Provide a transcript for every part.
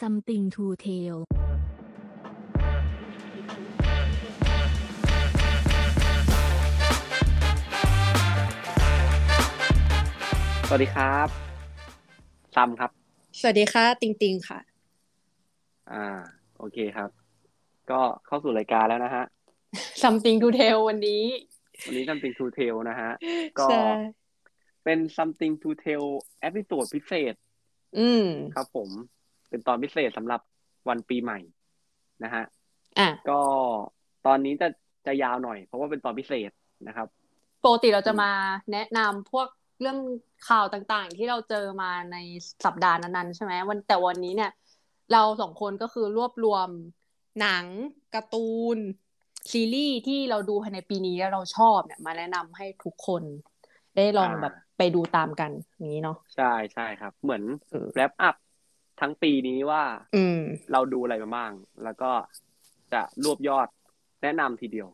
something to tell สวัสดีครับซัมครับ สวัสดีค่ะ ติงติงค่ะ อ่า โอเคครับ ก็เข้าสู่รายการแล้วนะฮะ something to tell วันนี้ วันนี้ something to tell นะฮะ ก็ใช่เป็น something to tell episode พิเศษ อืมครับผม เป็นตอนพิเศษสำหรับวันปีใหม่นะฮะอะก็ตอนนี้จะจะยาวหน่อย เพราะว่าเป็นตอนพิเศษนะครับปกติเราจะมาแนะนำพวกเรื่องข่าวต่างๆ ที่เราเจอมาในสัปดาห์นั้นๆใช่ไหมวันแต่วันนี้เนี่ย เราสองคนก็คือรวบรวมหนังการ์ตูนซีรีส์ที่เราดูภายในปีนี้แล้วเราชอบเนี่ย มาแนะนำให้ทุกคนได้ลองอ่าแบบไปดูตามกันอย่างนี้เนาะใช่ใช่ครับ เหมือนเออแรปอัพ ทั้งปีนี้ว่า อืม เราดูอะไรมาบ้าง แล้วก็จะรวบยอดแนะนำทีเดียว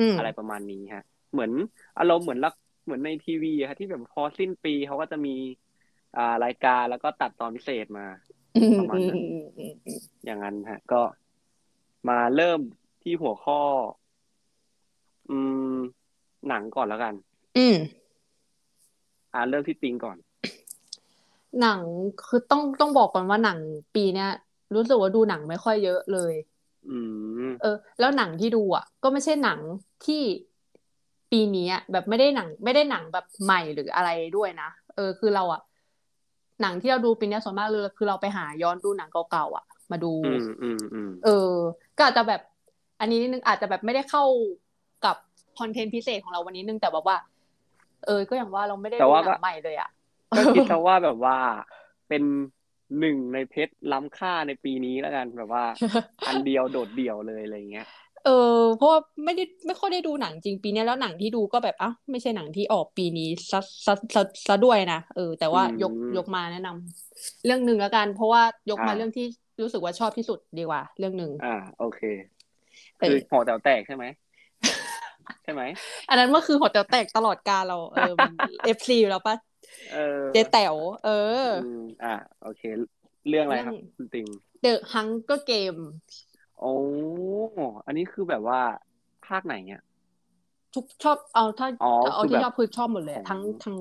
อืมอะไรประมาณนี้ฮะ เหมือนอารมณ์เหมือนละเหมือนในทีวีอะฮะที่แบบพอสิ้นปีเขาก็จะมี อ่ารายการแล้วก็ตัดตอนพิเศษมาอืมประมาณอืมนั้นอืมอืมอืมอย่างนั้นฮะ ก็มาเริ่มที่หัวข้อ อืม หนังก่อนแล้วกัน อืม อ่าเริ่มที่ติงก่อน หนังคือต้องต้องบอกก่อนว่าหนังปีเนี้ยรู้สึกว่าดูหนังไม่ค่อยเยอะเลยอืมเออ แล้วหนังที่ดูอะ ก็ไม่ใช่หนังที่ปีนี้อะแบบไม่ได้หนัง ไม่ได้หนังแบบใหม่หรืออะไรด้วยนะเออ คือเราอะ หนังที่เราดูปีเนี้ยส่วนมากเลยคือเราไปหาย้อนดูหนังเก่าๆอะ มาดูอืมอืมอืมเออ ก็อาจจะแบบ อันนี้นิดนึงอาจจะแบบไม่ได้เข้ากับคอนเทนต์พิเศษของเราวันนี้นึงแต่แบบว่า เออ ก็อย่างว่าเราไม่ได้แต่ดูว่าหนัก็งใหม่เลยอะ ก็คิดซะว่าแบบว่าเป็นหนึ่งในเพชรล้ำค่าในปีนี้แล้วกันแบบว่า อันเดียวโดดเดี่ยวเลยอะไรเงี้ยเออเพราะว่าไม่ได้ไม่ค่อยได้ดูหนังจริงปีเนี้ยแล้วหนังที่ดูก็แบบอ้าวไม่ใช่หนังที่ออกปีนี้ซะซะซะซะด้วยนะเออ แต่ว่าอืมยกยกมาแนะนำเรื่องหนึ่งแล้วกัน เพราะว่ายกมาอ่าเรื่องที่รู้สึกว่าชอบที่สุดดีกว่า เรื่องหนึ่งอ่า โอเคเออคือหอแต๋วแตกใช่ไหมใช่ไหมอันนั้นก็คือหอแต๋วแตกตลอดกาลเราเออมัน FC อยู่แล้วปะ เออเจแต๋วเอออืมอ่าโอเค เรื่องอะไรครับเรื่องคุณติง The Hunger Game โอ้อันนี้คือแบบว่าภาคไหนเนี่ยทุกชอบเอาถ้าอ๋อเอาคือที่แบบชอบคือชอบหมดเลยของทั้งทั้ง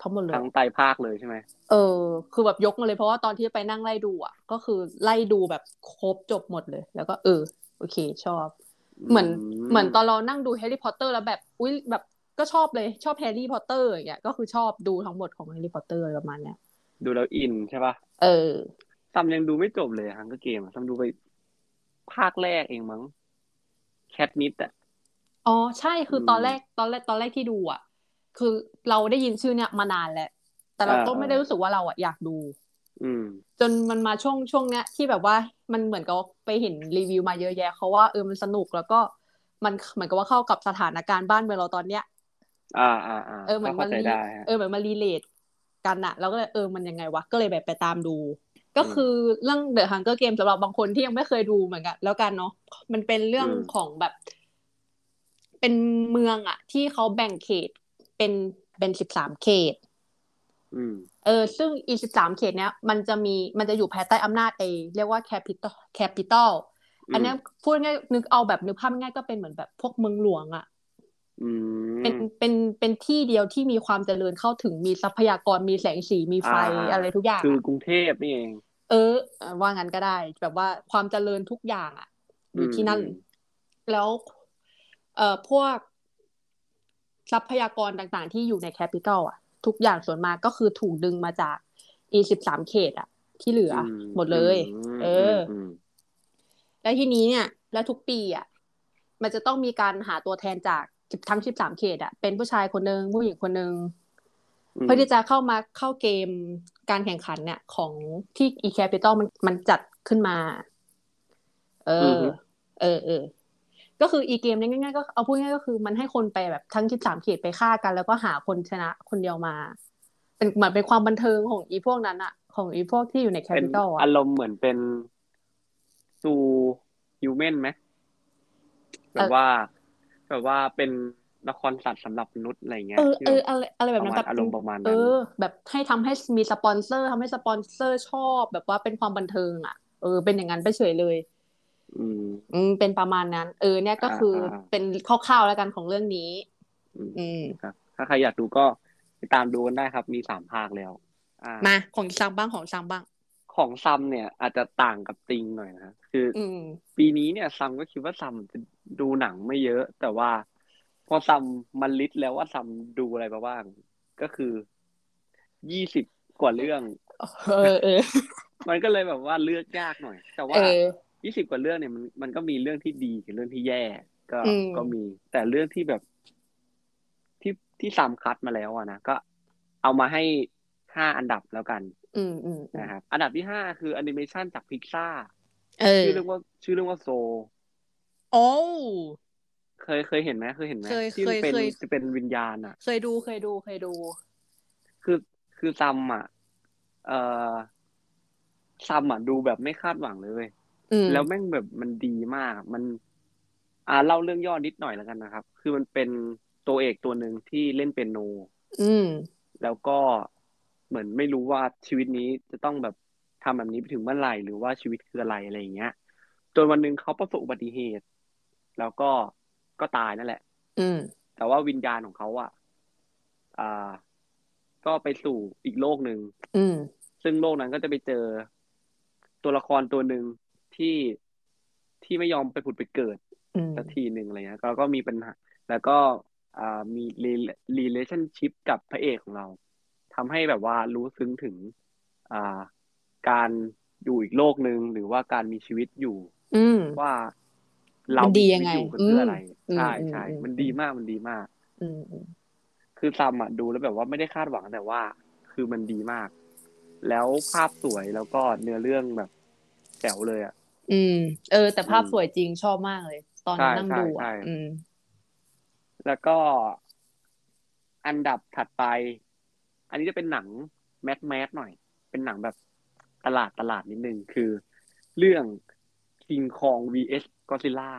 ทั้งหมดเลยทั้งไตรภาคเลยใช่ไหมเออ คือแบบยกมาเลยเพราะว่าตอนที่ไปนั่งไล่ดูอะ ก็คือไล่ดูแบบครบจบหมดเลย แล้วก็เออ โอเคชอบ เหมือนเหมือนตอนเรานั่งดูแฮร์รี่พอตเตอร์แล้วแบบอุ้ยแบบ ก็ชอบเลยชอบแฮร์รี่พอตเตอร์อย่างเงี้ยก็คือชอบดูทั้งหมดของแฮร์รี่พอตเตอร์ประมาณเนี้ยดูแล้วอินใช่ปะเออซัมยังดูไม่จบเลย Hunger Game ซัมดูไปภาคแรกเองมั้งแคทนิดอะอ๋อใช่คือตอนอืมแรกตอนแรกตอนแรกที่ดูอะ คือเราได้ยินชื่อเนี้ยมานานแล้ว แต่เราอ่าก็ไม่ได้รู้สึกว่าเราอะอยากดูอืมจนมันมาช่วงช่วงเนี้ยที่แบบว่ามันเหมือนกับไปเห็นรีวิวมาเยอะแยะเขาว่าเออมันสนุกแล้วก็มันเหมือนกับว่าเข้ากับสถานการณ์บ้านเมืองเราตอนเนี้ย อ่าอ่าอ่าเออเหมือนก็มัเข้านใจรีได้ฮะเออเหมือนมารีเลทกันอะแล้วก็เลยเออมันยังไงวะก็เลยแบบไปตามดู ก็คือเรื่อง The Hunger Game สำหรับบางคนที่ยังไม่เคยดูเหมือนกันแล้วกันเนาะมันเป็นเรื่องอืมของแบบ เป็นเมืองอะที่เขาแบ่งเขตเป็นเป็นสิบสามเขตอืมเออ ซึ่งอีสิบสามเขตเนี้ยมันจะมีมันจะอยู่ภายใต้อำนาจเอเรียกว่า Capitol Capitol อันเนี้ยพูดง่ายนึกเอาแบบนึกภาพง่ายก็เป็นเหมือนแบบพวกเมืองหลวงอะอืม เป็นเป็นเป็นที่เดียวที่มีความเจริญเข้าถึงมีทรัพยากรมีแสงสีมีไฟอ่าอะไรทุกอย่างคืออะกรุงเทพนี่เองเออเออ ว่างั้นก็ได้ แบบว่าความเจริญทุกอย่างอะอยู่ที่นั่นอืมแล้ว เอ่อพวกทรัพยากรต่างๆ ที่อยู่ในแคปิตอลอะทุกอย่างส่วนมากก็คือถูกดึงมาจากอีสิบสามเขตอะที่เหลืออมหมดเลยมเอออมแล้วทีนี้เนี่ย แล้วทุกปีอะ มันจะต้องมีการหาตัวแทนจาก ทั้งสิบสามเขตอะเป็นผู้ชายคนหนึ่งผู้หญิงคนหนึ่งอืมเพื่อที่จะเข้ามาเข้าเกมการแข่งขันเนี่ย ของที่ e capital มันมันจัดขึ้นมา เอออเออเออก็คืออีเกมเนี่ยง่ายๆก็เอาพูดง่ายๆก็คือมันให้คนไปแบบทั้งสิบสามเขตไปฆ่ากัน แล้วก็หาคนชนะคนเดียวมา เป็นเหมือนเป็นความบันเทิงของอีพวกนั้นอะของอีพวกที่อยู่ในแคเป็นปิตอลอะอารมณ์เหมือนเป็นซูฮิวแมนไหมแบบว่า แบบว่าเป็นละครสัตว์สำหรับมนุษย์อะไรเงี้ยเออที่เอแบบอะไรอะไรแบบนั้นประมาณแบบอารมณ์ประมาณนั้นเออ แบบให้ทำให้มีสปอนเซอร์ทำให้สปอนเซอร์ชอบ แบบว่าเป็นความบันเทิงอะเออ เป็นอย่างนั้นไปเฉยเลย อืมอืมเป็นประมาณนั้น เออ เนี่ยก็คืออาเป็นคร่าวๆแล้วกันของเรื่องนี้อืมอืมครับ ถ้าใครอยากดูก็ไปตามดูกันได้ครับ มีสามภาคแล้วอ่ามาของซัมบ้างของซัมบ้าง ของซัมเนี่ยอาจจะต่างกับติงหน่อยนะคือออืมปีนี้เนี่ยซัมก็คิดว่าซัมจะดูหนังไม่เยอะ แต่ว่า พอซัมมัน list แล้วว่าซัมดูอะไรมาบ้าง ก็คือยี่สิบกว่าเรื่องเออเออมันก็เลยแบบว่าเลือกยากหน่อย แต่ว่าเออยี่สิบกว่าเรื่องเนี่ยมันมันก็มีเรื่องที่ดีกับเรื่องที่แย่ ก็อืมก็มี แต่เรื่องที่แบบ ที่ที่ซัมคัดมาแล้วอะนะก็เอามาให้ห้าอันดับแล้วกัน อืมอืมอืมนะครับอันดับที่ห้าคือแอนิเมชันจากพิกซ่าเออชื่อเรื่องว่าชื่อเรื่องว่าโซโอ้เคยเคยเห็นไหมเคยเห็นไหมเคยที่มันเป็นเคยเคยจะเป็นวิญญาณอะ เคยดูเคยดูเคยดู คือคือซัมอะ เอ่อซัมอะดูแบบไม่คาดหวังเลยเว้ยอืมแล้วแม่งแบบมันดีมาก มัน อ่าเล่าเรื่องย่อนิดหน่อยแล้วกันนะครับ คือมันเป็นตัวเอกตัวหนึ่งที่เล่นเปียโน อืมแล้วก็ เหมือนไม่รู้ว่าชีวิตนี้จะต้องแบบทำแบบนี้ไปถึงเมื่อไหร่หรือว่าชีวิตคืออะไรอะไรอย่างเงี้ยจนวันหนึ่งเขาประสบอุบัติเหตุ แล้วก็ก็ตายนั่นแหละ อืม แต่ว่าวิญญาณของเขาอะอ่า ก็ไปสู่อีกโลกหนึ่งอืม ซึ่งโลกนั้นก็จะไปเจอตัวละครตัวหนึ่งที่ที่ไม่ยอมไปผุดไปเกิดอืมสักทีหนึ่งอะไรเงี้ยแล้วก็มีปัญหา แล้วก็อ่ามี relationship กับพระเอกของเรา ทำให้แบบว่ารู้ซึ้งถึงอ่าการอยู่อีกโลกหนึ่งหรือว่าการมีชีวิตอยู่ อืมว่าเรามันดีมียัชีงวิตไงอยู่กันเพื่ออะไรอืมใช่อืมใช่อืมมันดีมากมันดีมาก อืมอืมคือซัมอะดูแล้วแบบว่าไม่ได้คาดหวังแต่ว่า คือมันดีมาก แล้วภาพสวยแล้วก็เนื้อเรื่องแบบแจ๋วเลยอะอืม เออ แต่ภาพอืมสวยจริงชอบมากเลย ตอนใช่นั่งใช่ดูใช่อะอืม แล้วก็อันดับถัดไป อันนี้จะเป็นหนังแมสแมสหน่อย เป็นหนังแบบตลาดตลาดนิดนึงคือ เรื่อง King Kong vs Godzilla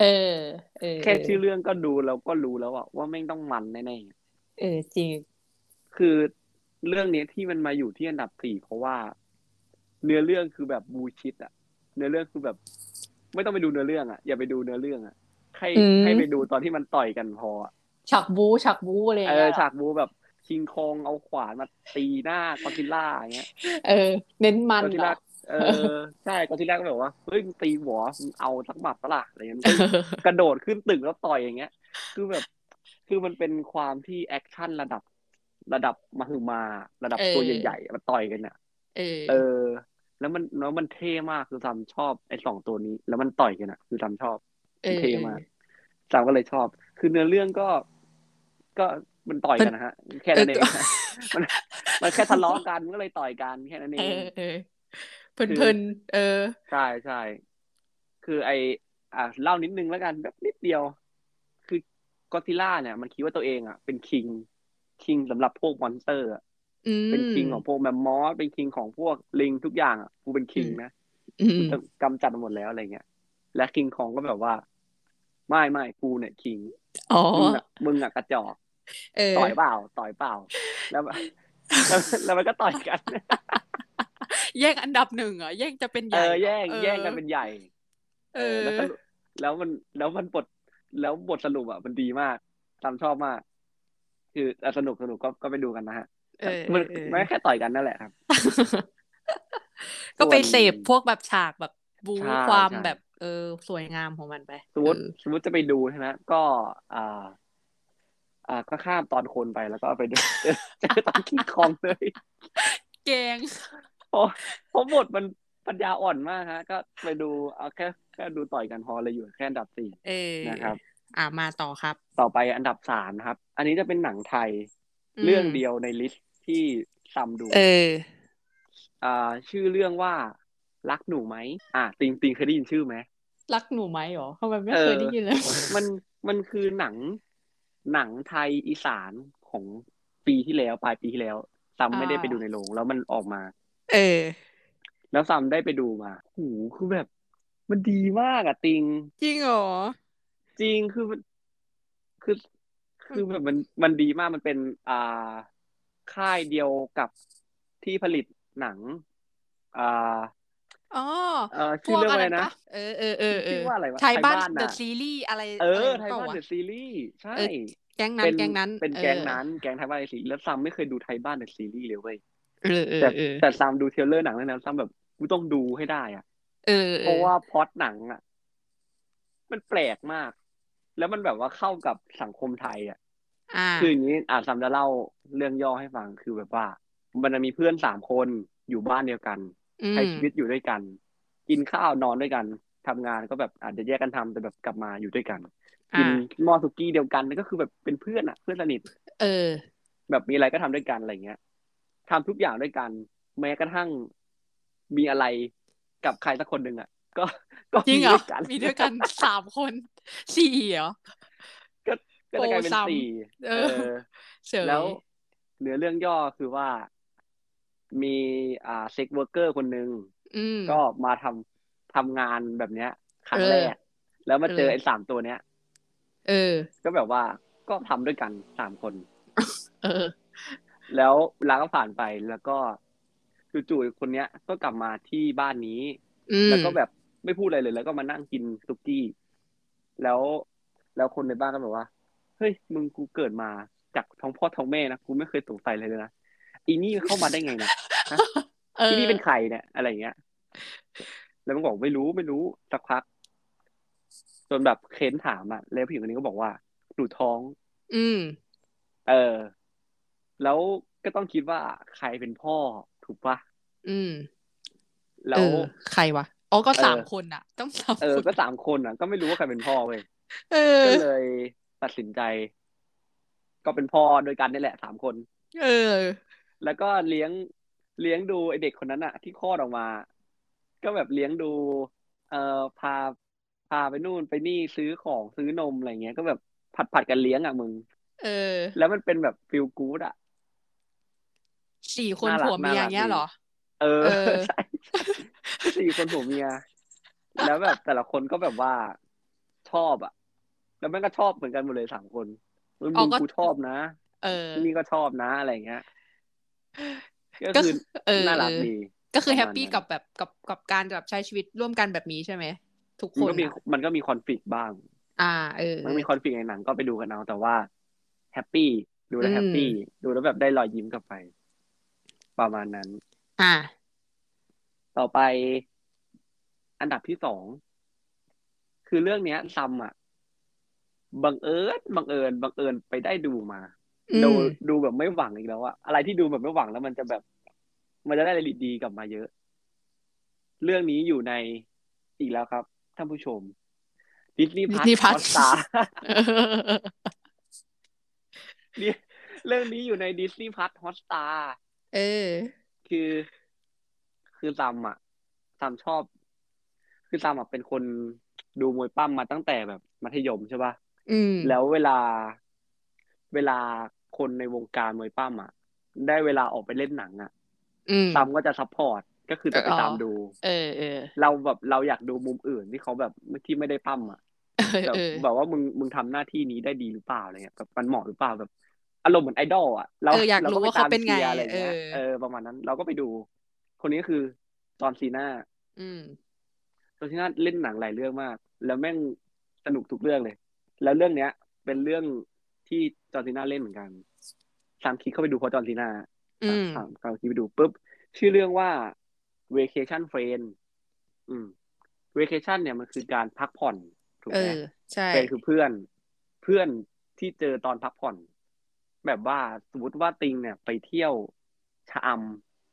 เออเออแค่ชื่อเรื่องก็ดูแล้วก็รู้แล้วอะว่าแม่งต้องมันแน่เออจริงๆคือเรื่องนี้ที่มันมาอยู่ที่อันดับสี่เพราะว่า เนื้อเรื่องคือแบบ bullshit อะเนื้อเรื่องคือแบบ ไม่ต้องไปดูเนื้อเรื่องอะอย่าไปดูเนื้อเรื่องอะให้อืมให้ไปดูตอนที่มันต่อยกันพออะฉากบู๊ฉากบู๊อะไรอย่างเงี้ยเออฉากบู๊แบบ คิงคองเอาขวานมาตีหน้ากอซิลล่าอย่างเงี้ย เออ เน้นมันกอซิลล่าเหรอเออใช่กอซิลล่าก็แบบว่าเฮ้ยมึงตีหัวมึงเอาสักหมัดปะล่ะอะไรเงี้ยเออมันก็กระโดดขึ้นตึกแล้วต่อยอย่างเงี้ย คือแบบคือมันเป็นความที่แอคชั่นระดับระดับมหึมา ระดับตัวใหญ่ๆมาต่อยกันเนี่ยเออเออแล้วมันแล้วมันเท่มากคือซัมชอบไอ้สองตัวนี้ แล้วมันต่อยกันอะ คือซัมชอบเออเท่มากซัมก็เลยชอบ คือเนื้อเรื่องก็ ก็มันต่อยกันนะฮะ แค่นั้นเองมันมันแค่ทะเลาะกันมันก็เลยต่อยกันแค่นั้นเอเองอเออเพลินเพลินๆเออ ใช่ใช่คือไออะเล่านิดนึงแล้วกันแบบนิดเดียว คือกอซิลล่าเนี่ย มันคิดว่าตัวเองอะเป็น king king สำหรับพวก monster อะอืมเป็น king ของพวกแมมมอสเป็น king ของพวกลิงทุกอย่างอะกูเป็น king นะอืมกูจะกำจัดหมดแล้วอะไรเงี้ยและคิงคองก็แบบว่า ไม่ไม่กูเนี่ย king อ๋อมึงอะมึงอะกระจอกเออ ต่อยเปล่า ต่อยเปล่าแล้วแล้วแล้วมันก็ต่อยกัน แย่งอันดับหนึ่งเหรอแย่งจะเป็นใหเอญ่อเหรแย่งอออแย่งกันเป็นใหญ่ เออแล้วสรุปแล้วมันแล้วมันบทแล้วบทสรุปอะมันดีมากตามชอบมาก คืออะสนุกสนุกก็ก็ไปดูกันนะฮะเออมันเออมันแค่ต่อยกันนั่นแหละครับ ก็ไปส่วนเสพพวกแบบฉากแบบบูใช่ความใช่แบบ เออ สวยงามของมันไป สมมติเออสมมติจะไปดูใช่ไหมก็ อ่า อ่าก็ข้ามตอนคนไปแล้วก็ไปดูเจอตอนคิงคองเลยแกงเพราะเพราะบทมันปัญญาอ่อนมากฮะ ก็ไปดูเอาแค่แค่ดูต่อยกันพอเลยอยู่แค่อันดับสี่เออนะครับ อ่ามาต่อครับ ต่อไปอันดับสามนะครับ อันนี้จะเป็นหนังไทยอืมเรื่องเดียวใน list ที่ซัมดู เออ อ่า ชื่อเรื่องว่ารักหนูไหมอ่าติงติงเคยได้ยินชื่อไหมรักหนูไหมหรอทำไมไม่เออเคยได้ยินเลย มันมันคือหนัง หนังไทยอีสานของปีที่แล้วปลายปีที่แล้วซัมไม่ได้ไปดูในโรงแล้วมันออกมา เออ แล้วซัมได้ไปดูมาโหคือแบบ มันดีมากอะติง จริงเหรอ จริงคือมันคือคือแบบมันมันดีมากมันเป็น อ่า ค่ายเดียวกับที่ผลิตหนัง อ่า อ๋อเออพชื่อวกเรื่องอะอะไรไรนะปะเออเออเออเอชื่ออว่าอะไรวะไทยบ้านไทยบ้านเดอะน่ะซีรีส์อะไรเอออะไรไทยเปล่าบ้านวะเดอะซีรีส์ใช่เออแก๊งนั้น เป็นแก๊งนั้นเออเป็นแก๊งนั้นแก๊งไทยบ้านเดอะซีรีส์แล้วซัมไม่เคยดูไทยบ้านเดอะซีรีส์เลยเว้ยเออเออแต่เออแต่ซัมดู trailer หนังแล้วนะซัมแบบกูต้องดูให้ได้อะเออเอเพราะว่าพล็อตหนังอะ มันแปลกมาก แล้วมันแบบว่าเข้ากับสังคมไทยอะอ่าคืออย่างนี้อ่าซัมจะเล่าเรื่องย่อให้ฟังคือแบบว่า มันจะมีเพื่อนสามคนอยู่บ้านเดียวกันอืม ใช้ชีวิตอยู่ด้วยกัน กินข้าวนอนด้วยกันทำงานก็แบบอาจจะแยกกันทำแต่แบบกลับมาอยู่ด้วยกันกินอ่าหม้อสุกี้เดียวกันก็คือแบบเป็นเพื่อนอะเพื่อนสนิท เออ แบบมีอะไรก็ทำด้วยกันอะไรเงี้ยทำทุกอย่างด้วยกัน แม้กระทั่งมีอะไรกับใครสักคนหนึ่งอะก็ก็จริงมีเหรอด้วยกันมีด้วยกันสามคนสี่เหรอก็ก็จะกลายเป็นโอ้ซ้ำสี่เอเอออเฉยแล้วเนื้อเรื่องย่อคือว่า มีอ่า sex worker คนหนึ่งอืมก็มาทำทำงานแบบเนี้ยครั้งแรกเออแล้วมาเจอเออไอ้สามตัวเนี้ย เออ ก็แบบว่าก็ทำด้วยกันสามคน เออ แล้วเวลาก็ผ่านไปแล้วก็จู่ๆคนเนี้ย ก็กลับมาที่บ้านนี้อืมแล้วก็แบบไม่พูดอะไรเลย แล้วก็มานั่งกินสุกี้ แล้วแล้วคนในบ้านก็แบบว่า เฮ้ย มึงกูเกิดมาจากท้องพ่อท้องแม่นะ กูไม่เคยสงสัยเลยเลยนะ อีนี่เข้ามาได้ไงนะเอออีนี่เป็นใครเนี่ยอะไรเงี้ย แล้วมันบอกไม่รู้ไม่รู้สักพัก จนแบบเค้นถามอะ แล้วผู้หญิงคนนี้ก็บอกว่าหนูท้อง อืม เออ แล้วก็ต้องคิดว่าใครเป็นพ่อถูกปะอืม แล้เอวอใครวะอ๋อก็เออสามคนอะ ต้องสามเออคนก็สามคนอะ ก็ไม่รู้ว่าใครเป็นพ่อเว้ยเออก็เลยตัดสินใจ ก็เป็นพ่อโดยกันนี่แหละสามคน เออ แล้วก็เลี้ยงเลี้ยงดูไอเด็กคนนั้นอะที่คลอดออกมา ก็แบบเลี้ยงดู เอ่อพาพาไปนู่นไปนี่ซื้อของซื้อนมอะไรเงี้ย ก็แบบผัดผัดกันเลี้ยงอะมึง เออ แล้วมันเป็นแบบฟิลกู๊ดอะสี่คนน่ารักผัวเมียน่ารักอย่างเงี้ยดีเหรอ เออเออใช่ใช่สี่คนผัวเมีย แล้วแบบแต่ละคนก็แบบว่าชอบอะแล้วมันก็ชอบเหมือนกันหมดเลยสามคนมึงอ๋อก็กูชอบนะเออนี่ก็ชอบนะอะไรเงี้ย ก็ก็คือเออน่ารักดีก็คือประแฮมาปณปี้นั้นกับแบบกับกับการแบบใช้ชีวิตร่วมกันแบบนี้ใช่ไหมทุกคมันนก็มีอะมันก็มีคอนฟ lict บ้าง อ่า เออ มันมีคอนฟ lict ในหนังก็ไปดูกันเอาแต่ว่าแฮปปี้ดูแล้วอืมแฮปปี้ดูแล้วแบบได้รอยยิ้มกลับไป ประมาณนั้น อ่า ต่อไป อันดับที่สองคือเรื่องเนี้ยซัมอะบังเอิญบังเอิญบังเอิญไปได้ดูมาอืม ดูดูแบบไม่หวังอีกแล้วอะอะไรที่ดูแบบไม่หวังแล้วมันจะแบบ มันจะได้อะไรดีๆกลับมาเยอะ เรื่องนี้อยู่ในอีกแล้วครับท่านผู้ชมดิสนีย์พัท Disney ฮอ Plus ตสตาร์เออนี่เรื่องนี้อยู่ใน Disney Plus Hotstar เออ คือ คือซัมอะซัมชอบ คือซัมอะเป็นคนดูมวยปล้ำมาตั้งแต่แบบมัธยมใช่ป่ะอืมแล้วเวลา เวลาคนในวงการมวยปล้ำอะได้เวลาออกไปเล่นหนังอะอืมซัมก็จะ support ก็คือจะไปอ๋อตามดู เออเออเราแบบเราอยากดูมุมอื่นที่เขาแบบที่ไม่ได้ปล้ำอะเออแบบเออแบบว่ามึงมึงทำหน้าที่นี้ได้ดีหรือเปล่าอะไรเงี้ยแบบมันเหมาะหรือเปล่าแบบอารมณ์เหมือนไอดอลอะเราเอออยากรู้ก็ว่าเขาเป็นไงชียร์อะไรเงี้ยเออเออประมาณนั้น เราก็ไปดู คนนี้ก็คือจอห์นซีน่าอืมจอห์นซีน่าเล่นหนังหลายเรื่องมาก แล้วแม่งสนุกทุกเรื่องเลย แล้วเรื่องเนี้ย เป็นเรื่อง ที่จอห์นซีน่าเล่นเหมือนกันซัมคลิกเข้าไปดูเพราะจอห์นซีน่าอืมซัมซัมคลิกไปดูปุ๊บชื่อเรื่องว่า vacation friend อืม vacation เนี่ยมันคือการพักผ่อนถูกเอไหมอใช่เป็นคือเพื่อน เพื่อนที่เจอตอนพักผ่อน แบบว่าสมมติว่าติงเนี่ยไปเที่ยวชะอ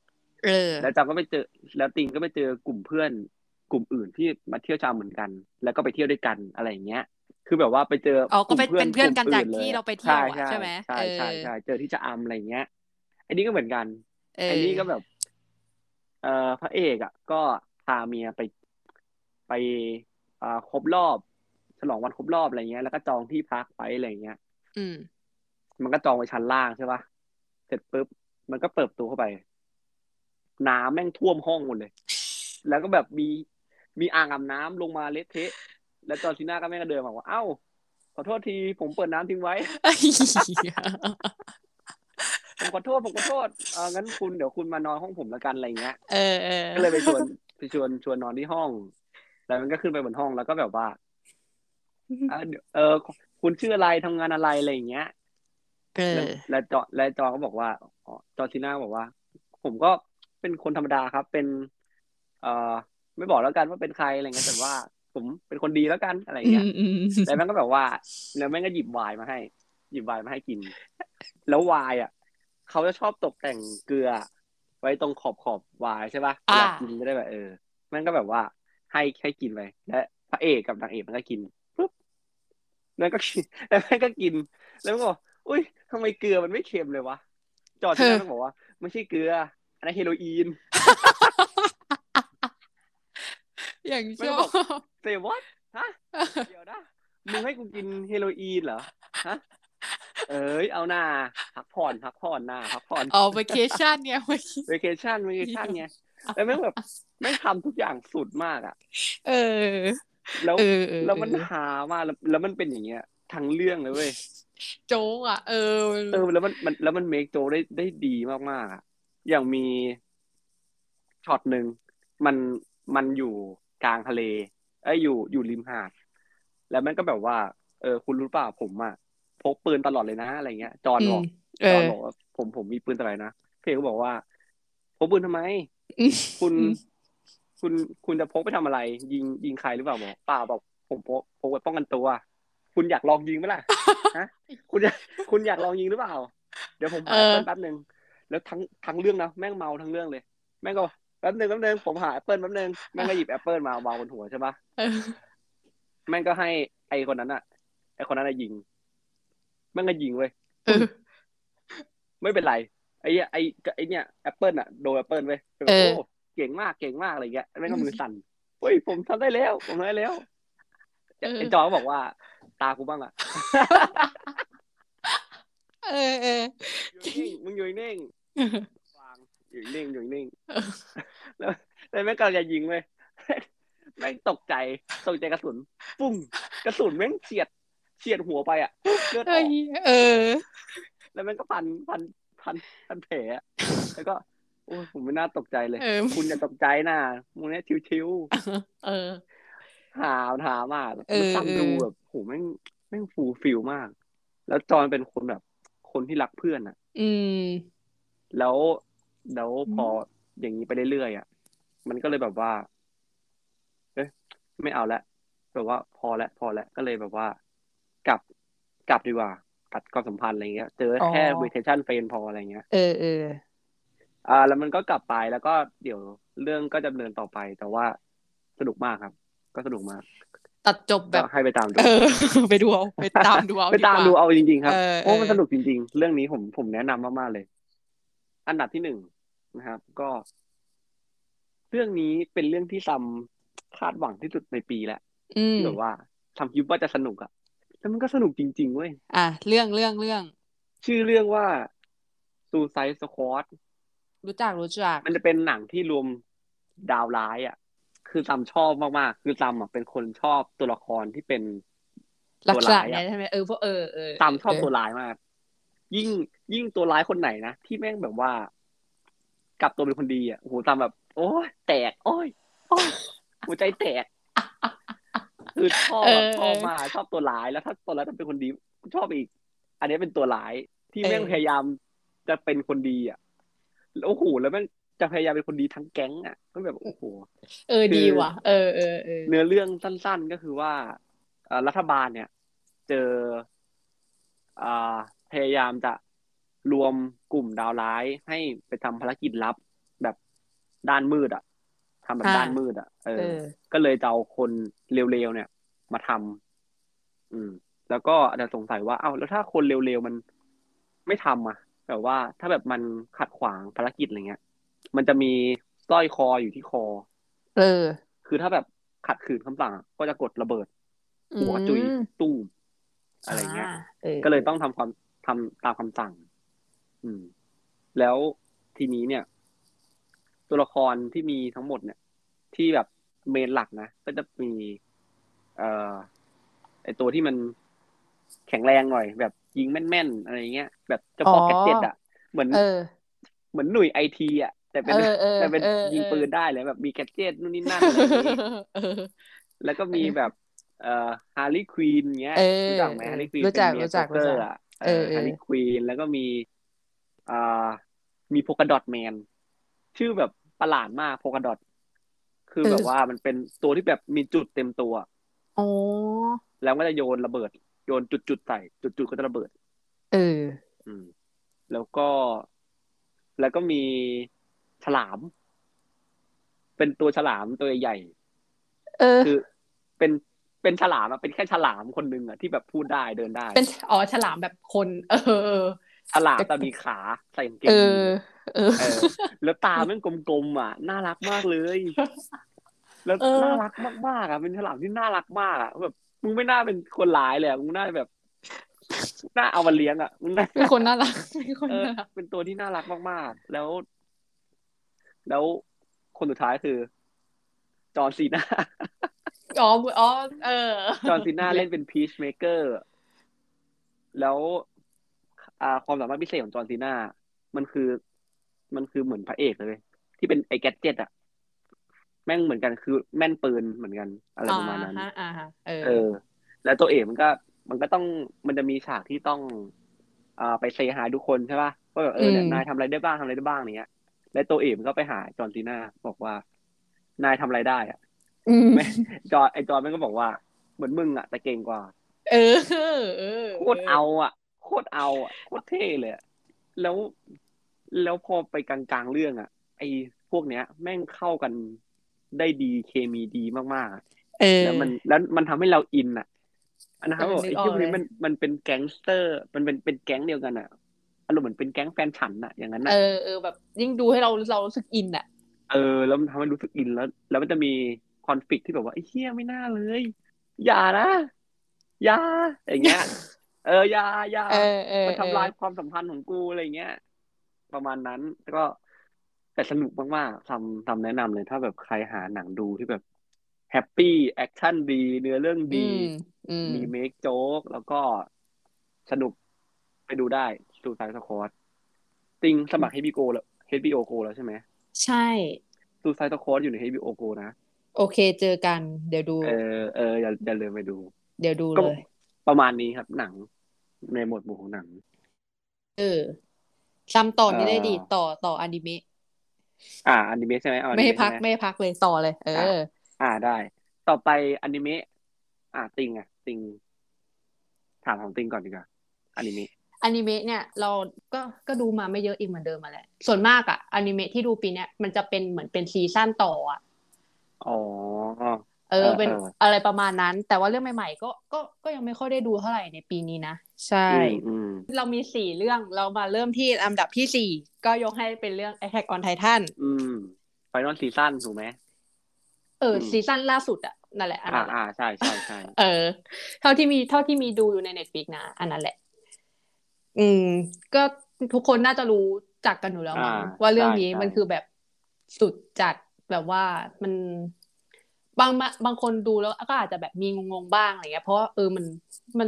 ำเออ แล้วจำก็ไปเจอ แล้วติงก็ไปเจอกลุ่มเพื่อน กลุ่มอื่นที่มาเที่ยวชะอำเหมือนกัน แล้วก็ไปเที่ยวด้วยกันอะไรอย่างเงี้ย คือแบบว่าไปเจออ๋อก็เป็นลุ่มเป็นเพื่อนกันลุ่มจากลที่เราไปเที่ยวอะใช่ใช่ไหมใช่ใช่เออใช่เจอที่ชะอำอะไรอย่างเงี้ย อันนี้ก็เหมือนกันเออไอ้นี่ก็แบบ เอ่อพระเอกอะ ก็พาเมียไปไปอ่าครบรอบ ฉลองวันครบรอบอะไรเงี้ย แล้วก็จองที่พักไปอะไรเงี้ย อืม มันก็จองไว้ชั้นล่างใช่ปะเสร็จปุ๊บมันก็เปิดประตูเข้าไป น้ำแม่งท่วมห้องหมดเลย แล้วก็แบบมีมีอ่างอาบน้ำลงมาเละเทะ แล้วจอร์ซีน่าก็แม่งก็เดินมาว่าเอ้า ขอโทษทีผมเปิดน้ำทิ้งไว้ผมขอโทษผมขอโทษเอองั้นคุณเดี๋ยวคุณมานอนห้องผมแล้วกันอะไรเงี้ยเออเออก็เลยไปชวนไปชวนชวนนอนที่ห้อง แล้วมันก็ขึ้นไปบนห้องแล้วก็แบบว่าเออเดี๋ยวเออคุณชื่ออะไรทำงานอะไรอะไรอย่างเงี้ยเอแล้วอแล้วจอแล้วจอก็บอกว่าอ๋อจอร์ซีน่าบอกว่า ผมก็เป็นคนธรรมดาครับ เป็น เอ่อ ไม่บอกแล้วกันว่าเป็นใครอะไรเงี้ยแต่ว่า ผมเป็นคนดีแล้วกันอะไรอืเงี้ยมอืมแล้วแม่งก็แบบว่า แล้วแม่งก็หยิบไวน์มาให้ หยิบไวน์มาให้กิน แล้วไวน์อะเขาจะชอบตกแต่งเกลือ ไว้ตรงขอบขอบไวน์ใช่ปะเวลากินจะได้แบบเออแม่งก็แบบว่าให้ให้กินไปและพระเอกกับนางเอกมันก็กินปุ๊บแล้วก็กินแล้วแม่งก็กิน แล้วมันก็บอกอุ้ยทำไมเกลือมันไม่เค็มเลยวะจอร์ดที่นั่นบอกว่าไม่ใช่เกลืออันนั้นเฮโรอีน อย่างไม่ชได้อบอกบเซวัตฮะเดี๋ยวนะมึงให้กูกินเฮโรอีนเหรอฮะเอ้ยเอาหน้าพักผ่อนพักผ่อนหน้าพักผ่อนอ๋อ vacation เนี่ยเว้ยเวเคชั่นเวเคชั่นไงแล้วแม่งแบบแม่งทำทุกอย่างสุดมากอะ เออ แล้วเออเออแล้วมันเออหามากแล้วแล้วมันเป็นอย่างเงี้ยทั้งเรื่องเลยเว้ยโจ๊กอะ เออเออแล้วมันมันแล้วมันเมคโจได้ได้ดีมากๆอะอย่างมีช็อตหนึ่งมันมันอยู่ กลางทะเลเอ้ยอยู่อยู่ริมหาด แล้วมันก็แบบว่า เออ คุณรู้เปล่าผมอะพกปืนตลอดเลยนะอะไรเงี้ย จอห์นอืบมอกเอจอห์นอบอกว่าผมผมมีปืนตลอดเลยนะเพลก็บอกว่าพกปืนทำไมอืมคุณอืมคุณคุณจะพกไปทำอะไร ยิงยิงใครหรือเปล่าบอกเปล่าบอกผมพกพกไว้ป้องกันตัว คุณอยากลองยิงไหมล่ะฮะคุณอยากคุณอยากลองยิงหรือเปล่า เดี๋ยวผมหาเออแอปเปิลแป๊บหนึ่งแล้วทั้งทั้งเรื่องนะแม่งเมาทั้งเรื่องเลย แม่งก็ แป๊บหนึ่งแป๊บหนึ่งผมหาแอปเปิลแป๊บหนึ่งแม่งก็หยิบแอปเปิลมาวางบนหัวใช่ปะเออแม่งก็ให้ไอ้คนนั้นอะไอ้คนนั้นอะยิงแม่งก็ยิงเว้ยเออไม่เป็นไรไอ้เหี้ยไอ้ไอ้เนี่ยแอปเปิลอะโดนแอปเปิลเว้ยแบบเออโอ้เก่งมากเก่งมากอะไรเงี้ยแม่งก็มือสั่นเฮ้ยผมทำได้แล้ว ผมทำได้แล้วเออไอ้จอก็บอกว่า ตากูบ้างอะเออเอออยู่นิ่งมึงอยู่นิ่งเออวางอยู่นิ่งอยู่นิ่งเออแล้วแล้วแม่งกำลังจะยิงเว้ยแม่งตกใจตกใจกระสุน ปุ้งกระสุนแม่งเฉียดเฉียดหัวไปอะเลือดอเออกอเออ แล้วแม่งก็พันพันพันพันแผลอะแล้วก็โอ้ยผมไม่น่าตกใจเลยเออคุณอย่าตกใจนะมึงเนี้ย chill เออๆหาหามากเออมันฟังเออดูแบบโหแม่งแม่ง fulfill มาก แล้วจอห์นเป็นคนแบบ คนที่รักเพื่อนอะอืม แล้ว แล้วอืมพออย่างนี้ไปเรื่อยๆอะ มันก็เลยแบบว่า เอ๊ะไม่เอาละแบบว่าพอละพอละก็เลยแบบว่า กลับกลับดีกว่าตัดความสัมพันธ์อะไรเงี้ย เจอแค่เวทชั่นเฟนพออะไรเงี้ย เออเอออ่า แล้วมันก็กลับไปแล้วก็เดี๋ยวเรื่องก็จะดำเนินต่อไป แต่ว่าสนุกมากครับ ก็สนุกมาก ตัดจบแบก็บให้ไปตามดูเออไปดูเอาไปตามดูเอาไปตามกว่ดูเอาจริงๆครับเออเพราะมันเออสนุกจริง ๆ เรื่องนี้ผมผมแนะนำมากๆเลย อันดับที่หนึ่งนะครับ ก็ เรื่องนี้เป็นเรื่องที่ซัมคาดหวังที่สุดในปีแล้วอืมที่แบบว่าทำคิดว่าจะสนุกอะแล้วมันก็สนุกจริง ๆ เว้ย อะ เรื่องเรื่องเรื่อง ชื่อเรื่องว่า Suicide Squad รู้จักรู้จัก มันจะเป็นหนังที่รวมดาวร้ายอะคือซัมชอบมากๆ คือซัมอะเป็นคนชอบตัวละครที่เป็นลักตัวษณะร้ายเนี้อะยใช่ไหมเออเพราะเออเออซัมชอบเตัวร้ายมาก ยิ่ง ยิ่งตัวร้ายคนไหนนะที่แม่งแบบว่า กลับตัวเป็นคนดีอะโอ้โหซัมแบบ โอ้ยแตก โอ้ยโอ้ยหัวใจแตกคือชอบเอแบบอชอบมากชอบตัวร้ายแล้วถ้าตัวร้ายต้องเป็นคนดีชอบอีก อันนี้เป็นตัวร้ายที่แม่งเออพยายามจะเป็นคนดีอะแล้วโอ้โหแล้วแม่งจะพยายามเป็นคนดีทั้งแก๊งอะก็แบบโอ้โหเออคือดีว่ะเออเออเออเนื้อเรื่องสั้น ๆก็คือว่าเอ่อรัฐบาลเนี่ย เจออ่าพยายามจะ รวมกลุ่มดาวร้ายให้ไปทำภารกิจลับแบบด้านมืดอะทำแบบอ่าด้านมืดอะเอเอออ ก็เลยจะเอาคนเร็วๆเนี่ย มาทำอืม แล้วก็อาจจะสงสัยว่าเอ้าแล้วถ้าคนเร็วๆมันไม่ทำอะแบบว่าถ้าแบบมันขัดขวางภารกิจอะไรเงี้ย มันจะมีสร้อยคออยู่ที่คอ เออ คือถ้าแบบขัดขืนคำสั่งอะก็จะกดระเบิด หัวจุยอืมตู้มอะไรเงี้ยาออก็เลยต้องทำความทำตามคำสั่ง อืม แล้วทีนี้เนี่ย ตัวละครที่มีทั้งหมดเนี่ย ที่แบบ main หลักนะก็จะมี เอ่อไอ้ตัวที่มันแข็งแรงหน่อย แบบยิงแม่นๆอะไรเงี้ยแบบเจ้าพ่อ gadget อะ เหมือนเออเหมือนหน่วยไอทีอะแต่เป็นเออเออแต่เป็นเออยิงเออปืนได้เลยแบบมี gadget นู่นนี่นั่นอะไรอย่างนี้เออแล้วก็มีแบบ เอ่อฮาร์ลีควีนเงี้ยเออรู้จักไหมฮาร์ลีควีนรู้จักเป็นเมียรู้จักโจ๊กเกอรู้จักเออเออฮาร์ลีควีนแล้วก็มี อ่ามีโพกาดอทแมนชื่อแบบประหลาดมากโพกาดอทคือแบบว่ามันเป็นตัวที่แบบมีจุดเต็มตัวอ๋อแล้วก็จะโยนระเบิด โยนจุดๆใส่จุดๆก็จะระเบิด เออ อืม แล้วก็ แล้วก็มีฉลาม เป็นตัวฉลามตัวใหญ่ เออๆคือ เป็นเป็นฉลามอะเป็นแค่ฉลามคนหนึ่งอะที่แบบพูดได้เดินได้ เป็นอ๋อฉลามแบบคน เออเออ ฉลามแต่มีขาใส่กางเกงเอยีอนส์เออ เออ แล้วตาแม่งกลมๆอะ น่ารักมากเลย แล้วเออน่ารักมากๆอะเป็นฉลามที่น่ารักมากอะแบบมึงไม่น่าเป็นคนร้ายเลยอะมึงน่าแบบน่าเอามาเลี้ยงอะมึงน่าเป็นคนน่ารักเป็นคนเออน่ารักเป็นตัวที่น่ารักมากๆ แล้ว แล้วคนสุดท้ายคือ John Cenaอ๋ออ๋อเออ John Cenaเล่นเป็น Peacemaker แล้ว อ่าความสามารถพิเศษของ John Cena มันคือ มันคือเหมือนพระเอกเลย ที่เป็นไอ้ gadget อะแม่งเหมือนกันคือแม่นปืนเหมือนกันอะไรประมาณนั้นอ่าฮะอ่าฮะเออเออ แล้วตัวเอกมันก็ มันก็ต้องมันจะมีฉากที่ต้องอ่าไป say hi ทุกคนใช่ป่ะว่าแบบเออเนี่ยอืมนายทำอะไรได้บ้างทำอะไรได้บ้างอย่างเงี้ย แล้วตัวเอกมันก็ไปหา John Cena บอกว่า นายทำอะไรได้อะอืมไม่จอร์ไอจอร์นมันก็บอกว่า เหมือนมึงอะแต่เก่งกว่า เออ เออโคตรเอาอะ โคตรเอาอะโคตรเท่เลยอะแล้วแล้วพอไปกลางๆเรื่องอะไอพวกเนี้ย แม่งเข้ากันได้ดีเคมีดีมากๆอะเออแล้วมันแล้วมันทำให้เราอินอะอันนั้นเขาเออบอกนึไอ้กออกพวกนี้เลยมันมันเป็นแก๊งสเตอร์ มันเป็นเป็นแก๊งเดียวกันอะอารมณ์เหมือนเป็นแก๊งแฟนฉันอะอย่างนั้นเออะอเออแบบ ยิ่งดูให้เราเรารู้สึกอินอะเออ แล้วมันทำให้รู้สึกอินแล้ว แล้วมันจะมี conflict ที่แบบว่าไอ้เหี้ยไม่น่าเลย อย่านะ อย่าอย่างเงี้ย เออ อย่าอย่าเออเออมันเอทำลายอความสัมพันธ์ของกูอะไรเงี้ย ประมาณนั้นแล้วก็แต่สนุกมากๆทำทำแนะนำเลย ถ้าแบบใครหาหนังดูที่แบบ happy action ดี เนื้อเรื่องอืดีมอืมมี make joke แล้วก็สนุกไปดูได้ดู Suicide Squad ติงสมัคร HBO แล้ว HBO Go แล้วใช่ไหม ใช่ดู Suicide Squad อยู่ใน HBO Go นะ โอเคเจอกัน เดี๋ยวดู เออเอออย่าอย่าลืมไปดู เดี๋ยวดูก็เลย ประมาณนี้ครับหนัง ในหมวดหมู่ของหนัง เออซ้ำต่อนี่ได้ดีเออต่อต่ออนิเมะอ่าอนิเมะใช่ไหมเอาอไม่นิให้เมะพักใช่ไหมไม่ให้พักเลยต่อเลย เออ อ่าได้ ต่อไปอนิเมะอ่าติงอะ ติง ถามของติงก่อนดีกว่าอนิเมะอนิเมะเนี่ยเราก็ก็ดูมาไม่เยอะอีกเหมือนเดิมมาแหละ ส่วนมากอะอนิเมะที่ดูปีเนี้ยมันจะเป็นเหมือนเป็นซีซั่นต่ออะอ๋อ เอเอออ เป็นเอออะไรประมาณนั้น แต่ว่าเรื่องใหม่ๆ ก็ก็ก็ยังไม่ค่อยได้ดูเท่าไหร่ในปีนี้นะ ใช่อืมอืมเรามีสี่เรื่องเรามาเริ่มที่ลำดับที่สี่ก็ยกให้เป็นเรื่อง Attack on Titan อืมfinal season ถูกไหมเอออืม season ล่าสุดอะนั่นแหละอันอ่านั้นแหละอ่าใช่ใช่ใช่เออ เท่าที่มีเท่าที่มีดูอยู่ใน Netflix นะ อันนั้นแหละ อืม ก็ทุกคนน่าจะรู้จักกันอยู่แล้วมั้งอ่าว่าเรื่องใช่นี้ใช่มันคือแบบสุดจัดแบบว่ามัน บางบางคนดูแล้วก็อาจจะแบบมีงงๆบ้างอะไรเงี้ยเพราะว่าเออมันมัน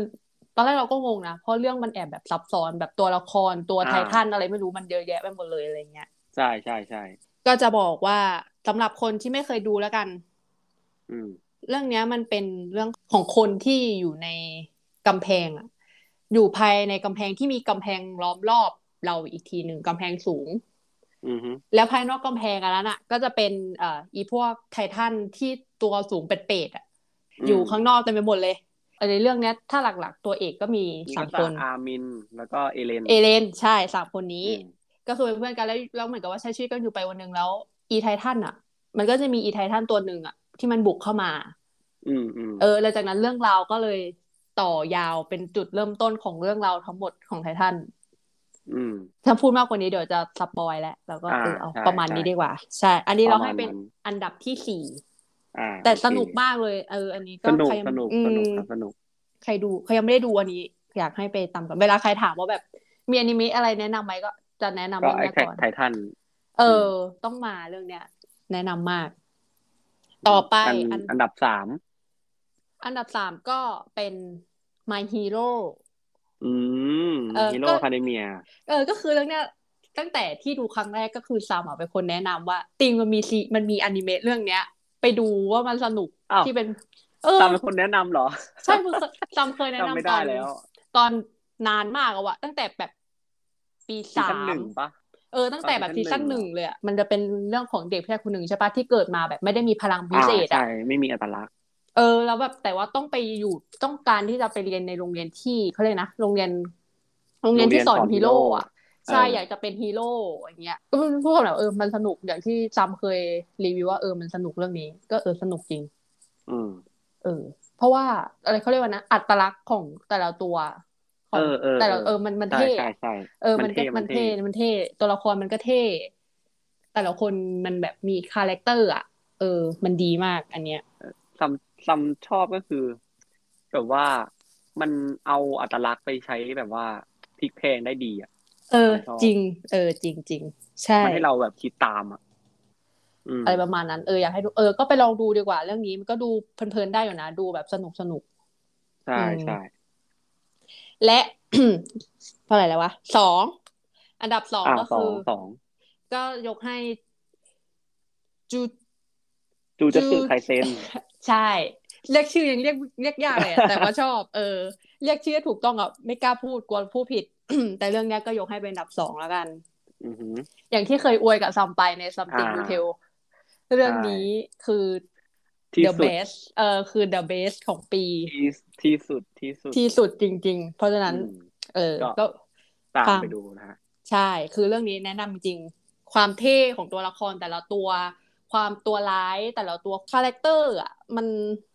ตอนแรกเราก็งงนะเพราะเรื่องมันแอบแบบซับซ้อนแบบตัวละครตัวไททันอะไรไม่รู้มันเยอะแยะไปหมดเลยอะไรเงี้ยใช่ใช่ใช่ก็จะบอกว่าสำหรับคนที่ไม่เคยดูแล้วกัน อืมเรื่องเนี้ยมันเป็นเรื่องของคนที่อยู่ในกำแพงอะอยู่ภายในกำแพงที่มีกำแพงล้อมรอบเราอีกทีหนึ่งกำแพงสูงอืมฮึแล้วภายนอกกำแพงอันนั้นอะ ก็จะเป็นเอ่ออีพวกไททันที่ ตัวสูงเป็นเป็ดๆอะอยู่ข้างนอกเต็มไปหมดเลยในเรื่องเนี้ยถ้าหลักๆ ตัวเอกก็มีมีสามก็คนอาร์มินแล้วก็เอเลนเอเลนใช่สามคนนี้อืมก็คือเป็นเพื่อนกันแล้วแล้วเหมือนกับว่าใช้ชีวิตกันอยู่ไปวันหนึ่งแล้ว อีไททันอะ มันก็จะมีอีไททันตัวหนึ่งอะ ที่มันบุกเข้ามา อืมอืมเออแล้วจากนั้นเรื่องราวก็เลยต่อยาวเป็นจุดเริ่มต้นของเรื่องราวทั้งหมดของไททันอืมถ้าพูดมากกว่านี้เดี๋ยวจะ spoil แล้วแล้วก็อ่าเออเอาใช่ประมาณนี้ใช่ดีกว่า ใช่ อันนี้เราประมาณให้เป็นนั้นอันดับที่สี่อ่า แต่โอเคสนุกมากเลย เออ อันนี้ก็สนุกใครยังสนุกอืมสนุกครับสนุก ใครดูใครยังไม่ได้ดูอันนี้ อยากให้ไปตามกันเวลาใครถามว่าแบบ มีอนิเมะอะไรแนะนำไหมก็จะแนะนำก็เรื่องไอเนี้ย Attack on Titan เออ ต้องมาเรื่องเนี้ย แนะนำมาก ต่อไปอันอันอันดับสามอันดับสามก็เป็น My Hero อืมเออ Hero Academiaเออ ก็คือเรื่องเนี้ยตั้งแต่ที่ดูครั้งแรกก็คือซัมอะเป็นคนแนะนำว่าติงมันมีซีมันมีอนิเมะเรื่องเนี้ย ไปดูว่ามันสนุกอ้าวที่เป็น เออตามเป็นคนแนะนำเหรอ ใช่คือซัมเคยแนะจำไม่นำตได้อนแล้วตอนนานมากอะวะตั้งแต่แบบปีซีสาซั่นหมนึ่งปะเออตั้งแต่แบบตอนซีซีซั่ซั่นนหหนึ่นึ่งงเลยอะมันจะเป็นเรื่องของเด็กผู้ชายคนหนึ่งใช่ปะที่เกิดมาแบบไม่ได้มีพลังพิเศษอ่าอะใช่ไม่มีอัตลักษณ์เออ แล้วแบบแต่ว่าต้องไปอยู่ต้องการที่จะไปเรียนในโรงเรียนที่เขาเรียกนะโรงเรียน โรงเรียนที่สอนฮีโร่อะ ใช่อยากจะเป็นฮีโร่อย่างเงี้ยก็พูดแบบเออมันสนุกอย่างที่จำเคยรีวิวว่าเออมันสนุกเรื่องนี้ ก็เออสนุกจริง อืม เออ เพราะว่าอะไรเขาเรียกว่านะอัตลักษณ์ของแต่ละตัวของเออเออแต่ละเออเออมันมันใช่เท่ใช่อะใช่เออมันก็มัมันนเท่เท่มันเท่ตัวละครมันก็เท่ แต่ละคนมันแบบมี character อะ เออ มันดีมากอันเนี้ยซัมซัมชอบก็คือแบบว่ามันเอาอัตลักษณ์ไปใช้แบบว่าพลิกเพลงได้ดีอะ เออชอบจริง เออ จริงจริงใช่มันให้เราแบบคิดตามอะอืมอะไรประมาณนั้นเอออยากให้ดูเออก็ไปลองดูดีกว่า เรื่องนี้มันก็ดูเพลินๆได้อยู่นะ ดูแบบสนุกสนุกใช่อืมใช่และเท่าไหร่แล้ววะสองอันดับสองอ่าก็สอคืงอสองก็ยกให้ จูจูจะสึจูไคเซนใช่ เรียกชื่อยังเรียกเรียกยากเลยอะแต่ว่าชอบ เออ เรียกชื่อถูกต้องอะไม่กล้าพูดกลัวพูดผิดแต่เรื่องเนี้ยก็ยกให้เป็นอันดับสองแล้วกันอือหืออย่างที่เคยอวยกับซัมไปใน something อ่า to tell เรื่องนี้คือที่ the สุด best เออคือ the best ของปีที่ที่สุดที่สุดที่สุดจริง ๆ เพราะฉะนั้นอืมเออก็ก็ตามฟังไปดูนะฮะใช่ คือเรื่องนี้แนะนำจริง ความเท่ของตัวละครแต่ละตัว ความตัวร้ายแต่ละตัว character อะมัน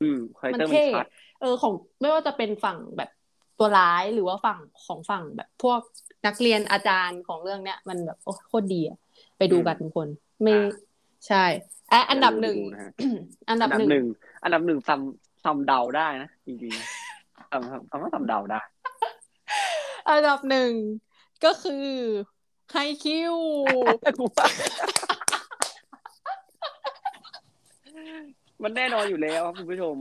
อืม character มันมันเท่ชัดเออของไม่ว่าจะเป็นฝั่งแบบ ตัวร้ายหรือว่าฝั่งของฝั่งแบบพวกนักเรียนอาจารย์ของเรื่องเนี้ย มันแบบโอ้โคตรดีอะไปดูกันทุกคนไม่อ่าใช่อะอย่าลืมไปดูอันดับหลืนึ่งนะฮะอันดับหนึ่งอันดับหนึ่งอันดับหนึ่งซัมซัมเดาได้นะจริงๆซัมซัมว่าซัมเดาได้ อันดับหนึ่งก็คือไฮคิวมันแน่นอนอยู่แล้วคุณผู้ชม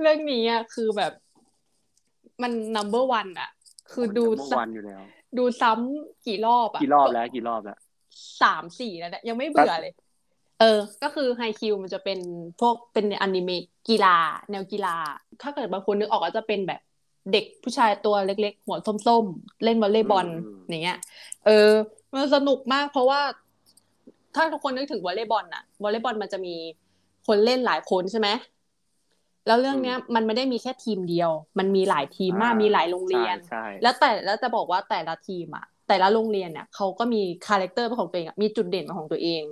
เรื่องนี้อะคือแบบ มัน number one อะคือดูเมื่อซ้วันอยู่แล้วำดูซ้ำกี่รอบอะกี่รอบแล้วกี่รอบแล้วสามสี่แล้วเนี่ยยังไม่เบื่อเลย เออ ก็คือไฮคิวมันจะเป็นพวกเป็นอนิเมะกีฬา แนวกีฬา ถ้าเกิดบางคนนึกออกก็จะเป็นแบบเด็กผู้ชายตัวเล็กๆ หัวส้มๆ เล่นวอลเลย์บอลอืมอย่างเงี้ย เออ มันสนุกมากเพราะว่า ถ้าทุกคนนึกถึงวอลเลย์บอลอะวอลเลย์บอลมันจะมีคนเล่นหลายคนใช่ไหม แล้วเรื่องเนี้ยมันไม่ได้มีแค่ทีมเดียว มันมีหลายทีมมากมีหลายโรงเรียนใช่ใช่แล้วแต่แล้วจะบอกว่าแต่ละทีมอะแต่ละโรงเรียนเนี่ยเขาก็มี character เป็นของตัวเองอะมีจุดเด่นเป็นของตัวเอง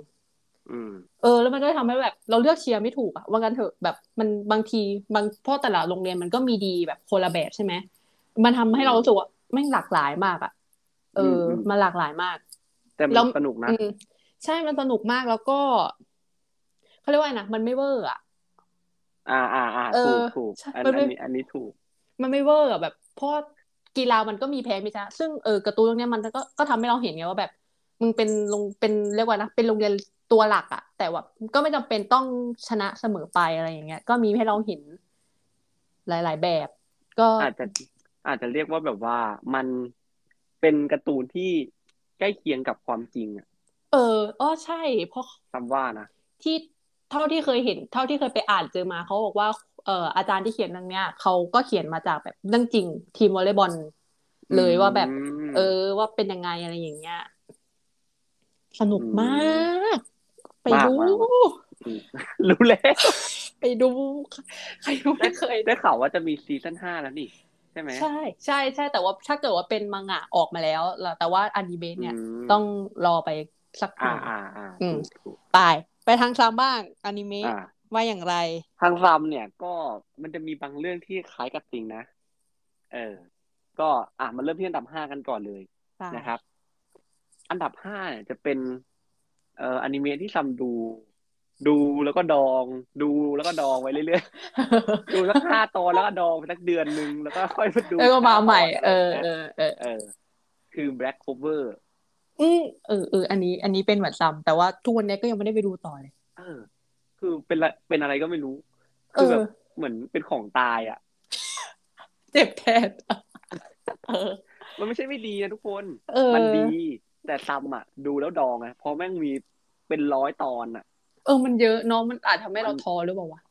อืมเออ แล้วมันก็ทำให้แบบ เราเลือกเชียร์ไม่ถูกอะว่ากันเถอะแบบมันบางทีบางเพราะแต่ละโรงเรียนมันก็มีดีแบบคนละแบบใช่ไหมมันทำให้เรารู้สึกว่าแม่งหลากหลายมากอะเอออมอืมมันหลากหลายมาก แต่มัแล้นวสนุกนะอืมใช่มันสนุกมากแล้วก็เขาเรียกว่าไงนะมันไม่เวอร์อะ อ่าอ่าอ่าเอถูอกถูกใช่อันมันอัไม่นนี้อันนี้ถูก มันไม่เวอร์อะแบบเพราะกีฬามันก็มีแพ้มีชนะซึ่งเออการ์ตูนเรื่องเนี้ยมันก็ก็ทำให้เราเห็นไงว่าแบบ มึงเป็นโรงเป็นเรียกว่านะเป็นโรงเรียนตัวหลักอะแต่ว่าก็ไม่จำเป็นต้องชนะเสมอไปอะไรอย่างเงี้ย ก็มีให้เราเห็นหลาย ๆ แบบ ก็อาจจะอาจจะเรียกว่าแบบว่ามันเป็นการ์ตูนที่ใกล้เคียงกับความจริงอะเอออ๋อใช่เพราะซัมว่านะที่ เท่าที่เคยเห็น เท่าที่เคยไปอ่านเจอมาเขาบอกว่าเอ่ออาจารย์ที่เขียนเรื่องเนี้ยเขาก็เขียนมาจากแบบเรื่องจริงทีมวอลเลย์บอลเลยว่าแบบมเออ ว่าเป็นยังไงอะไรอย่างเงี้ยสนุกอืมมาก ไปมากดูมากมรู้แล้วไปดู ใครรู้ไม่เคยได้ข่าวว่าจะมีซีซั่นห้าแล้วนี่ใช่ไหมใช่ใช่ใช่แต่ว่าถ้าเกิดว่าเป็นมังงะออกมาแล้วแล้วแต่ว่าอนิเมะเนี่ยมต้องรอไปสักหอ่าน่อยอ่าอ่าอืมถูกถูกไป ไปทางซ้ำบ้างอนิเมะอ่าว่าอย่างไร ทางซัมเนี่ย ก็มันจะมีบางเรื่องที่คล้ายกับจริงนะ เออ ก็อะมาเริ่มที่อันดับห้ากันก่อนเลยนะครับ อันดับห้าเนี่ยจะเป็น เอ่ออนิเมะที่ซัมดู ดูแล้วก็ดอง ดูแล้วก็ดองไว้เรื่อยๆ ดูสักห้าตอนแล้วก็ดองไปสักเดือนหนึ่งแล้วก็ค่อยมาดูแล้วก็มาใหม่ห้ตนเอออะไรเอย่างงี้ยอเออเออคือ Black Cover อืมเออเอออันนี้ อันนี้เป็นเหมือนซ้ำแต่ว่าทุกวันนี้ก็ยังไม่ได้ไปดูต่อเลย เออ คือเป็นละเป็นอะไรก็ไม่รู้ คือแบบเออเหมือนเป็นของตายอะ เจ็บแทนเออ มันไม่ใช่ไม่ดีนะทุกคนเออมันดี แต่ซัมอะ ดูแล้วดองไงเพราะแม่งมีเป็นร้อยตอนอะ เออ มันเยอะเนาะมันอาจทำให้เราท้อหรือเปล่าวะ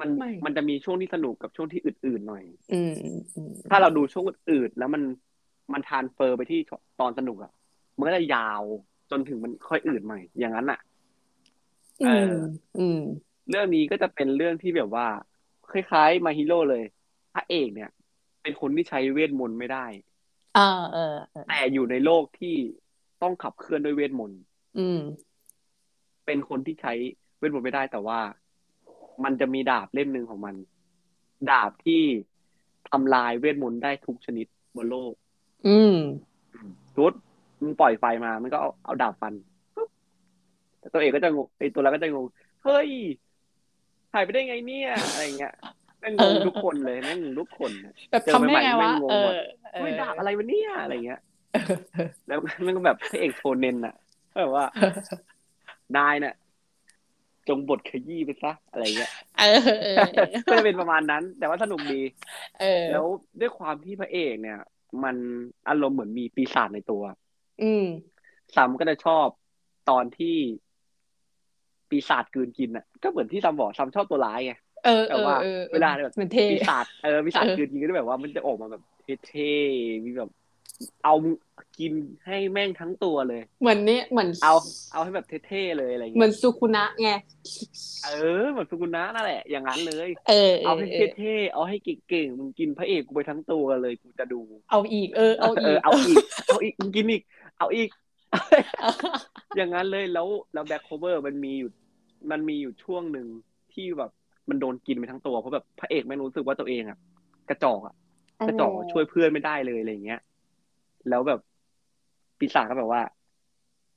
มันไม่มันจะมีช่วงที่สนุกกับช่วงที่อื่นๆหน่อย อืมอืมอืมถ้าเราดูช่วงอื่นๆแล้วมันมันทานเฟอร์ไปที่ตอนสนุกอะ มันก็จะยาวจนถึงมันค่อยอื่นใหม่ อย่างนั้นอะเออือมอืม เรื่องนี้ก็จะเป็นเรื่องที่แบบว่า คล้ายๆมาฮิโร่เลยพระเอกเนี่ย เป็นคนที่ใช้เวทมนต์ไม่ได้อ่าเออเออแต่อยู่ในโลกที่ต้องขับเคลื่อนด้วยเวทมนต์อืม เป็นคนที่ใช้เวทมนต์ไม่ได้แต่ว่า มันจะมีดาบเล่มหนึ่งของมัน ดาบที่ทำลายเวทมนต์ได้ทุกชนิดบนโลก อืมทุดมึ งปล่อยไฟมา มันก็เอาเอาดาบฟันปุ๊บแต่ตัวเอกก็จะงงไอตัวเราก็จะงง เฮ้ยหายไปได้ไงเนี่ย อะไรเงี้ยแม่งงงเออทุกคนเลยแม่งงงทุกคนนะแบบเจอทำได้ใหม่ไงๆวะไม่งงเอหมอดเออไม่ดาบอะไรวะเนี่ยอะไรเงี้ยเออแล้วมันก็แบบพระเอกโชเนนอะแบบว่านายน่ะจงบทขยี้ไปซะอะไรเงี้ยเออเออก็จะเป็นประมาณนั้น แต่ว่าสนุกดีเออแล้วด้วยความที่พระเอกเนี่ย มันอารมณ์เหมือนมีปีศาจในตัว อืม ซัมก็จะชอบตอนที่ปีศาจกลืนกินอะ ก็เหมือนที่ซัมบอกซัมชอบตัวร้ายไงเออแบเอบอว่าเออเวลาแบบมันเท่ปีศาจเออปีศาจเออกลืนกินก็จะแบบว่ามันจะออกมาแบบเท่ๆมีแบบเอากินให้แม่งทั้งตัวเลย เหมือนนี่เหมือนเอา เอาให้แบบเท่ๆเลยอะไรเหมืเงี้อยนสุคุนะไงเออเหมือนสุกุนะนั่นแหละ อย่างนั้นเลย เออเอเอาอให้เออเท่ๆเอาให้เก่งๆมึงกินพระเอกกูไปทั้งตัวเลยกูจะดู เอาอีก เออเอาเออีอกเอาอีกเอาอีกมึงกินอีก เอาอีก อย่างนั้นเลยแล้วแล้ว Black Clover มันมีอยู่มันมีอยู่ช่วงหนึ่งที่แบบมันโดนกินไปทั้งตัวเพราะแบบพระเอกไม่งรู้สึกว่าตัวเองอะกระจอกอะกระจอกอะช่วยเพื่อนไม่ได้เลยอะไรอย่างเงี้ย แล้วแบบปีศาจก็แบบว่า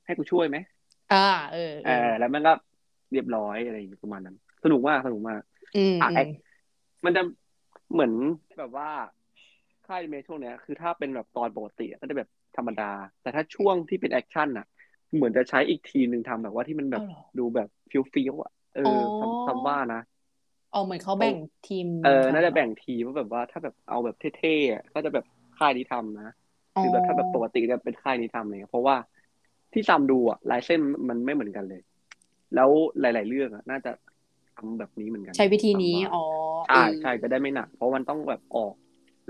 ให้กูช่วยไหมอ่า เออเออแล้วมันก็เรียบร้อยอะไรอย่างเงี้ยประมาณนั้น สนุกมากสนุกมากอืมอะอืไอ้มมันจะเหมือนแบบว่าค่ายอนิเมะช่วงเนี้ย คือถ้าเป็นแบบตอนปกติอะก็จะแบบ ธรรมดา แต่ถ้าช่วงที่เป็นแอคชั่นอะ เหมือนจะใช้อีกทีหนึ่งทำแบบว่าที่มันแบบเอาเหรอดูแบบ feel feel อะเออออทำทำว่านะเอาเหมือนเขาแบ่งทีม เออ น่าจะแบ่งทีมว่าแบบว่าถ้าแบบเอาแบบเท่ๆอะก็จะแบบค่ายนี้ทำนะคือแบบถ้าแบบปกติจะเป็นค่ายนี้ทำเลยเพราะว่าที่ซัมดูอะลายเส้นมันไม่เหมือนกันเลย แล้วหลาย ๆ เรื่องอะ น่าจะทำแบบนี้เหมือนกัน ใช้วิธีนี้ซัมว่าอ๋อใช่เออใช่จะได้ไม่หนัก เพราะมันต้องแบบออก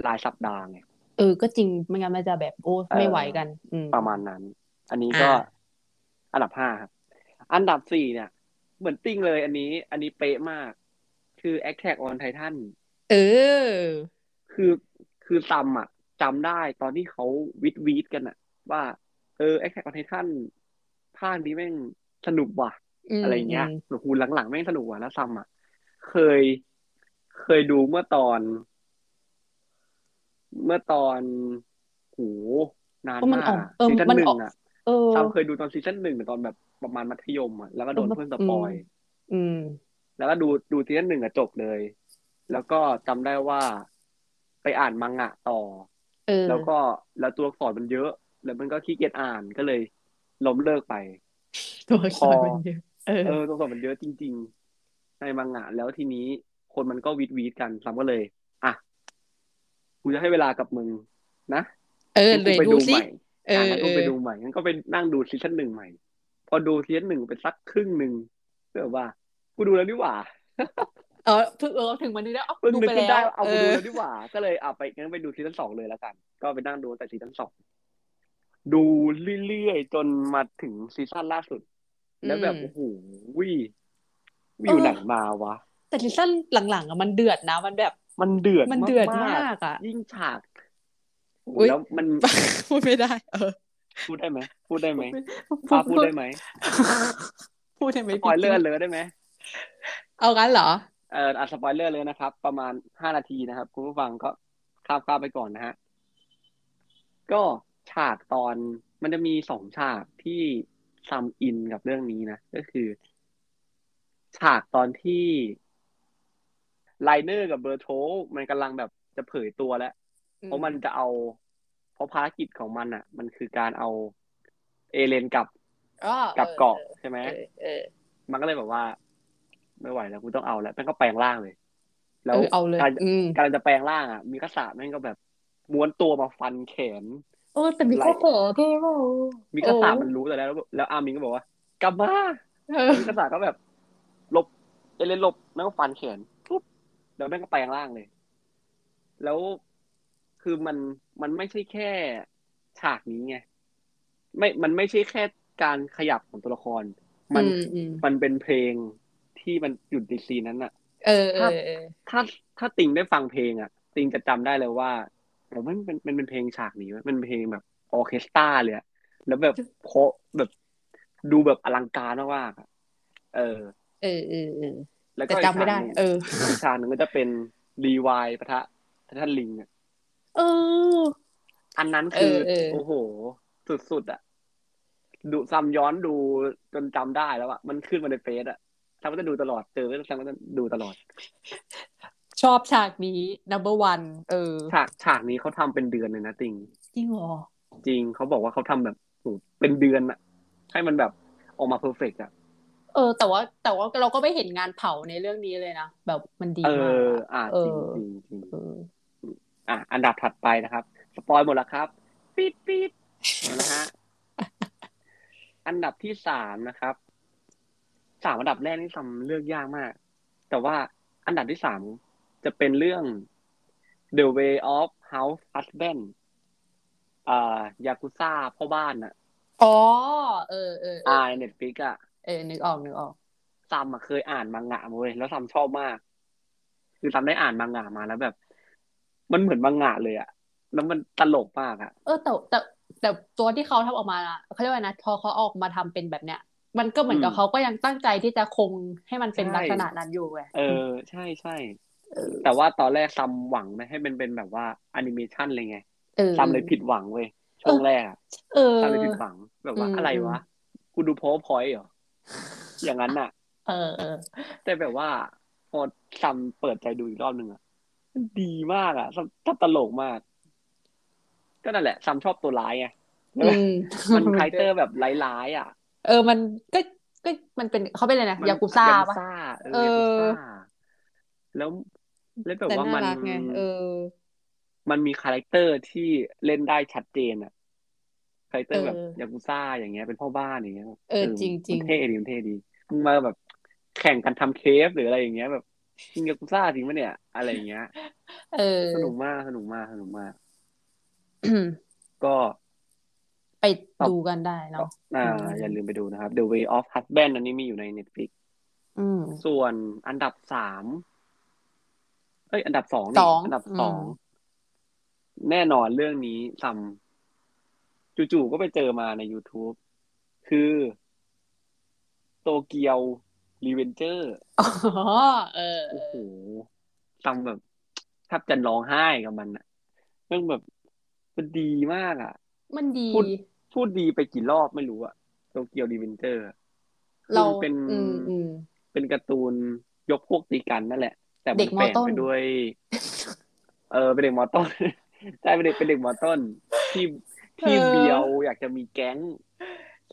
รายสัปดาห์ไง เออ ก็จริงไม่งั้นมันจะแบบโอ้เออไม่ไหวกัน อืมประมาณนั้น อันนี้ก็อ่าอันดับห้าครับ อันดับสี่เนี่ย เหมือนติ้งเลย อันนี้ อันนี้เป๊ะมาก คือ Attack on Titan เออ คือคือซัมอะจำได้ตอนที่เขาหวีดหวีดกันอะ ว่า เออ Attack on Titan ภาคนี้แม่งสนุกว่ะมอะไรเงี้ยมหนูคูหลังๆแม่งสนุกว่ะแล้วซัมอะ เคย เคยดูเมื่อตอน เมื่อตอนโหนานเพราะมันมากออกอะเออซีซั่นมันหนึ่ออกงอะเออซัมเคยดูตอนซีซั่นหนึ่งตอนแบบประมาณมัธยมอะแล้วก็โดนเออเพื่อน spoil อืม แล้วก็ดูดูซีซั่นหนึ่งอะจบเลย แล้วก็จำได้ว่าไปอ่านมังงะต่อเออแล้วก็แล้วตัวอักษรมันเยอะ แล้วมันก็ขี้เกียจอ่านก็เลยล้มเลิกไป ตัวอักษรพอมันเยอะเออเออตัวอักษรมันเยอะจริง ๆ ในมังงะแล้วทีนี้คนมันก็หวีดหวีดกันซัมก็เลยอะ กูจะให้เวลากับมึงนะเอองั้นเลกูยไปดูดูสิใหม่เออะองั้นเอกูอไปดูใหม่งั้นก็ไปนั่งดูซีซั่นหนึ่งใหม่ พอดูซีซั่นหนึ่งไปสักครึ่งหนึ่งก็แบบว่า กูดูแล้วนี่หว่าเออเพิ่งเออถึงวันนี้แล้วเอาเพิ่งดูนึกไปขึ้นแล้ได้วว่าเอาเอกูดูอแล้วนี่หว่า ก็เลยเอาไปงั้นไปดูซีซั่นสองเลยแล้วกัน ก็ไปนั่งดูแต่ซีซั่นสองดูเรื่อยๆจนมาถึงซีซั่นล่าสุด แล้วแบบอืมโอ้โหวิวิวไหนมาวะ แต่ซีซั่นหลังๆอะมันเดือดนะมันแบบ มันเดือดมันเดือดมากอะยิ่งฉากโอ้โหอุ๊ยแล้วมันพูดไม่ได้ เออ พูดได้ไหมพูดได้ไหมพูป้าพูดได้ไหมพูดได้ไหมสปอยเลอร์เลยได้ไหมเอากันเหรอเอออัดสปอยเลอร์เลยนะครับ ประมาณห้านาทีนะครับ คุณผู้ฟังก็ข้ามข้ามไปก่อนนะฮะก็ฉากตอนมันจะมีสองฉากที่ซัมอินกับเรื่องนี้นะ ก็คือ ฉากตอนที่ ไลเนอร์กับเบอร์โทมันกำลังแบบจะเผยตัวแล้ว เพราะมันจะเอา เพราะภารกิจของมันอะ มันคือการเอาเอเลนกลับอ๋อกลับเกาะใช่ไหมเออเออมันก็เลยแบบว่า ไม่ไหวแล้วกูต้องเอาแล้วแม่งก็แปลงร่างเลยเออเอาเลยการอืมการจะแปลงร่างอะ มีกษัตริย์แม่งก็แบบม้วนตัวมาฟันแขนเออแต่มีข้อแผลเท่มากมิกาสามันรู้แต่แล้ว แล้วอามิงก็บอกว่ากลับมาเออมิกาสาก็แบบหลบเอเลนหลบแล้วก็ฟันแขนปุ๊บ แล้วแม่งก็แปลงร่างเลย แล้วคือมันมันไม่ใช่แค่ฉากนี้ไงไม่ มันไม่ใช่แค่การขยับของตัวละคร มันอืมอืมมันเป็นเพลงที่มันอยู่ในซีนนั้นอะเออเออเออถ้าถ้าติงได้ฟังเพลงอะติงจะจำได้เลยว่าโอ้มันเป็นมันเป็นเพลงฉากนี้เว้ยมันเป็นเพลงแบบออร์เคสตราเลยอะแล้วแบบเพราะแบบดูแบบอลังการมากๆอะเออ เออเออเออ แล้วก็แต่อีกจำไม่ได้ฉากหนึ่งเอออีกฉากหนึ่งก็จะเป็นรีวายปะทะท่านลิงอะเออ อันนั้นคือเออเออโอ้โห สุดๆอะดูซ้ำย้อนดูจนจำได้แล้วอะมันขึ้นมาในเฟซอะถ้าก็จะดูตลอดเจอก็จะก็จะดูตลอด ชอบฉากนี้ number one เออ ฉากฉากนี้เขาทำเป็นเดือนเลยนะติงจริงเหรอจริงเขาบอกว่าเขาทำแบบโหเป็นเดือนอะให้มันแบบออกมา perfect อะ เออ แต่ว่าแต่ว่าเราก็ไม่เห็นงานเผาในเรื่องนี้เลยนะ แบบมันดีเอมากออะอ่าเอจริงอจริงจริงเอออะอันดับถัดไปนะครับ spoil หมดแล้วครับปิดปิดนะฮะอันดับที่สามนะครับสามอันดับแรกนี่ทำเลือกยากมาก แต่ว่าอันดับที่สามจะเป็นเรื่อง The Way of House Husband อ่ายากุซ่าพ่อบ้านอะอ๋อ เออเออเออ่าอเน็ตฟิกอะ เออนึกออกนึกออกซัมอะเคยอ่านมังงะมาเว้ยแล้วซัมชอบมาก คือซัมได้อ่านมังงะมาแล้วแบบ มันเหมือนมังงะเลยอะแล้วมันตลกมากอะเออแต่แต่แต่ตัวที่เขาทำออกมาอะเขาเรียกว่านะพอเขาออกมาทำเป็นแบบเนี้ยมันก็เหมือนกับอืมเขาก็ยังตั้งใจที่จะคงให้มันเป็นใช่ลักษณะนั้นอยู่ไงเออ ใช่ใช่เออแต่ว่าตอนแรกซัมหวังไม่ให้มันเป็นแบบว่าแอนิเมชันเลยไงเออซัมเลยผิดหวังเว้ยช่วงแรกอะเออซัมเลยผิดหวังแบบว่าอืมอะไรวะกูดูพอพอยเหรอ อย่างนั้นอะเออเออแต่แบบว่าพอซัมเปิดใจดูอีกรอบหนึ่งอะมันดีมากอะซัมซัมตลกมาก ก็นั่นแหละซัมชอบตัวร้ายไงอืมมัน character แบบร้ายๆอะ เออมันก็ก็มันเป็นเขาเป็นอะไรนะมันยากุซ่าปะเอเอออยากุซ่าแล้วแล้วแบบแต่ว่าน่ามันรักไงเออมันมี character ที่เล่นได้ชัดเจนอะ character แบบเออยากุซ่าอย่างเงี้ยเป็นพ่อบ้านอย่างเงี้ยเออจริงๆมันเท่ดีมันเท่ดีมึงมาแบบแข่งกันทำเครปหรืออะไรอย่างเงี้ยแบบมึงยากุซ่าจริงปะเนี่ย อะไรอย่างเงี้ย เออ สนุกมากสนุกมากสนุกมากก็ไปดูกันได้เนาะอ่าอืมอย่าลืมไปดูนะครับ The Way of Husband อันนี้มีอยู่ใน Netflix อืมส่วนอันดับสามเอ้ย อันดับสองสนี่องอันดับอืมสอง แน่นอนเรื่องนี้ซัม จู่ๆก็ไปเจอมาใน YouTube คือ โตเกียวRevengers อ๋อเออเอโอ้โหอซัมแบบแทบจะร้องไห้กับมันอะเรื่องแบบ มันดีมากอะมันดี พูดพูดดีไปกี่รอบไม่รู้อะ Tokyo Revengersเราเป็นอืมอืมเป็นการ์ตูนยกพวกตีกันนั่นแหละ แต่มัเด็นกมแฝงต้นไปด้วย เออเป็นเด็กมอต้นใช่เป็นเด็กเป็นเด็กมอต้นที่ ที่เบียวอยากจะมีแก๊ง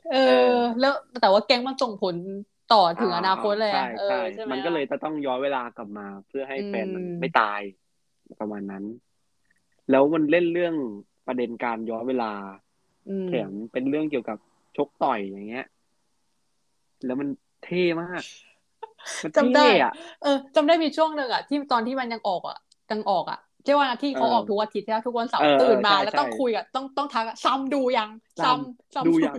เออ แล้วแต่ว่าแก๊งมันส่งผลต่อถึงอนาคตเลยใช่อะเอใช่อใช่ไหมมันก็เลยจะต้องย้อนเวลากลับมา เพื่อให้แฟนมันอืมไม่ตายประมาณนั้น แล้วมันเล่นเรื่องประเด็นการย้อนเวลาอืมแถมเป็นเรื่องเกี่ยวกับชกต่อยอย่างเงี้ย แล้วมันเท่มากมันจำได้เท่อะเออจำได้มีช่วงหนึ่งอะที่ตอนที่มันยังออกอะยังออกอะ ที่ว่าที่เขาเออออกทุกอาทิตย์ใช่ไหมทุกวันเสาร์เออตื่นมาใช่แล้วต้องใช่คุยอะต้องต้องทักอะซ้ำดูยังซ้ซ้ำซ้ำดูยัง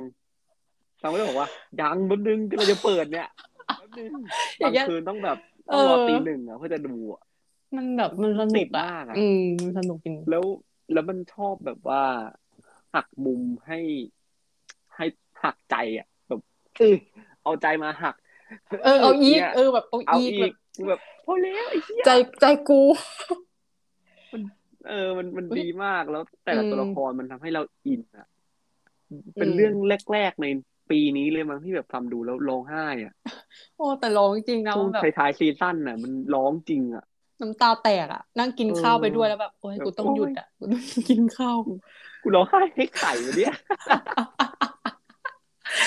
ซัมก็เลยบอกว่า ยังแป๊บนึงกำลังจะเปิดเนี่ยแป๊บนึงอย่าบางงเงี้ยคืนต้องแบบต้องรอเออตีหนึ่งอะเพื่อจะดูอะมันแบบมันสตินุกดอะมากอะอืมมันสนุกจริงแล้วแล้วมันชอบแบบว่า หักมุมให้ให้หักใจอะแบบเออเอาใจมาหัก เออเอาอีกนี่ยเออแบบเอาเอาอีกอีแบกบกูแบบพอแล้วไอ้เหี้ยใจใจกู เออ มันมันอุ๊ยดีมากแล้วแต่ละอืมตัวละครมันทำให้เราอินอะ เป็นอืมเรื่องแรกๆในปีนี้เลยมั้งที่แบบทำดูแล้วร้องไห้อะ โอ้แต่ร้องจริงนะช่วงมันแบบท้ายๆซีซั่นน่ะ มันร้องจริงอะน้ำตาแตกอะนั่งกินเออข้าวไปด้วยแล้วแบบโอ้ยแบบกูต้องโอ้ยหยุดอะกูต้องกินข้าวกูร้องไห้ให้ไข่วันเนี้ย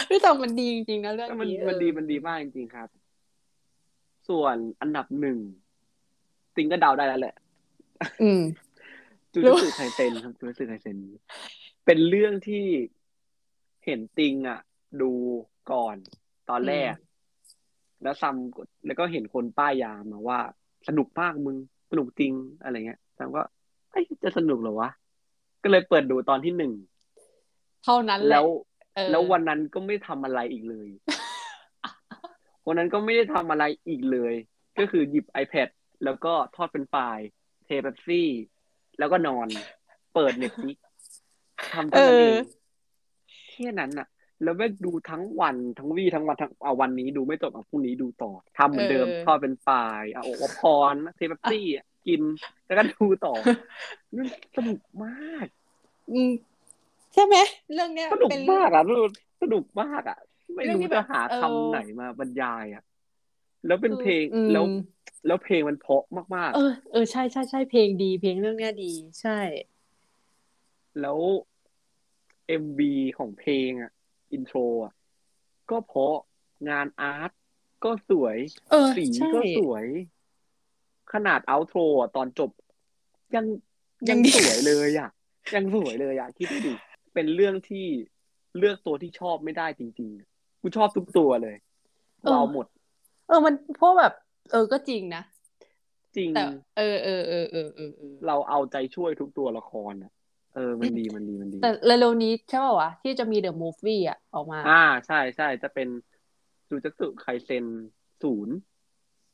พี่แต่มันดีจริงๆนะเรื่องมันนี้มันเออดีมันดีมากจริงๆครับ ส่วนอันดับหนึ่งติงก็เดาได้แล้วแหละ อืมจูจูสึไคเซนครับจูจูสึไคเซนเป็นเรื่องที่เห็นติงอะ ดูก่อนตอนแรก แล้วซัมแล้วก็เห็นคนป้ายยามาว่า สนุกมากมึงสนุกจริงอะไรเงี้ยซัมก็ไอ้ยจะสนุกเหรอวะก็เลยเปิดดูตอนที่หนึ่งเท่านั้นแหละแล้วเออแล้ววันนั้นก็ไม่ทำอะไรอีกเลย วันนั้นก็ไม่ได้ทำอะไรอีกเลย ก็คือหยิบ iPad แล้วก็ทอดเฟรนช์ฟรายส์ เทเป๊ปซี่ แล้วก็นอน เปิด Netflix ทำเท่านั้นเองแค่นั้นน่ะแล้วแม่งดูทั้งวันทั้งวี่ทั้งวันทั้งเอาวันนี้ดูไม่จบเอาพรุ่งนี้ดูต่อทำเหมือนเดิมเออทอดเฟรนช์ฟรายส์เอาโอพรเทเป๊ปซี่อะกินแล้วก็ดูต่อมันสนุกมาก อืมใช่ไหมเรื่องเนี้ยสนุกเป็นมากอะสนุกมากอะ ไม่เรื่องที่รู้จะหาแบบเออคำไหนมาบรรยายอะ แล้วเป็นเพลงอืมแล้วแล้วเพลงมันเพราะมากเออเออใช่ใช่ใช่เพลงดี เพลงเรื่องเนี้ยดี ใช่ๆแล้วเอ็มบีของเพลงอะ อินโทรอะ ก็เพราะงานอาร์ตก็สวยเออสีใช่ก็สวย ขนาดเอาโทรอะตอนจบ ยังยัยังงดีสวยเลยอะ ยังสวยเลยอะคิดดูดิเป็นเรื่องที่เลือกตัวที่ชอบไม่ได้จริง ๆ กูชอบทุกตัวเลยเราหมด เออมันเพราะแบบ เออก็จริงนะจริงแต่เออเออเออเออเออเออเราเอาใจช่วยทุกตัวละครอะเออ มันดีมันดีมันดี แต่เร็วๆนี้ใช่ป่าวะที่จะมีเดอะมูฟวี่อะออกมา อ่าใช่ใช่จะเป็นจูจัตสึไคเซนศูนย์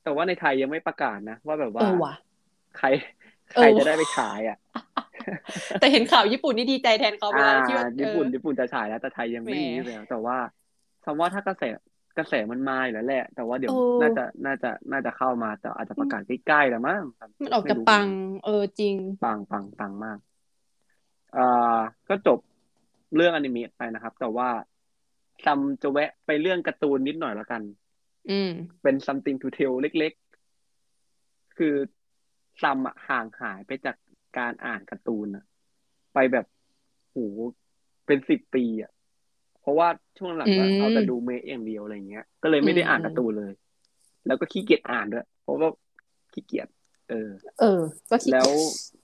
แต่ว่าในไทยยังไม่ประกาศนะ ว่าแบบว่าเออว่ะใครเอใครอจะได้ไปฉายอะ แต่เห็นข่าวญี่ปุ่นนี่ดีใจแทนเขาไปอ่าแล้วที่ว่าญี่ปุ่นเออญี่ปุ่นจะฉายแล้วแต่ไทยยังไม่มีแหมแล้วแต่ว่าคำว่าถ้ากระแส กระแสมันมาอยู่แล้วแหละ แต่ว่าเดี๋ยวเออน่าจะน่าจะน่าจะเข้ามาแต่อาจจะประกาศใกล้ๆแล้วมั้งมันออกจะไรู้ปัง เออจริง ปังปังปังมากอ่าก็จบเรื่องอนิเมะไปนะครับ แต่ว่าซัมจะแวะไปเรื่องการ์ตูนนิดหน่อยละกัน อืม เป็น something to tell เล็กๆ คือซัมอะห่างหายไปจากการอ่านการ์ตูนอะไปแบบโหเป็นสิบปีอะเพ ราะว่าช่วงหลังก็อืมเอาแต่ดูเมะอย่างเดียวอะไรเงี้ย ก็เลยไม่ได้อ่านอืมการ์ตูนเลย แล้วก็ขี้เกียจอ่านด้วย เพราะว่าขี้เกียจเออ เออ ก็คิดแล้ว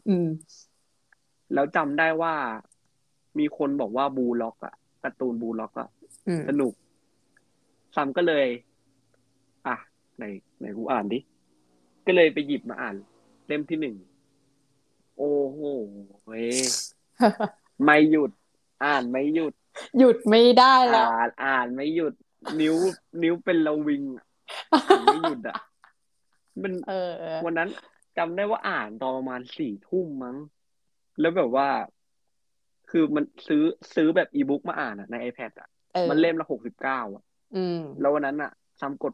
อืม แล้วจำได้ว่ามีคนบอกว่าบูล็อกอะการ์ตูนบูล็อกอะอืมสนุกซัมก็เลย อะไหนไหนกูอ่านดิ ก็เลยไปหยิบมาอ่าน เล่มที่หนึ่ง โอ้โหเว้ยไม่หยุด อ่านไม่หยุด หยุดไม่ได้แล้ว อ่านอ่านไม่หยุด นิ้ว นิ้วเป็นระวิงอะอ่านไม่หยุดอะ มันเออเออวันนั้นจำได้ว่าอ่านตอนประมาณสี่ทุ่มมั้ง แล้วแบบว่า คือมันซื้อซื้อแบบอีบุ๊กมาอ่านอะใน iPad อะเออมันเล่มละหกสิบเก้าอะอืมแล้ววันนั้นอะซ้ำกด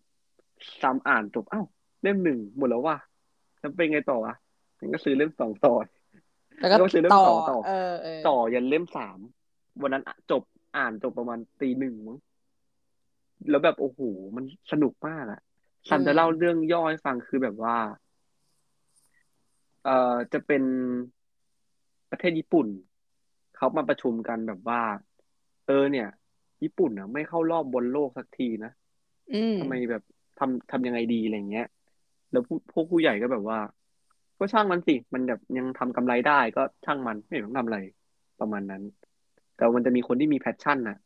ซ้ำอ่านจบ เอ้า เล่มหนึ่งหมดแล้วว่ะแล้วเป็นไงต่อวะมันก็ซื้อเล่มสองต่อแล้วก็แล้วก็ซื้อเล่มต่อสองต่อเออเออต่อยันเล่มสาม วันนั้นอะจบอ่านจบประมาณตีหนึ่งมั้งแล้วแบบโอ้โหมันสนุกมากอะซันจะเล่าเรื่องย่อให้ฟังคือแบบว่า เอ่อจะเป็นประเทศญี่ปุ่นเขามาประชุมกันแบบว่า เออเนี่ย ญี่ปุ่นอะ ไม่เข้ารอบบอลโลกสักทีนะอืมทำไมแบบทำทำยังไงดีอะไรเงี้ย แล้วผู้พวกผู้ใหญ่ก็แบบว่า ก็ช่างมันสิ มันแบบยังทำกำไรได้ก็ช่างมันไม่ต้องทำอะไรประมาณนั้น แต่มันจะมีคนที่มี passion น่ะ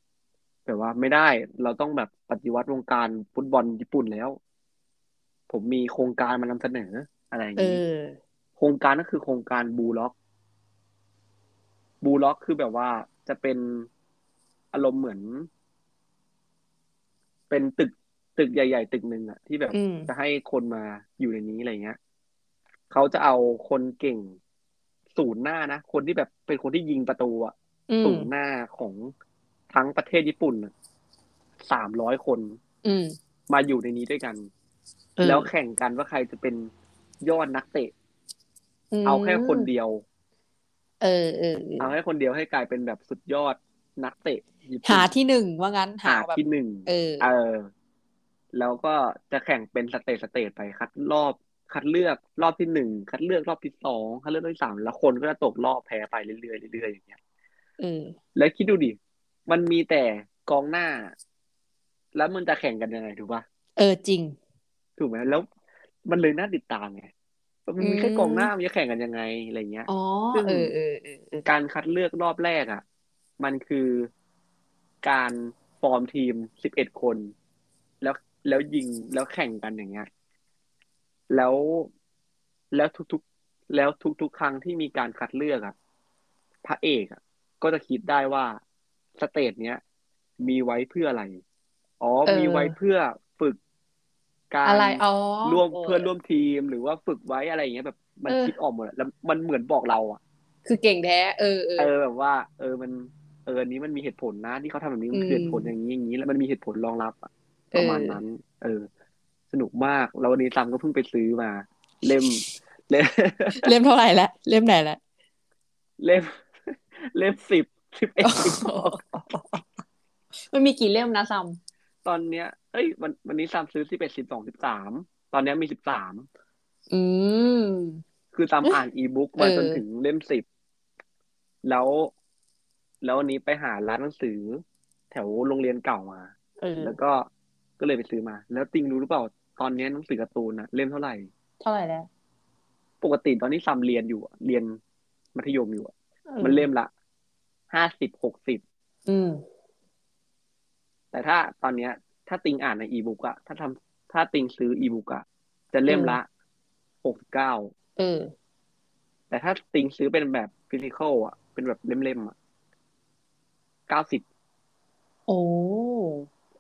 แบบว่าไม่ได้เราต้องแบบปฏิวัติวงการฟุตบอลญี่ปุ่นแล้ว ผมมีโครงการมานำเสนออะไรอย่างนี้ เออโครงการก็คือโครงการ Blue Lock Blue Lock คือแบบว่าจะเป็นอารมณ์เหมือน เป็นตึกตึกใหญ่ ๆ ตึกหนึ่งอะที่แบบอืมจะให้คนมาอยู่ในนี้อะไรเงี้ยเขาจะเอาคนเก่งศูนย์หน้านะคนที่แบบเป็นคนที่ยิงประตูอะ อืมศูนย์หน้าของทั้งประเทศญี่ปุ่นสามร้อยคนอืมมาอยู่ในนี้ด้วยกันเออแล้วแข่งกันว่าใครจะเป็นยอดนักเตะ เอาแค่คนเดียว เออเออเออเอาแค่คนเดียวให้กลายเป็นแบบสุดยอดนักเตะญี่ปุ่นหาที่หนึ่งว่างั้นหาหาแบบที่หนึ่งเออ เออ แล้วก็จะแข่งเป็น stage stage ไปคัดรอบ คัดเลือกรอบที่หนึ่งคัดเลือกรอบที่สองคัดเลือกรอบที่สามแล้วคนก็จะตกรอบแพ้ไปเรื่อยๆเรื่อยๆอย่างเงี้ย เออ แล้วคิดดูดิ มันมีแต่กองหน้า แล้วมันจะแข่งกันยังไงถูกปะเออจริง ถูกไหมแล้ว มันเลยน่าติดตามไงมันมีแค่กองหน้ามันจะแข่งกันยังไงอะไรเงี้ยอ๋อซึ่งเออเออเออเออการคัดเลือกรอบแรกอะ มันคือการฟอร์มทีมสิบเอ็ดคน แล้วแล้วยิงแล้วแข่งกันอย่างเงี้ย แล้วแล้วทุกๆ แล้วทุกๆ ครั้งที่มีการคัดเลือกอะพระเอกอะ ก็จะคิดได้ว่าสเตจเนี้ยมีไว้เพื่ออะไร อ๋อเออมีไว้เพื่อฝึกการอะไรอ๋อร่วมโอ้เพื่อนร่วมทีมหรือว่าฝึกไว้อะไรอย่างเงี้ยแบบ มันเออคิดออกหมดอะแล้วมันเหมือนบอกเราอะ คือเก่งแท้เออเออเออแบบว่า เออมันเอออันนี้มันมีเหตุผลนะที่เขาทำแบบนี้มันคือเหตุผลอย่างนี้อย่างนี้แล้วมันมีเหตุผลรองรับอะประมาณนั้น เออ สนุกมากแล้ววันนี้ซัมก็เพิ่งไปซื้อมา เล่ม เล่มเล่มเท่าไหร่ละเล่มไหนละเล่ม เล่มสิบสิบเอ็ดสิบสองมันมีกี่เล่มนะซัมตอนเนี้ยเอ้ยวันวันนี้ซัมซื้อสิบเอ็ดสิบสองสิบสามตอนเนี้ยมีสิบสามอืมคือซัมอ่านอีบุ๊กมาเออจนถึงเล่มสิบแล้ว แล้ววันนี้ไปหาร้านหนังสือ แถวโรงเรียนเก่ามาเออแล้วก็ก็เลยไปซื้อมา แล้วติงรู้หรือเปล่าตอนนี้หนังสือการ์ตูนอะเล่มเท่าไหร่ เท่าไหร่แล้ว ปกติตอนที่ซัมเรียนอยู่อะเรียนมัธยมอยู่อะออ มันเล่มละห้าสิบหกสิบอืมแต่ถ้าตอนเนี้ย ถ้าติงอ่านในอีบุ๊กอะถ้าทำถ้าติงซื้ออีบุ๊กอะจะเล่มละหกเก้าเออแต่ถ้าติงซื้อเป็นแบบฟิสิกอลอะเป็นแบบเล่มๆอะเก้าสิบโอ้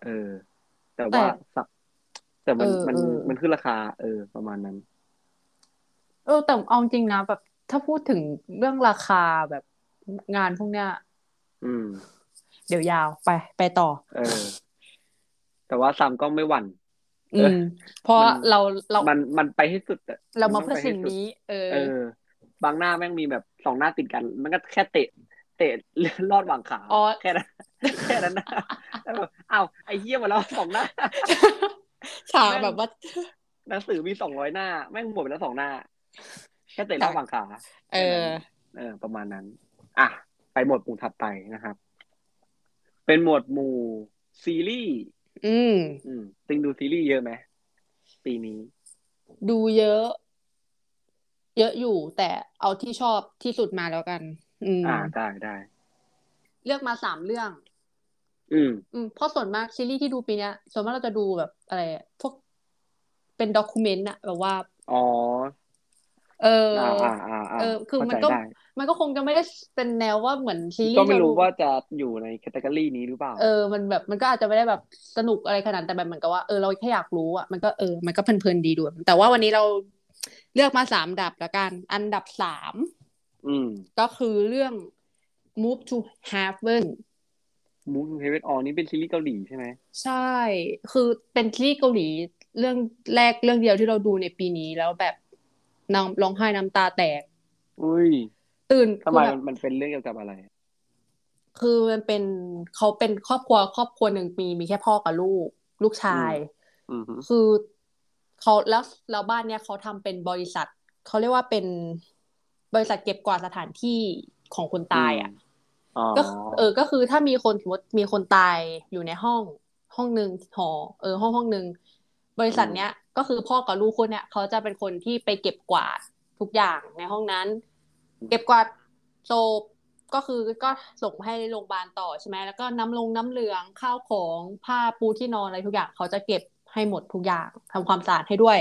เออ แต่ว่าสับแต่มันเออมันเออมันขึ้นราคา เออ ประมาณนั้น เออแต่เอาจริงนะแบบ ถ้าพูดถึงเรื่องราคาแบบงานพวกเนี้ยอืมเดี๋ยวยาวไป ไปต่อ เออ แต่ว่าซัมก็ไม่หวั่นอืมเพราะมันเราเรา มันมันไปให้สุดอะเรามาต้เพื่อไปให้สิ่งสุดนี้ เออ เออบางหน้าแม่งมีแบบสองหน้าติดกัน มันก็แค่เตะ เตะลอดหว่างขาอ๋อแค่นั้นแค่นั้นนะแล้วแบบอ้าวไอ้เหี้ยมาแล้วสองหน้าฉากแม่งแบบว่าหนังสือมีสองร้อยหน้า แม่งหมดไปแล้วสองหน้า แค่เตะลอดหว่างขา เออ เออ ประมาณนั้น อะ ไปหมวดหมู่ถัดไปนะครับ เป็นหมวดหมู่ซีรีส์ อืม อืมติงดูซีรีส์เยอะไหมปีนี้ ดูเยอะ เยอะอยู่ แต่เอาที่ชอบที่สุดมาแล้วกัน อืม อ่า ได้ได้ เลือกมาสามเรื่อง อืม อืม เพราะส่วนมากซีรีส์ที่ดูปีเนี้ยส่วนมากเราจะดูแบบอะไรอะพวกเป็น document อะแบบว่า อ๋อ เอออ่าอ่าอ่าอ่าเออ คือเข้าใจ มันก็ได้มันก็คงจะไม่ได้เป็นแนวว่าเหมือนซีรีส์ก็ไม่รู้ที่เว่าจะอยู่ใน category นี้หรือเปล่า เออ มันแบบมันก็อาจจะไม่ได้แบบสนุกอะไรขนาดนั้นแต่แบบเหมือนกับว่าเออเราแค่อยากรู้อะมันก็เออมันก็เพลินๆดีด้วยแต่ว่าวันนี้เราเลือกมาสามอันดับละกัน อันดับสามอืมก็คือเรื่อง Move to Heaven Move Heaven อ๋อนี่เป็นซีรีส์เกาหลีใช่ไหมใช่ คือเป็นซีรีส์เกาหลีเรื่องแรกเรื่องเดียวที่เราดูในปีนี้แล้วแบบ น้ำร้องไห้น้ำตาแตก อุ้ย ตื่นทำไมคือแบบมันเป็นเรื่องเกี่ยวกับอะไร คือมันเป็นเขาเป็นครอบครัวครอบครัวหนึ่งมีมีแค่พ่อกับลูก ลูกชายอืมฮึคือเขาแล้วแล้วบ้านเนี้ยเขาทำเป็นบริษัทเขาเรียกว่าเป็นบริษัทเก็บกวาดสถานที่ของคนตายอะอ๋อก็เออ ก็คือถ้ามีคนสมมติมีคนตายอยู่ในห้องห้องหนึ่งหอ เออ ห้องห้องหนึ่ง บริษัทเนี้ยก็คือพ่อกับลูกคนเนี้ยเขาจะเป็นคนที่ไปเก็บกวาดทุกอย่างในห้องนั้น เก็บกวาดศพก็คือก็ส่งให้โรงพยาบาลต่อใช่ไหมแล้วก็น้ำลงน้ำเหลืองข้าวของผ้าปูที่นอนอะไรทุกอย่างเขาจะเก็บให้หมดทุกอย่างทำความสะอาดให้ด้วย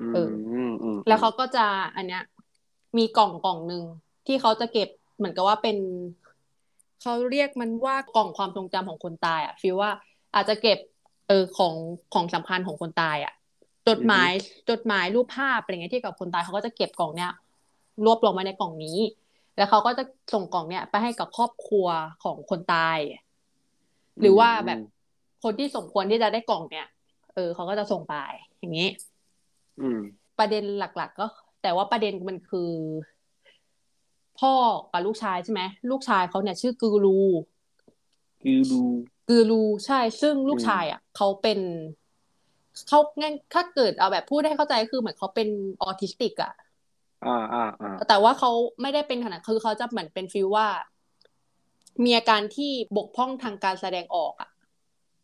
อืมเอออืมอืมแล้วเขาก็จะอันเนี้ย มีกล่องกล่องหนึ่งที่เขาจะเก็บเหมือนกับว่าเป็นเขาเรียกมันว่ากล่องความทรงจำของคนตายอะฟีลว่าอาจจะเก็บ เออของของสำคัญของคนตายอะ จดหมายจดหมายรูปภาพอะไรเงี้ยที่กับคนตายเขาก็จะเก็บกล่องเนี้ยรวบรวมไว้ในกล่องนี้ แล้วเขาก็จะส่งกล่องเนี้ยไปให้กับครอบครัวของคนตาย หรือว่าแบบคนที่สมควรที่จะได้กล่องเนี้ยเออเขาก็จะส่งไปอย่างนี้อืมประเด็นหลัก ๆ ก็ แต่ว่าประเด็นมันคือ พ่อกับลูกชายใช่ไหมลูกชายเขาเนี่ย ชื่อกูรูคือดู กูรูใช่ ซึ่งลูกอืมชายอะเขาเป็นเขาง่ายถ้าเกิดเอาแบบพูดให้เข้าใจคือเหมือนเขาเป็นออทิสติกอะอ่าอ่าอ่าแต่ว่าเขาไม่ได้เป็นขนาดคือเขาจะเหมือนเป็นฟีลว่า มีอาการที่บกพร่องทางการแสดงออกอะ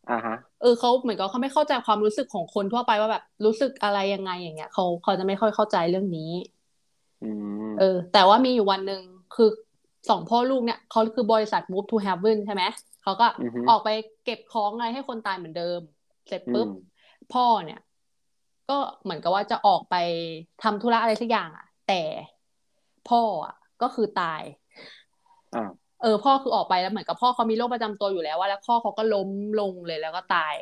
อ่าฮะเออเขาเหมือนกับเขาไม่เข้าใจความรู้สึกของคนทั่วไปว่าแบบรู้สึกอะไรยังไงอย่างเงี้ยเขาเขาจะไม่ค่อยเข้าใจเรื่องนี้อืมเออ แต่ว่ามีอยู่วันหนึ่งคือสองพ่อลูกเนี่ยเขาคือบริษัท Move to Heaven ใช่ไหม เขาก็อือฮึออกไปเก็บของอะไรให้คนตายเหมือนเดิม เสร็จปุ๊บอืมพ่อเนี่ย ก็เหมือนกับว่าจะออกไปทำธุระอะไรสักอย่างอะ แต่พ่ออะ ก็คือตายอ่าเออ พ่อคือออกไปแล้วเหมือนกับพ่อเขามีโรคประจำตัวอยู่แล้วว่าแล้วพ่อเขาก็ล้มลงเลยแล้วก็ตาย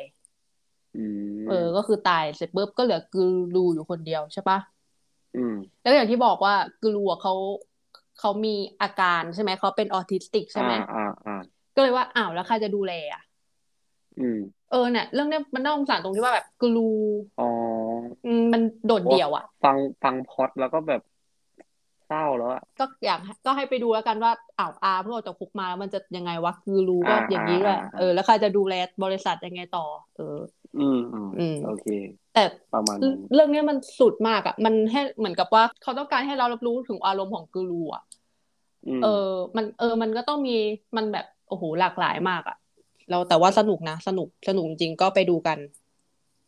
อืมเออ ก็คือตายเสร็จปุ๊บก็เหลือกูรูอยู่คนเดียวใช่ปะอืมแล้วอย่างที่บอกว่ากูรูอะเขาเขามีอาการใช่ไหมเขาเป็นออทิสติกใช่ไหมอ่าอ่าอ่า ก็เลยว่าอ้าวแล้วใครจะดูแลอะอืมเออเนี่ยเรื่องเนี้ยมันน่าสงสารตรงที่ว่าแบบกูรูอ๋ออืมมันโดดเดี่ยวอะ ฟังฟังพล็อดแล้วก็แบบเศร้าแล้วอะก็อยากก็ให้ไปดูแล้วกันว่าอ้าวอาเพิ่งออกจากคุกมาแล้วมันจะยังไงวะคือรู้ก็อ่าอย่างนี้ด้วยอ่าอ่าเออแล้วใครจะดูแลบริษัทยังไงต่อ เออ อืมอืมอืมโอเค แต่ประมาณนั้นเรื่องเนี้ยมันสุดมากอะ มันให้เหมือนกับว่าเขาต้องการให้เรารับรู้ถึงอารมณ์ของกูรูอะอืมเออ มันเออมันก็ต้องมีมันแบบ โอ้โหหลากหลายมากอะเราแต่ว่าสนุกนะ สนุกสนุกจริงๆก็ไปดูกัน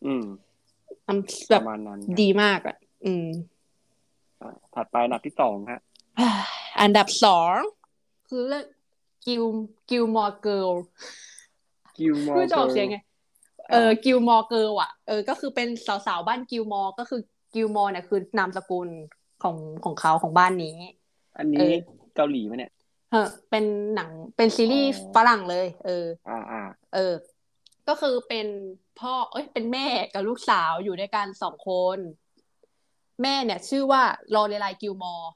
อืมมันแบบประมาณนั้นครับดีมากอะ อืมอ่าถัดไปอันดับที่สองฮะอันดับสองคือเรื่องกิล Gilmore Girls Gilmore ไม่รู้จะออกเสียงไงเออ Gilmore Girls อะเออก็คือเป็นสาวๆบ้าน Gilmore ก็คือ Gilmore เนี่ยคือนามสกุลของของเขาของบ้านนี้ อันนี้เออเกาหลีไหมเนี่ย เออเป็นหนังเป็นซีรีส์อ๋อฝรั่งเลย เออ อ่าอ่าเออ ก็คือเป็นพ่อ เอ้ย เป็นแม่กับลูกสาวอยู่ด้วยกันสองคน แม่เนี่ย ชื่อว่า Lorelai Gilmore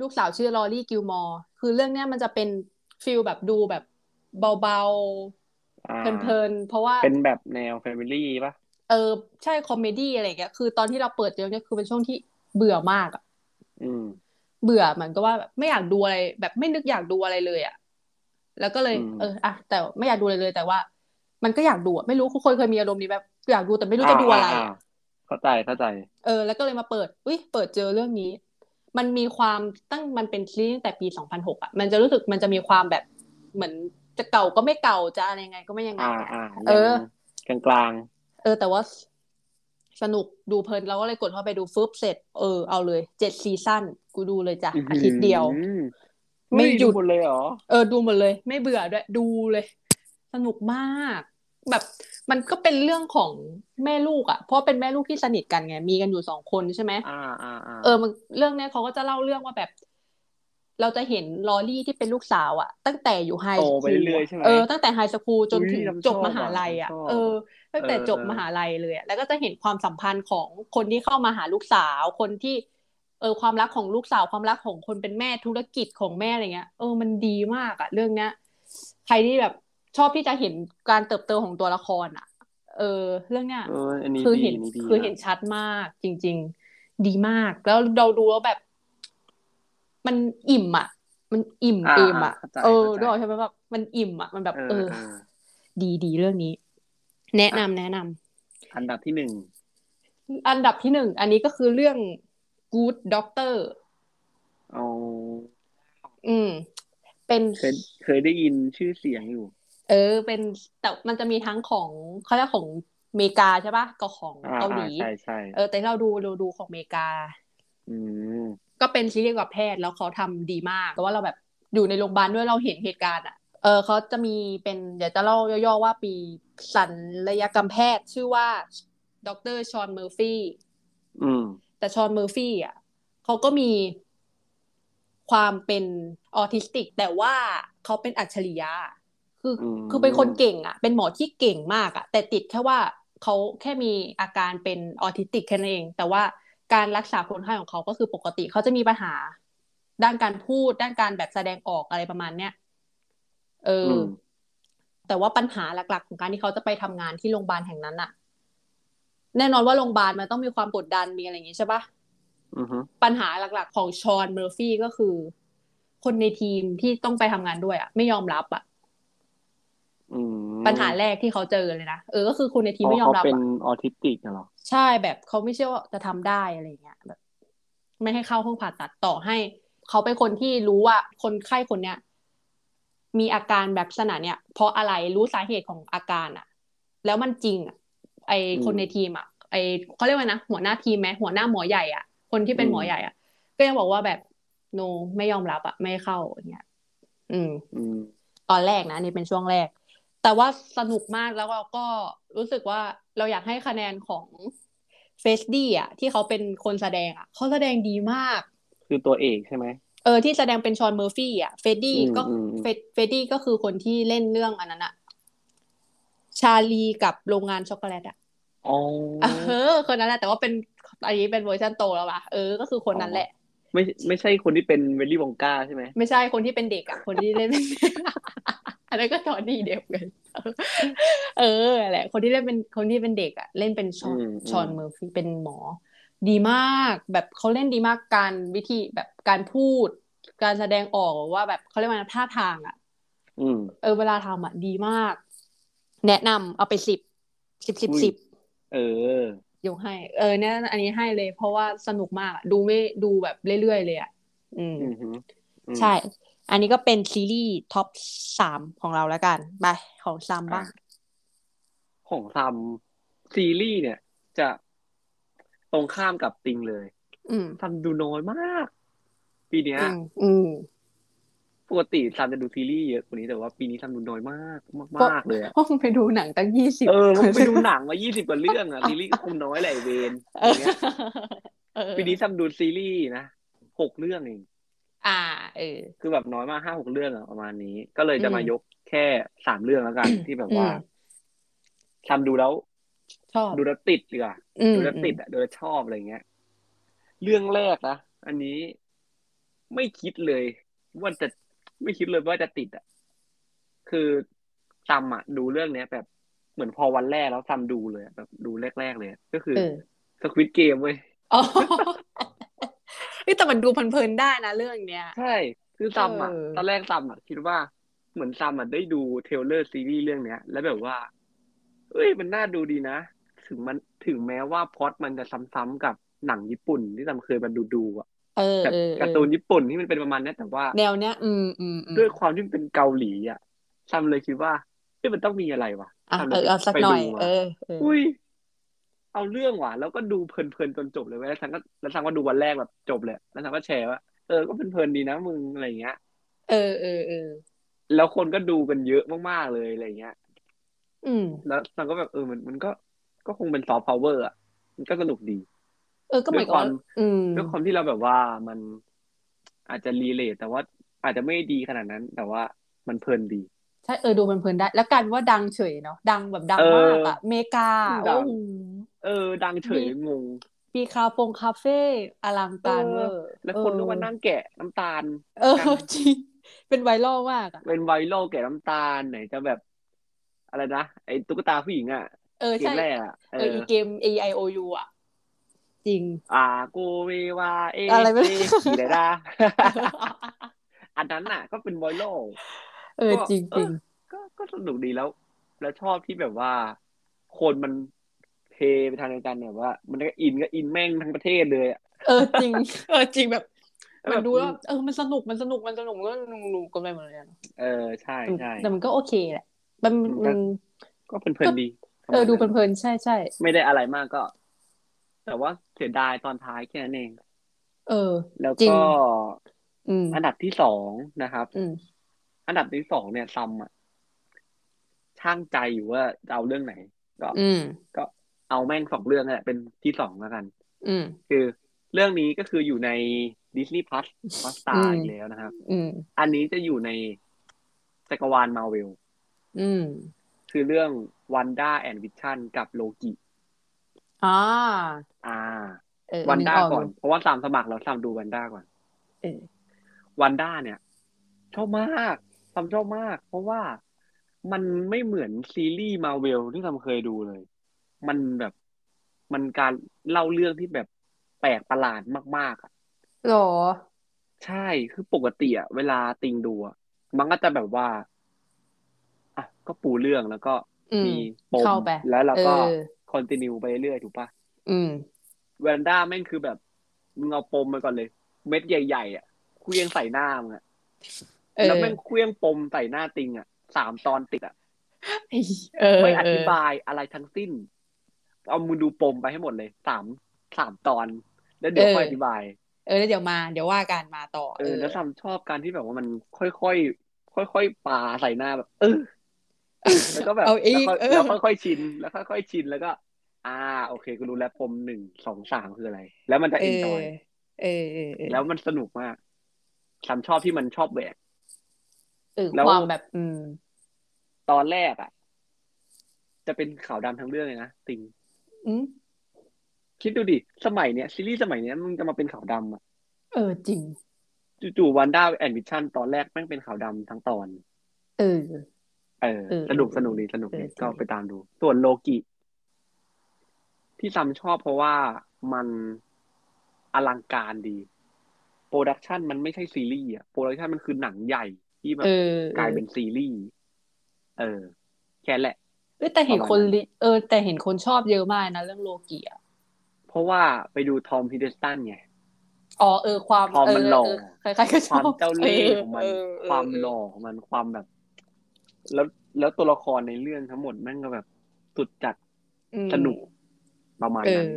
ลูกสาวชื่อ Rory Gilmore คือเรื่องเนี้ยมันจะเป็น feel แบบดูแบบเบาอ่าๆเพลินๆเพราะว่าเป็นแบบแนว family ป่ะเออใช่ comedy อะไรอย่างเงี้ยคือตอนที่เราเปิดเจอเนี่ยคือเป็นช่วงที่เบื่อมากอะอืม เบื่อเหมือนกับว่าแบบไม่อยากดูอะไร แบบไม่นึกอยากดูอะไรเลยอะแล้วก็เลยอืมเอออะแต่ไม่อยากดูอะไรเลย แต่ว่า มันก็อยากดูอะไม่รู้ทุกคนเคยมีอารมณ์นี้แบบอยากดูแต่ไม่รู้จะดูอะไราาเข้าใจเข้าใจ เออ แล้วก็เลยมาเปิดอุ้ยเปิดเจอเรื่องนี้ มันมีความตั้งมันเป็นซีรีส์ตั้งแต่ปีสองพันหกอะมันจะรู้สึกมันจะมีความแบบเหมือนจะเก่าก็ไม่เก่าจะอะไรยังไงก็ไม่ยังไงอ่าอะอ่าเออยังกลางเออ แต่ว่า สนุกดูเพลินเราก็เลยกดเข้าไปดูฟึบเสร็จเออเอาเลยเจ็ดซีซั่นกูดูเลยจ้ะๆอาทิตย์เดียวอืมไม่เฮ้หยุดหมดเลยเหรอเออดูหมดเลย ไม่เบื่อด้วยดูเลย สนุกมาก แบบมันก็เป็นเรื่องของแม่ลูกอะเพราะเป็นแม่ลูกที่สนิทกันไงมีกันอยู่สองคนใช่ไหมอ่าอ่าอ่าเออมันเรื่องเนี้ยเขาก็จะเล่าเรื่องว่าแบบ เราจะเห็นลอรี่ที่เป็นลูกสาวอะตั้งแต่อยู่ไฮโตสไปคูลเรื่อยๆใช่ไหมเออตั้งแต่ไฮสคูลจนอุ๊ยถึงน้ำชอบจบมหาลัยอะอะน้ำชอบเออ ตั้งแต่เออจบเออมหาลัยเลยอะแล้วก็จะเห็นความสัมพันธ์ของคนที่เข้ามาหาลูกสาวคนที่ เออความรักของลูกสาวความรักของคนเป็นแม่ธุรกิจของแม่อะไรเงี้ยเออมันดีมากอะเรื่องเนี้ยใครที่แบบชอบที่จะเห็นการเติบโตของตัวละครอะเออ เรื่องเนี้ยเอออันนี้คือดีเห็นนี่ดีคือเห็นชัดมากจริง ๆ ดีมาก แล้วเราดูแล้วแบบ มันอิ่มอะ มันอิ่มอ่าเอมอะเข้าใจเออเข้าใจด้วยใช่ไหมแบบมันอิ่มอะ มันแบบ เออเออเออดีดีเรื่องนี้ แนะนำแนะนำอันดับที่หนึ่งอันดับที่หนึ่งอันนี้ก็คือเรื่อง Good Doctor เอาอืม เป็นเคยเคยได้ยินชื่อเสียงอยู่ เออ เป็นแต่มันจะมีทั้งของเขาเรียกของอเมริกาใช่ปะกับของอ่าเกาหลีอ่าใช่ใช่เออ แต่เราดูเราดูของอเมริกา อืม ก็เป็นซีรีส์เกี่ยวกับแพทย์แล้วเขาทำดีมากแต่ว่าเราแบบอยู่ในโรงพยาบาลด้วยเราเห็นเหตุการณ์อะเออเขาจะมีเป็นเดี๋ยวจะเล่าย่อๆว่ามีศัลยกรรมแพทย์ชื่อว่าดร Shaun Murphy อืมแต่ Shaun Murphy อะเขาก็มีความเป็นออทิสติก แต่ว่าเขาเป็นอัจฉริยะคืออืมคือเป็นคนเก่งอะ เป็นหมอที่เก่งมากอะ แต่ติดแค่ว่าเขาแค่มีอาการเป็นออทิสติกแค่นั้นเอง แต่ว่า การรักษาคนไข้ของเขาก็คือปกติเขาจะมีปัญหา ด้านการพูด ด้านการแบบแสดงออกอะไรประมาณเนี้ยเอออมแต่ว่าปัญหาหลัก ๆ ของการที่เขาจะไปทำงานที่โรงพยาบาลแห่งนั้นอะแน่นอนว่าโรงพยาบาลมันต้องมีความกดดันมีอะไรอย่างงี้ใช่ปะอือฮึปัญหาหลัก ๆ ของชอนเมอร์ฟี่ก็คือ คนในทีมที่ต้องไปทำงานด้วยอะไม่ยอมรับอะอืม ปัญหาแรกที่เขาเจอเลยนะเออก็คือคนในทีมอ๋อไม่ยอมเขารับเป็นอะออทิสติกเหรอใช่แบบเขาไม่เชื่อว่าจะทำได้อะไรอย่างเงี้ยแบบ ไม่ให้เข้าห้องผ่าตัดต่อให้ เขาเป็นคนที่รู้ว่าคนไข้คนเนี้ยมีอาการแบบลักษณะเนี้ยเพราะอะไรรู้สาเหตุของอาการอะแล้วมันจริงอะไอคนในทีมอะไอเขาเรียกว่านะหัวหน้าทีมไหมหัวหน้าหมอใหญ่อะคนที่เป็นหมอใหญ่อะก็ยังบอกว่าแบบโนไม่ยอมรับอะไม่เข้าอย่างเงี้ย อืมอืมตอนแรกนะอันนี้เป็นช่วงแรก แต่ว่าสนุกมากแล้วเราก็รู้สึกว่าเราอยากให้คะแนนของ Freddie อะ ที่เขาเป็นคนแสดงอะเขาแสดงดีมาก คือตัวเอกใช่ไหมเออที่แสดงเป็น Shaun Murphy อะ Freddie อืมก็อืมเฟด Freddie ก็คือคนที่เล่นเรื่องอันนั้นอะชาลีกับโรงงานช็อกโกแลตอะอ๋อเออคนนั้นแหละแต่ว่าเป็นอันนี้เป็นเวอร์ชันโตแล้วล่ะเออก็คือคนนั้นแหละ ไม่ไม่ใช่คนที่เป็น Willy Wonka ใช่ไหมไม่ใช่คนที่เป็นเด็กอะคนที่เล่นเป็น อันนั้นก็ Johnny Depp เลยเออแหละ คนที่เล่นเป็นคนที่เป็นเด็กอะ เล่นเป็น Shaun อืม Shaun Murphy เป็นหมอ ดีมากแบบเขาเล่นดีมากการวิธีแบบการพูด การแสดงออกว่าแบบเขาเรียกว่าท่าทางอะอืมเออเวลาทำอะดีมาก แนะนำเอาไปสิบสิบสิบอุ้ยสิบเออยกให้ เออเนี่ยอันนี้ให้เลย เพราะว่าสนุกมากอะดูไม่ดูแบบเรื่อยๆเลยอะอืมอืมฮึอืมใช่ อันนี้ก็เป็นซีรีส์ท็อปสามของเราแล้วกัน ไป ของซัมบ้าง ของซัมซีรีส์เนี่ย จะตรงข้ามกับติงเลยอืมซัมดูน้อยมาก ปีเนี้ยอืมอืมปกติซัมจะดูซีรีส์เยอะกว่านี้แต่ว่าปีนี้ซัมดูน้อยมากมากๆเลยอะห้องไปดูหนังตั้งยี่สิบเออผมไปดูหนังมายี่สิบกว่าเรื่องอะซีรีส์ก็คงน้อยแหละไอ้เวนเอออย่างเงี้ยเออปีนี้ซัมดูซีรีส์นะหกเรื่องเอง อ่า เออ คือแบบน้อยมากห้าหกเรื่องอะประมาณนี้ ก็เลยจะอืมมายกแค่สามเรื่องแล้วกัน ที่แบบว่าอืมทำดูแล้ว ชอบดูแล้วติดดีกว่าอืมดูแล้วติดอะดูแล้วชอบอะไรเงี้ย เรื่องแรกนะอันนี้ไม่คิดเลย ว่าจะไม่คิดเลยว่าจะติดอะคือซัมอะดูเรื่องเนี้ย แบบเหมือนพอวันแรกแล้วซัมดูเลยอะแบบดูแรกๆเลยอะก็คือเออ Squid Game เว้ยอ๋อเฮ้ย แต่มันดูเพลินๆได้นะเรื่องเนี้ย ใช่ คือซัมอะเออตอนแรกซัมอะคิดว่าเหมือนซัมอะได้ดู trailer ซีรีส์เรื่องเนี้ย แล้วแบบว่าเอ้ยมันน่าดูดีนะ ถึงมันถึงแม้ว่าพล็อตมันจะซ้ำๆกับหนังญี่ปุ่นที่ซัมเคยมาดูดูๆอะเออแบบเออเอการ์อตูนญี่ปุ่นที่มันเป็นประมาณเนี้ยแต่ว่าแนวเนี้ยอืมอืมอืมด้วยความที่มันเป็นเกาหลีอะซัมเลยคิดว่าเอ้ยมันต้องมีอะไรวะอะซัมเอเลยอเอาสักไปหน่ดูอยมาเออเออ อุ้ย เอาเรื่องว่ะแล้วก็ดูเพลินๆจนจบเลยเว้ยแล้วซัมก็แล้วซัมก็ดูวันแรกแบบจบเลยแล้วซัมก็แชร์ว่าเออก็เพลินๆดีนะมึงอะไรอย่างเงี้ย เออเออเออแล้วคนก็ดูกันเยอะมากๆเลยอะไรเงี้ย อืม แล้วมันก็แบบเออมันมันก็ก็คงเป็นซอฟต์พาวเวอร์อะมันก็สนุกดี เออก็เหมือนกับว่าด้วยความอืมด้วยความที่เราแบบว่ามันอาจจะ relate แต่ว่าอาจจะไม่ดีขนาดนั้น แต่ว่ามันเพลินดีใช่เออดูเพลินๆได้ แล้วกลายเป็นว่าดังเฉยเนาะดังแบบดังเออมากอะ mega ดัง โอ้โหเออ ดังเฉยงงมีคาฟงคาเฟ่อลังการเวอร์แล้วคนก็มานั่งแกะน้ำตาล เออกันจริงเป็นไวรัลมากอะเป็นไวรัลแกะน้ำตาลไหนจะแบบ อะไรนะไอ้ตุ๊กตาผู้หญิงอะเออเกมใช่แรกอะเอเออออีเกม A I O U อะจริง อ่าโกเววาเออะไรไม่เอรู้ขี่ไรด้าอันนั้นน่ะ ก็เป็นไวรัล เออก็จริงเอจริองก็ก็สนุกดีแล้ว แล้วชอบที่แบบว่า คนมันเทไปทางเดียวกันเนี่ยว่า มันก็อินก็อินแม่งทั้งประเทศเลยอะเออจริง เออจริงแบบแล้วมันแบบดูแล้วเออมันสนุกมันสนุกมันสนุกก็หนุกๆกันไปหมดเลยอะเออใช่ใช่แต่มันก็โอเคแหละมันมันก็มันก็เพลินๆดี เออดูประมาณเพลินๆใช่ใช่ไม่ได้อะไรมากก็ แต่ว่าเสียดายตอนท้ายแค่นั้นเอง เออ แล้วจริงก็อืมอันดับที่สองนะครับ อืมอันดับที่สองเนี่ยซัมอะช่างใจอยู่ว่าจะเอาเรื่องไหน ก็อืมก็เอาแม่งสองเรื่องนั่นแหละเป็นที่สองแล้วกัน อืมคือเรื่องนี้ก็คืออยู่ใน Disney Plus Hotstar อืมอีกแล้วนะครับอืมอันนี้จะอยู่ในจักรวาลมาเวลอืมคือเรื่อง Wanda and Vision กับโลกิอ่าอ่าเออวันนึด้าออกก่อนยู่เพราะว่าสามสมัครแล้วสามดูวันด้าก่อนเออวันด้าเนี่ย ชอบมาก ทำชอบมาก เพราะว่ามันไม่เหมือนซีรีส์มาเวลที่ทำเคยดูเลย มันแบบมันการเล่าเรื่องที่แบบแปลกประหลาดมาก ๆอะหรอ ใช่คือปกติอะเวลาติงดูอะมันก็จะแบบว่าอะก็ปูเรื่องแล้วก็มีปมเข้าไปแล้วเราก็คอนติเนียไปเรื่อยถูกปะอืมแวนด้าแม่งคือแบบมึงเอาปมมาก่อนเลย เม็ดใหญ่ ๆ อะคุยยังใส่หน้ามึงอะ แล้วแม่งเคลี้ยงปมใส่หน้าติงอะสามตอนติดอะเออไม่อเอธิอบายอะไรทั้งสิ้น เอามือดูปมไปให้หมดเลยสามสามตอน แล้วเดี๋ยวค่อยอธิบาย เออแล้วเดี๋ยวมาเดี๋ยวว่ากันมาต่อ เออ แล้วซัมชอบการที่แบบว่ามันค่อยๆค่อยๆปาใส่หน้าแบบ เออแล้วก็แบบเอาอีกแล้วค่อยเออแล้วค่อยๆชินแล้วค่อยๆชินแล้วก็ อ่า โอเคกูรู้แล้วปมหนึ่งสองสามคืออะไร แล้วมันจะเออินอจอยเออเออเออแล้วมันสนุกมากซัมชอบที่มันชอบแหวก เออแล้วความแบบ อืม ตอนแรกอะ จะเป็นขาวดำทั้งเรื่องเลยนะติงอืมคิดดูดิสมัยเนี้ยซีรีส์สมัยเนี้ยมึงจะมาเป็นขาวดำอะเออจริงจู่ๆ Wanda and Vision ตอนแรกแม่งเป็นขาวดำทั้งตอน เออ เออเออสนุกสนุกดีสนุกดีเออจริงก็ไปตามดู ส่วนโลกิ ที่ซัมชอบเพราะว่ามันอลังการดี production มันไม่ใช่ซีรีส์อะ production มันคือหนังใหญ่ ที่แบบเออกลายเป็นซีรีส์เออ แค่แหละเออแต่เห็นประมาณคนนั้นลิเออ แต่เห็นคนชอบเยอะมากนะเรื่องโลกิอะเพราะว่าไปดู Tom Hiddleston ไงอ๋อเออความความมันหล่อใครๆก็ชความเจ้าเล่ห์ของมันเออเออความเออหล่อของมันความแบบ แล้วแล้วตัวละครในเรื่องทั้งหมดแม่งก็แบบสุดจัดอืมสนุกประมาณเอนั้นอ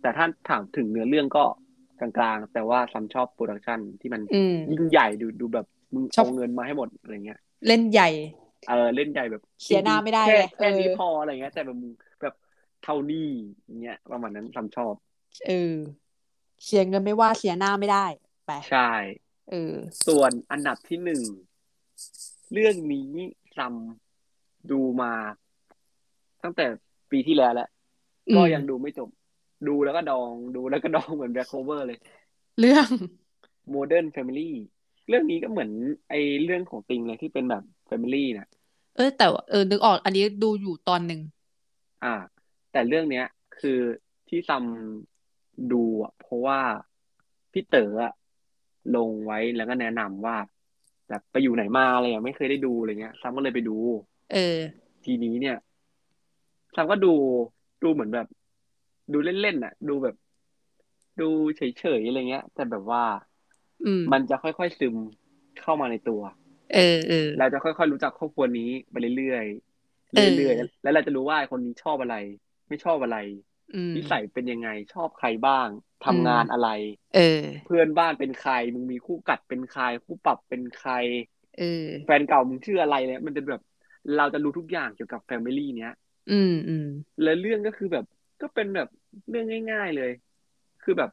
แต่ถ้าถามถึงเนื้อเรื่องก็กลางๆ แต่ว่าซัมชอบ production ที่มันอืมยิ่งใหญ่ดูดูแบบ มึงชอบเอาเงินมาให้หมดอะไรเงี้ย เล่นใหญ่ เออเล่นใหญ่แบบเสียหน้าไม่ได้แค่ไงแค่นี้เออพออะไรเงี้ย แต่แบบมึงแบบเท่านี้อย่างเงี้ยประมาณนั้นซัมชอบเออเสียเงินไม่ว่าเสียหน้าไม่ได้ไปใช่เออ ส่วนอันดับที่หนึ่งเรื่องนี้ซัมดูมา ตั้งแต่ปีที่แล้วแหละอืมก็ยังดูไม่จบ ดูแล้วก็ดอง ดูแล้วก็ดองเหมือนแบ็คโคเวอร์เลย เรื่อง Modern Family เรื่องนี้ก็เหมือนไอเรื่องของติงเลยที่เป็นแบบ Family นะเออ แต่ว่าเออนึกออก อันนี้ดูอยู่ตอนหนึ่งอ่า แต่เรื่องเนี้ย คือที่ซัมดูอะเพราะว่าพี่เต๋ออะลงไว้แล้วก็แนะนำว่าแบบไปอยู่ไหนมาอะไรอะไม่เคยได้ดูอะไรเงี้ยซัมก็เลยไปดู เออ ทีนี้เนี่ยซัมก็ดูดูเหมือนแบบ ดูเล่นๆอะ ดูแบบ ดูเฉยๆอะไรเงี้ย แต่แบบว่าอื มมันจะค่อยๆซึมเข้ามาในตัว เออเออเราจะค่อยๆรู้จักครอบครัวนี้ไปเรื่อยเออๆเรื่อยๆแล้วเราจะรู้ว่าคนนี้ชอบอะไร ไม่ชอบอะไรอืมนิสัยเป็นยังไงชอบใครบ้างทำงานอะไร เออ เพื่อนบ้านเป็นใครมึงมีคู่กัดเป็นใคร คู่ปรับเป็นใครเออแฟนเก่ามึงชื่ออะไรเนี่ยมันจะแบบเราจะรู้ทุกอย่างเกี่ยวกับแฟมิลี่เนี้ย อืมอืมแล้วเรื่องก็คือแบบก็เป็นแบบเรื่องง่าย ๆเลย คือแบบ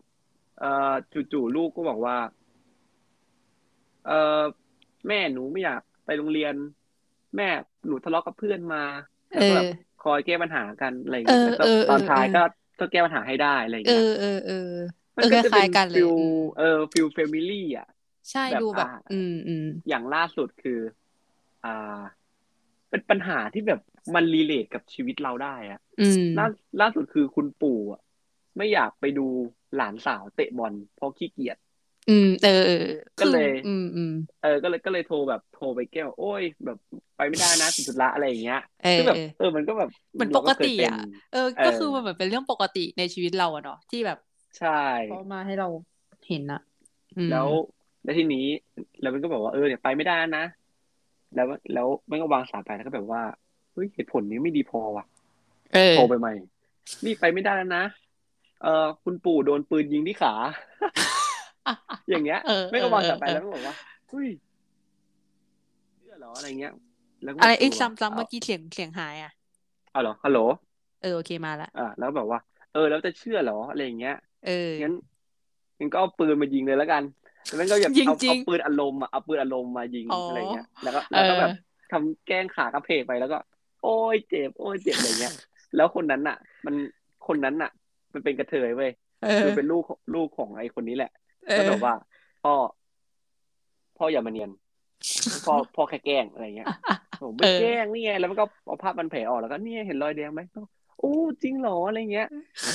เอ่อจู่ๆลูกก็บอกว่า เอ่อแม่หนูไม่อยากไปโรงเรียน แม่หนูทะเลาะกับเพื่อนมาแล้วเอก็อแบบคอยแก้ปัญหากันอะไรอย่างเงี้ยเออแล้วก็เออตอนเออท้ายเออก็ก็แก้ปัญหาให้ได้อะไรอย่างเอเงี้ยอเออเออมันก็จะเออคเป็ล้านยๆกันเลยฟิลอืมเออ feel family อะใช่แบบดูแบบอ่าอืมอืมอย่างล่าสุดคือ อ่า เป็นปัญหาที่แบบมัน relate กับชีวิตเราได้อะอืมล่าล่าสุดคือคุณปู่อะไม่อยากไปดูหลานสาวเตะบอลเพราะขี้เกียจ อืมเออเออก็เลยคืออืมอืมเออก็เลยก็เลยโทรแบบโทรไปแก้ว โอ้ย แบบไปไม่ได้นะติดธุระอะไรอย่างเงี้ยเออคือแบบเออเออมันก็แบบเหมือนปเรากก็เคยติเป็นอะเออเออ ก็คือมันเหมือนเป็นเรื่องปกติในชีวิตเราอะเนาะที่แบบใช่เขามาให้เราเห็นอะอืมแล้วแล้วทีนี้แล้วมันก็บอกว่าเออเนี่ยไปไม่ได้นะแล้วแล้วมันก็วางสายไปแล้วก็แบบว่าเฮ้ยเหตุผลนี้ไม่ดีพอว่ะเออโทรไปใหม่นี่ไปไม่ได้แล้วนะเออคุณปู่โดนปืนยิงที่ขา อย่างเงี้ยเออไม่ก็วางสายไปเออแล้วก็บอกว่าเฮ้ยเชื่อเหรออะไรเงี้ย แล้วก็อะไรเออีกอว่ะซ้ำซ้ำเอาเมื่อกี้เสียงเสียงหายอะเอาเหรอฮัลโหลเออโอเคมาละอ่าแล้วแบบว่า เออ แล้วจะเชื่อเหรออะไรอย่างเงี้ยเอองั้นงั้นก็เอาปืนมายิงเลยแล้วกันแล้วมันก็แบบยิงเอาจริงเอาปืนอารมณ์อะเอาปืนอารมณ์มายิงอ๋อออะไรเงี้ยแล้วก็แล้วก็เออแบบทำแกล้งขากระเพกไปแล้วก็ โอ้ยเจ็บโอ้ยเจ็บอะไรเงี้ย แล้วคนนั้นน่ะ มันคนนั้นน่ะ มันเป็นกระเทยเว้ยเออคือเป็นลูกของลูกของไอ้คนนี้แหละเอ ก็อแบบว่า พ่อ พ่ออย่ามาเนียน พ่อพ่อแค่แกล้งอะไรเงี้ยผมไม่เออแกล้งนี่ไงแล้วมันก็เอาภาพมันแผลออกแล้วก็เนี่ยเห็นรอยแดงไหมก็โอ้จริงเหรออะไรเงี้ย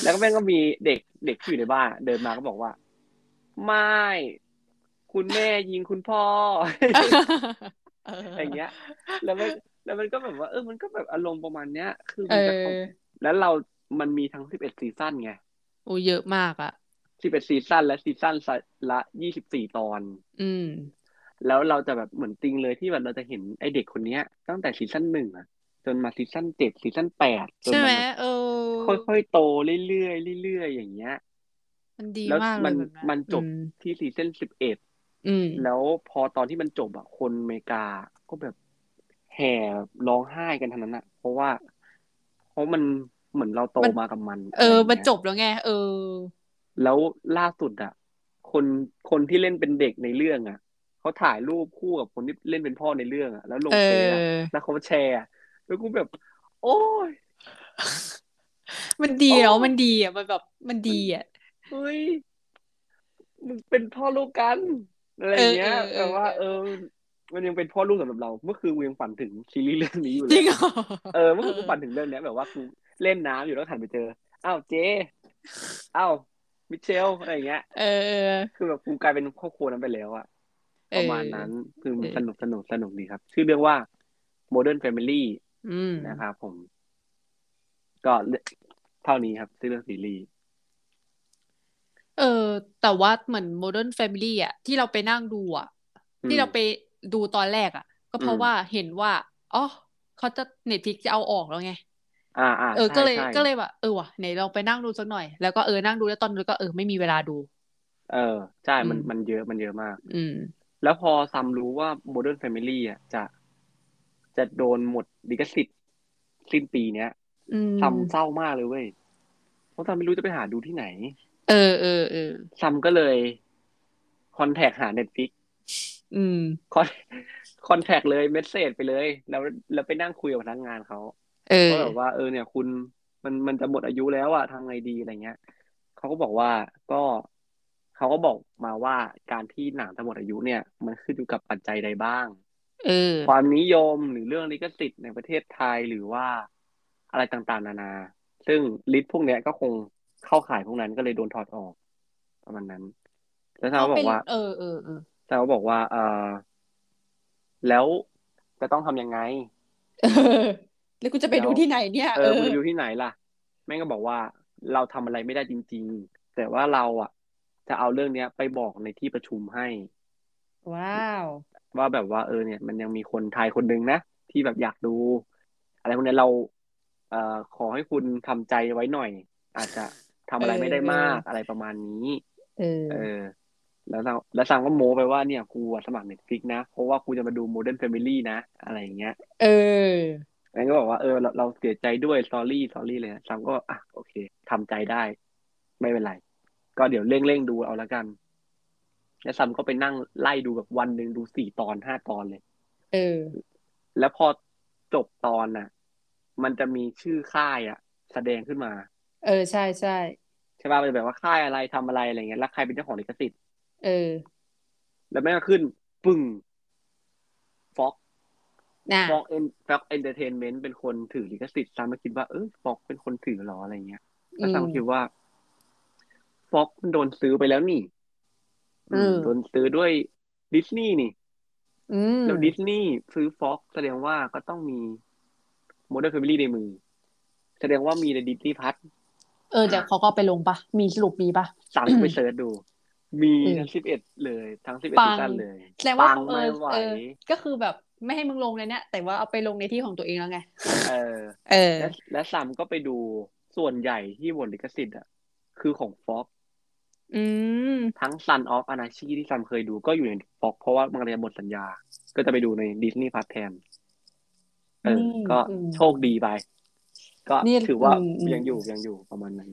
แล้วก็แม่งก็มีเด็กเด็กที่อยู่ในบ้านเดินมาก็บอกว่า ไม่ คุณแม่ยิงคุณพ่อเอออะไรเงี้ย แล้วมันแล้วมันก็แบบว่าเออมันก็แบบอารมณ์ประมาณเนี้ย คือเอมันจะอแล้วเรามันมีทั้งสิบเอ็ดซีซั่นไงโอ้เยอะมากอะ สิบเอ็ดซีซั่นและซีซั่นละยี่สิบสี่ตอน อืม แล้วเราจะแบบเหมือนติงเลยที่แบบเราจะเห็นไอเด็กคนเนี้ย ตั้งแต่ซีซั่นหนึ่งอะจนมาซีซั่นเจ็ดซีซั่นแปดจนใช่ไหมมันแบบเออค่อยๆโตเรื่อยๆเรื่อยๆอย่างเงี้ย มันดีแล้วมากเลมัยนแบบนั้นมันจบอืมที่ซีซั่นสิบเอ็ดอืมแล้วพอตอนที่มันจบอะคนอเมริกาก็แบบแห่ร้องไห้กันทั้งนั้นอะเพราะว่า เพราะมันเหมือนเราโตมันมากับมัน เอออะไรมันเงี้ยจบแล้วไง เออ แล้วล่าสุดอะคนคนที่เล่นเป็นเด็กในเรื่องอะเขาถ่ายรูปคู่กับคนที่เล่นเป็นพ่อในเรื่องอะแล้วลงเอเฟซอะอแล้วเขาแชร์อะแล้วกูแบบ โอ้ยมันดีโอ้แล้วมันดีอะมันแบบมันดีอะเฮ้ยมึงเป็นพ่อลูกกันอะไรเออเงี้ยเออเอแต่อว่าเอเอออ มันยังเป็นพ่อลูกสำหรับเรา เมื่อคืนกูยังฝันถึงซีรีส์เรื่องนี้อยู่จเลริงยเหรอเออเมื่อคืนกูฝันถึงเรื่องเนี้ยแบบว่ากูเล่นน้ำอยู่แล้วหันไปเจออ้าวเจอ้าว มิเชลอะไรเงี้ยเออเออ คือแบบกูกลายเป็นครอบครัวนั้นไปแล้วอะเอประอมาณนั้นคือมันเออสนุกสนุกสนุกดีครับ ชื่อเรื่องว่า Modern Family อืมนะครับผม ก็เท่านี้ครับ ชื่อเรื่องซีรีส์เออ แต่ว่าเหมือน Modern Family อะ ที่เราไปนั่งดูอะอืที่มเราไปดูตอนแรกอะ ก็เพราะอืมว่าเห็นว่า อ๋อเขาจะ Netflix จะเอาออกแล้วไง อ่าอ่าเออใช่ก็เลยใช่ก็เลยแบบเออว่ะไหนลองไปนั่งดูสักหน่อย แล้วก็เออนั่งดูแล้วตอนนู้นก็เออไม่มีเวลาดู เออใช่มันอืมมันเยอะมันเยอะมาก อืม แล้วพอซัมรู้ว่า Modern Family อะจะ จะโดนหมดลิขสิทธิ์สิ้นปีเนี้ยอืมซัมเศร้ามากเลยเว้ยเพราะซัมไม่รู้จะไปหาดูที่ไหน เออเออเออซัมก็เลย contact หา Netflix อืม con- contact เลย message ไปเลย แล้วแล้วไปนั่งคุยกับพนักงานเขาเออ ก็แบบว่าเออเนี่ยคุณมันมันจะหมดอายุแล้วอะทำไงดีอะไรเงี้ยเขาก็บอกว่าก็เขาก็บอกมาว่าการที่หนังจะหมดอายุเนี่ย มันขึ้นอยู่กับปัจจัยใดบ้างเออความนิยมหรือเรื่องลิขสิทธิ์ในประเทศไทยหรือว่าอะไรต่างๆ นานา ซึ่งลิสต์พวกเนี้ยก็คงเข้าข่ายพวกนั้นก็เลยโดนถอดออกประมาณนั้น แล้วเขาเขาบอเป็นกว่า เออเออเออเขาบอกว่าเออแล้วจะต้องทำยังไงเออ แล้วกูจะไปแล้วดูที่ไหนเนี่ยเอเอออมึงอยู่ที่ไหนล่ะ แม่งก็บอกว่าเราทำอะไรไม่ได้จริง ๆ แต่ว่าเราอะ จะเอาเรื่องเนี้ย ไปบอกในที่ประชุมให้ ว้าว ว่าแบบว่าเออเนี่ย มันยังมีคนไทยคนหนึ่งนะที่แบบอยากดู อะไรพวกเนี้ยเรา เอ่อขอให้คุณทำใจไว้หน่อย อาจจะทำอะไรไม่ได้มากอะไรประมาณนี้ เออ เออ แล้วเราแล้วซังก็โม้ไปว่าเนี่ยกูอะสมัครเน็ตฟิกนะ เพราะว่ากูจะมาดู Modern Family นะ อะไรอย่างเงี้ย เออ แม่งก็บอกว่าเออเราเราเสียใจด้วย sorry sorry เลยนะซังก็อะโอเคทำใจได้ ไม่เป็นไร ก็เดี๋ยวเร่งเร่งดูเอาละกัน แล้วซัมก็ไปนั่งไล่ดูแบบวันหนึ่งดูสี่ตอนห้าตอนเลย เออ แล้วพอจบตอนน่ะ มันจะมีชื่อค่ายอะ แสดงขึ้นมา เออใช่ใช่ใช่ป่ะมันจะแบบว่าค่ายอะไรทำอะไรอะไรเงี้ยแล้วใครเป็นเจ้าของลิขสิทธิ์เออ แล้วแม่งก็ขึ้นปึ้ง Fox น่ะ Fox En- Fox Entertainment เป็นคนถือลิขสิทธิ์ซัมก็คิดว่าเออ Fox เป็นคนถือเหรออะไรเงี้ยอืแล้วซัมมก็คิดว่า Fox มันโดนซื้อไปแล้วนี่อืมโดนซื้อด้วยดิสนีย์นี่อืมแล้วดิสนีย์ซื้อ Fox แสดงว่าก็ต้องมี Modern Family ในมือ แสดงว่ามีใน Disney Plusเออเดี๋ยวเขาก็ไปลงปะมีสรุปมีปะสั่งไป search ดูมีอืมทั้งสิบเอ็ดเลย ทั้งสิบเอ็ดปัซีงซั่นเลยแสดงว่าปังเอไม่อไหวเออก็คือแบบ ไม่ให้มึงลงเลยเนี่ยแต่ว่าเอาไปลงในที่ของตัวเองแล้วไง เออ เออ และและซัมก็ไปดูส่วนใหญ่ที่บนลิขสิทธิ์อะ คือของ Fox อืมทั้ง Sons of Anarchy ที่ซัมเคยดูก็อยู่ใน Fox เพราะว่ามันกำลังจะหมดสัญญา ก็จะไปดูใน Disney Plus แทนเอออืมก็อืมโชคดีไป ก็นี่ถือว่าอืมอืมยังอยู่ยังอยู่ประมาณนั้น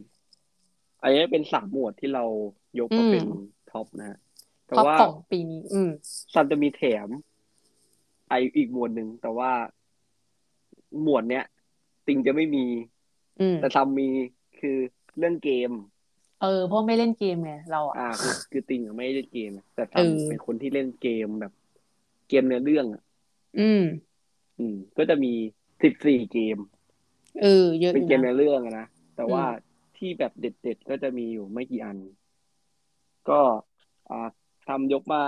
อันนี้เป็นสามหมวดที่เรายกมาอืมเป็น top นะฮะแต่ top ว่าของปีนี้ อืมซัมจะมีแถมไออีกหมวดหนึ่งแต่ว่าหมวดเนี้ยติงจะไม่มีอืมแต่ซัมมีคือเรื่องเกม เออเพราะไม่เล่นเกมไงเราอะอ่าคือคือติงอะไม่ได้เล่นเกม แต่ซัเอมอเป็นคนที่เล่นเกมแบบ เกมเนื้อเรื่องอะอืม อืม ก็จะมีสิบสี่เกมเออเยอะอเป็นยู่เกมนะในเรื่องอะนะแต่ว่าอืมที่แบบเด็ดๆก็จะมีอยู่ไม่กี่อัน ก็อ่าทำยกมา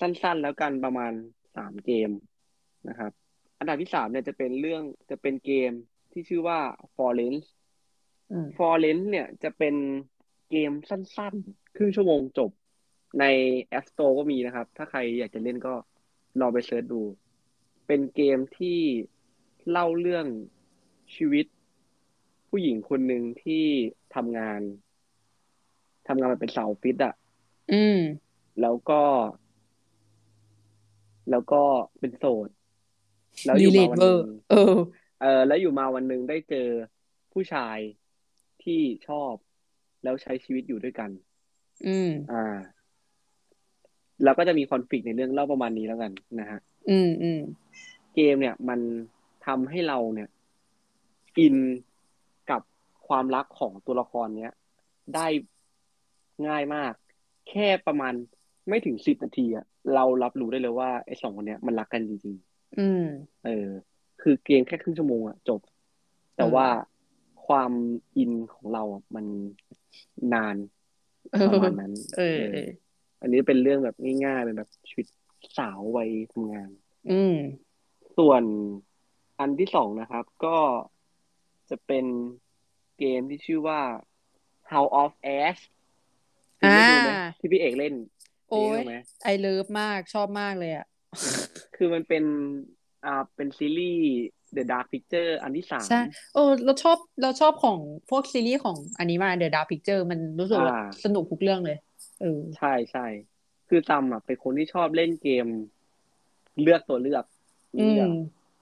สั้นๆแล้วกันประมาณสามเกม นะครับ อันดับที่สามเนี่ยจะเป็นเรื่องจะเป็นเกมที่ชื่อว่า Forest อืม Forest เนี่ยจะเป็นเกมสั้นๆ ครึ่งชั่วโมงจบใน App Store ก็มีนะครับ ถ้าใครอยากจะเล่นก็ลองไปเสิร์ชดู เป็นเกมที่เล่าเรื่องชีวิต ผู้หญิงคนหนึ่งที่ทำงานทำงานมาเป็นสาวออฟฟิศอะอืม แล้วก็ แล้วก็เป็นโสด แล้วอรียู่เลมาทวันเวหอนึ่ร์งเออ เออ แล้วอยู่มาวันหนึ่งได้เจอผู้ชายที่ชอบ แล้วใช้ชีวิตอยู่ด้วยกัน อืม อ่า แล้วก็จะมีคอน FLICT ในเรื่องเล่าประมาณนี้แล้วกันนะฮะ อืมอืมเกมเนี่ย มันทำให้เราเนี่ย อินกับความรักของตัวละครเนี้ย ได้ง่ายมาก แค่ประมาณไม่ถึงสิบนาทีอะเรารับรู้ได้เลยว่าไอ้สองคนเนี้ยมันรักกันจริง อืมๆเออ คือเกมแค่ครึ่งชั่วโมงอะจบ แต่ว่าความอินของเราอะมันนานเออประมาณนั้นเออเออ อันนี้เป็นเรื่องแบบง่ายๆเป็นแบบชีวิตสาววัยทำงาน อืม ส่วนอันที่สองนะครับ ก็จะเป็นเกมที่ชื่อว่า House of Ashes คุณได้ดูไหมอ่าที่พี่เอกเล่นโอ้ยได้ดูไหม I love มากชอบมากเลยอะ คือมันเป็นอ่าเป็นซีรีส์ The Dark Pictures อันที่สามใช่โอ้เราชอบเราชอบของพวกซีรีส์ของอันนี้มาเดอะดาร์ p พิกเจอร์มันรู้สึกว่าอ่าสนุกทุกเรื่องเลยเออใช่ใช่คือซัมอะเป็นคนที่ชอบเล่นเกม เลือกตัวเลือกอืเลือกม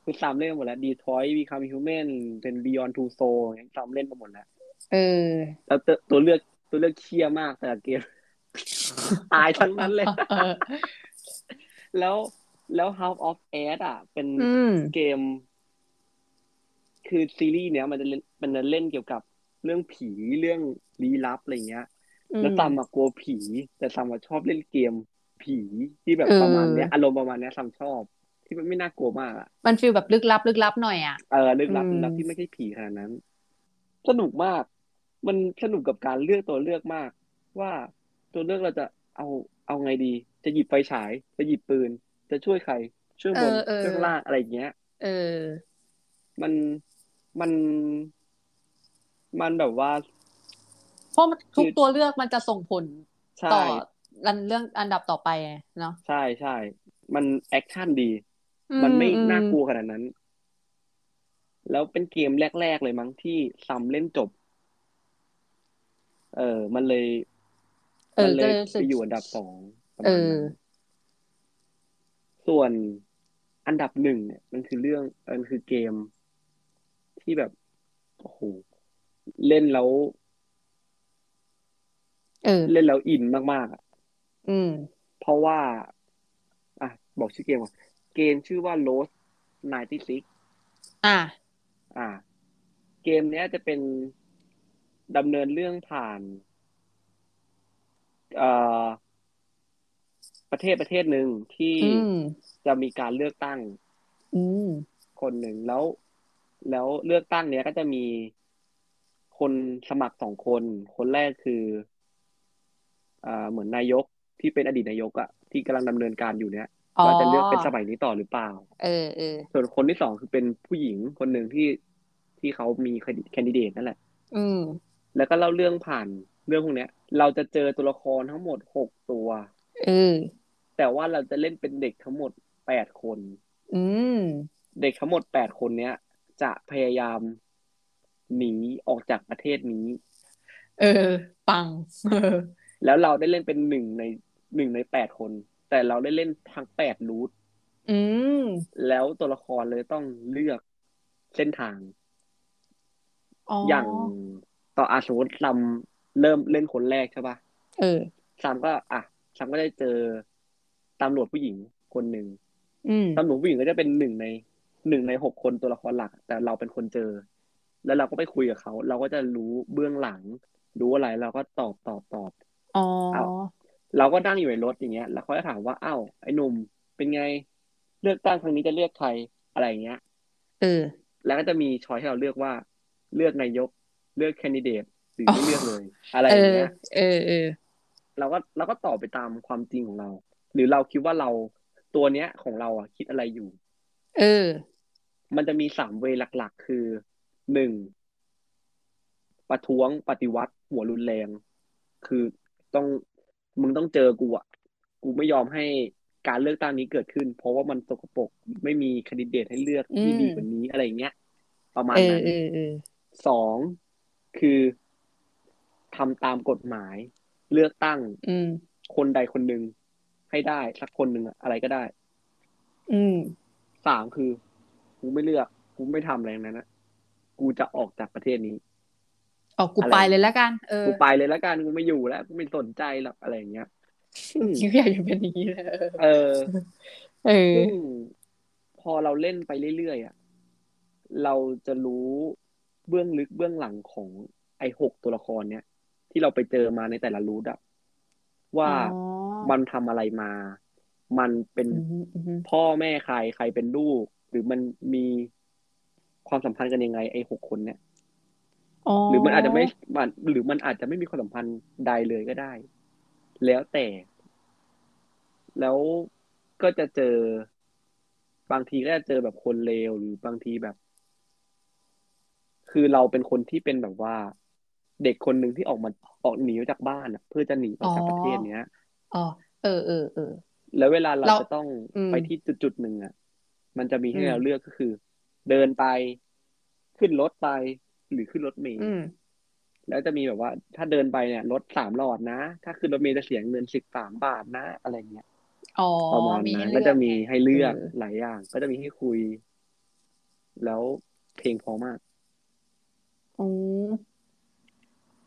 คือซัมเล่นมาหมดแล้ว Detroit Become Human เป็น Beyond Two Soul อย่างเงี้ยซัมเล่นมาหมดแล้วเออแล้วตัวตัวเลือกตัวเลือกเคี้ยมากแต่ละเกมตายทั้งนั้นเลยเออ แล้วแล้ว House of Ash อะ เป็นอืมเกม คือซีรีส์เนี้ยมันจะเล่นมันจะเล่นเกี่ยวกับเรื่องผีเรื่องลี้ลับอะไรเงี้ย แล้วซัมอะกลัวผี แต่ซัมอะชอบเล่นเกมผีที่แบบเออประมาณเนี้ยอารมณ์ประมาณเนี้ยซัมชอบ ที่มันไม่น่ากลัวมากอะมันฟีลแบบลึกลับ ลึกลับหน่อยอะเออลึกลับอืมลึกลับที่ไม่ใช่ผีขนาดนั้น สนุกมาก มันสนุกกับการเลือกตัวเลือกมาก ว่าตัวเลือกเราจะเอา เอาไงดี จะหยิบไฟฉาย จะหยิบปืน จะช่วยใคร ช่วยบนเออเออช่วยข้างล่างอะไรอย่างเงี้ย เออ มันมันมันแบบว่า เพราะมันทุกคือตัวเลือกมันจะส่งผลใช่ต่อรันเรื่องอันดับต่อไปไงเนาะใช่ใช่มัน action ดีอืมันไม่อืน่ากลัวขนาดนั้น แล้วเป็นเกมแรก ๆ เลยมั้งที่ซัมเล่นจบ เออ มันเลย เอมัอนเลก็ยเลยรู้สึไปกอยู่อันดับสองประเอมาณอนั้นส่วนอันดับหนึ่งเนี่ย มันคือเรื่องมันคือเกมที่แบบโอ้โหเล่นแล้วเออ เล่นแล้วอินมากๆอะอืม เพราะว่า อะ บอกชื่อเกมก่อนเกมชื่อว่า Lost 96อะอ่า เกมเนี้ยจะเป็นดำเนินเรื่องผ่านเอ่อ ประเทศประเทศหนึ่งที่อืมจะมีการเลือกตั้งอืมคนหนึ่งแล้ว แล้วเลือกตั้งเนี้ยก็จะมีคนสมัครสองคน คนแรกคืออ่าเหมือนนายกที่เป็นอดีตนายกอะที่กำลังดำเนินการอยู่เนี้ยอ๋อว่าจะเลือกเป็นสมัยนี้ต่อหรือเปล่า เออเออส่วนคนที่สองคือเป็นผู้หญิงคนหนึ่งที่ที่เขามีแคนดิเดตนั่นแหละ อืมแล้วก็เล่าเรื่องผ่านเรื่องพวกเนี้ย เราจะเจอตัวละครทั้งหมดหกตัวเออแต่ว่าเราจะเล่นเป็นเด็กทั้งหมดแปดคน อืม เด็กทั้งหมดแปดคนเนี้ย จะพยายามหนีออกจากประเทศนี้ เออ ปังเออแล้วเราได้เล่นเป็นหนึ่งในหนึ่งในแปดคน แต่เราได้เล่นทั้งแปดรูทอืม แล้วตัวละครเลยต้องเลือกเส้นทางอ๋ออย่างต่ออาสมมติซัม เริ่มเล่นคนแรกใช่ปะเออซัมก็ อะซัมก็ได้เจอตำรวจผู้หญิงคนหนึ่งอืมตำรวจผู้หญิงก็จะเป็นหนึ่งในหนึ่งในหกคนตัวละครหลัก แต่เราเป็นคนเจอ แล้วเราก็ไปคุยกับเขา เราก็จะรู้เบื้องหลัง รู้อะไรเราก็ตอบตอบตอบอ๋อเอาเราก็นั่งอยู่ในรถอย่างเงี้ย แล้วเขาจะถามว่าอ้าวไอ้หนุ่มเป็นไง เลือกตั้งครั้งนี้จะเลือกใครอะไรอย่างเงี้ยเออแล้วก็จะมีช้อยให้เราเลือกว่า เลือกนายก เลือกแคนดิเดต หรืออ๋อไม่เลือกเลย อะไรอเอย่างอเงี้ยเออเออเราก็เราก็ตอบไปตามความจริงของเรา หรือเราคิดว่าเราตัวเนี้ยของเราอะคิดอะไรอยู่ เออ มันจะมีสามเวย์หลัก ๆ คือหนึ่งประท้วงปฏิวัติ หัวรุนแรง คือต้องมึงต้องเจอกูอะกูไม่ยอมให้การเลือกตั้งนี้เกิดขึ้น เพราะว่ามันสกปรกไม่มีคนดิเดตให้เลือกที่ดีกว่านี้อะไรเงี้ย ประมาณเออนั้นเออเออสองคือ ทำตามกฎหมาย เลือกตั้ง อืมคนใดคนหนึ่งให้ได้สักคนหนึ่งอะอะไรก็ได้ อืมสามคือกูไม่เลือกกูไม่ทำอะไรทั้งนั้นนะกูจะออกจากประเทศนี้ออกกูอะไรไปเลยแล้วกันเออกูไปเลยแล้วกันกูไม่อยู่แล้วกูไม่สนใจหรอกอะไรอย่างเงี้ยอืมคิดอยากจะเป็นอย่างนี้เลยเออ เออซึ่งพอเราเล่นไปเรื่อยๆอะเราจะรู้เบื้องลึกเบื้องหลังของไอ้หกตัวละครเนี้ย ที่เราไปเจอมาในแต่ละรูทอะว่าอ๋อมันทำอะไรมา มันเป็นอืมอืมอืมพ่อแม่ใครใครเป็นลูก หรือมันมีความสัมพันธ์กันยังไง ไอ้หกคนเนี้ยอ๋อหรือมันอาจจะไม่มันหรือมันอาจจะไม่มีความสัมพันธ์ใดเลยก็ได้ แล้วแต่ แล้วก็จะเจอ บางทีก็จะเจอแบบคนเลวหรือบางทีแบบ คือเราเป็นคนที่เป็นแบบว่า เด็กคนหนึ่งที่ออกมาออกหนีจากบ้านอะเพื่อจะหนีออกจากประเทศเนี้ยอ๋อเออเออเออแล้วเวลาเราเราจะต้องอืมไปที่จุดจุดๆหนึ่งอะ มันจะมีให้อืมเราเลือกก็คือ เดินไปขึ้นรถไป หรือขึ้นรถเมล์อืมแล้วจะมีแบบว่า ถ้าเดินไปเนี่ยรถสามหลอดนะ ถ้าขึ้นรถเมล์จะเสียเงินสิบสามบาทนะ อะไรเงี้ยอ๋อประมาณมีนั้ให้นเลืก็อกจะมีไงให้เลือกเออหลายอย่าง ก็จะมีให้คุย แล้วเพลงเพอมากอืม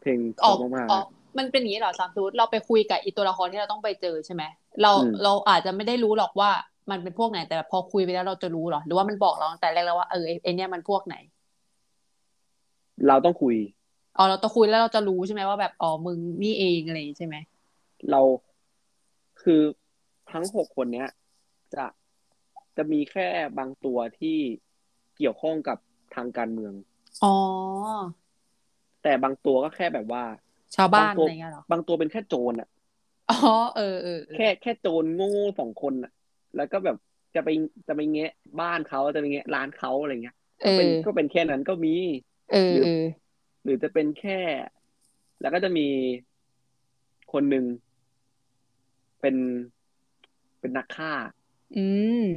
เพลงเพอออกมากออกมันเป็นอย่างนี้เหรอสามทูตเราไปคุยกับอีตัวละครที่เราต้องไปเจอใช่ไหมเราอืมเราอาจจะไม่ได้รู้หรอกว่ามันเป็นพวกไหน แต่พอคุยไปแล้วเราจะรู้หรอหรือว่ามันบอกเราตั้งแต่แรกแล้วว่าเออไอ้ไอเนี้ยมันพวกไหนๆเราต้องคุยอ๋อเราต้องคุยแล้วเราจะรู้ใช่ไหมว่าแบบอ๋อมึงนี่เองอะไรอย่างงี้ใช่ไหมเราคือทั้งหกคนเนี้ย จะจะมีแค่บางตัวที่เกี่ยวข้องกับทางการเมือง อ๋อ แต่บางตัวก็แค่แบบว่า ชาวบ้านบางตัวอะไรเงี้ยเหรอบางตัวเป็นแค่โจรอะอ๋อเออเออเออแค่แค่โจรโง่ๆสองคนอะ แล้วก็แบบจะไปจะไปแงะบ้านเขาจะไปแงะร้านเขาอะไรเงี้ยเอก็เป็นอก็เป็นแค่นั้นก็มีเออเออหรือจะเป็นแค่ แล้วก็จะมีคนหนึ่งเป็นเป็นนักฆ่า อืม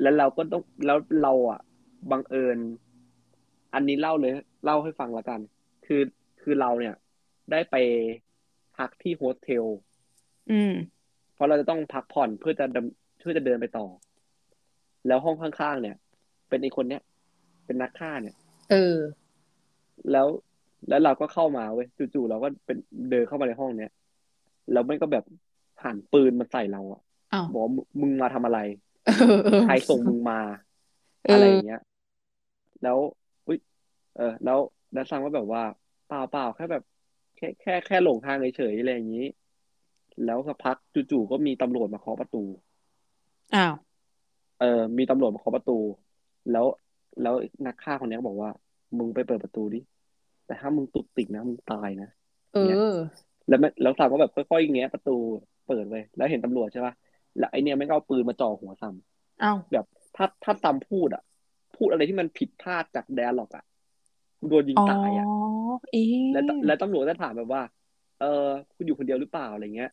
แล้วเราก็ต้องแล้วเราอะ บังเอิญ อันนี้เล่าเลย เล่าให้ฟังละกัน คือคือเราเนี่ย ได้ไปพักที่โฮสเทลอืม เพราะเราจะต้องพักผ่อนเพื่อจะดำเพื่อจะเดินไปต่อ แล้วห้องข้างๆเนี่ย เป็นไอ้คนเนี้ยเป็นนักฆ่าเนี่ย เออ แล้วแล้วเราก็เข้ามาเว้ยจู่ๆเราก็เป็นเดินเข้ามาในห้องเนี้ยแล้วมันก็แบบหันปืนมาใส่เราอะอ้าวบอกว่ามึงมึงมาทำอะไรเออเออใครส่งมึงมาเออออะไรอย่างเงี้ย แล้วอุ้ยเออ แล้ว ดัซซังก็แบบว่าเปล่าเปล่าแค่แบบ แค่แค่แค่หลงทางเฉยๆอะไรอย่างนี้ แล้วสักพักจู่ๆก็มีตำรวจมาเคาะประตู อ้าว เออ มีตำรวจมาเคาะประตู แล้วแล้วนักฆ่าคนเนี้ยก็บอกว่า มึงไปเปิดประตูดิ แต่ถ้ามึงตุกติกนะมึงตายนะ เออ แล้วแม่แล้วซัมก็แบบค่อยๆแงะประตูเปิดไปแล้วเห็นตำรวจใช่ป่ะแล้วไอเนี่ยแม่งก็เอาปืนมาจ่อหัวซัมอ้าว แบบถ้าถ้าซัมพูดอะ พูดอะไรที่มันผิดพลาดจาก dialogue อะ กูโดนยิงอ๋อตายอะเอ๊ะแล้วตแล้วตำรวจก็ถามแบบว่า เออคุณอยู่คนเดียวหรือเปล่าอะไรเงี้ย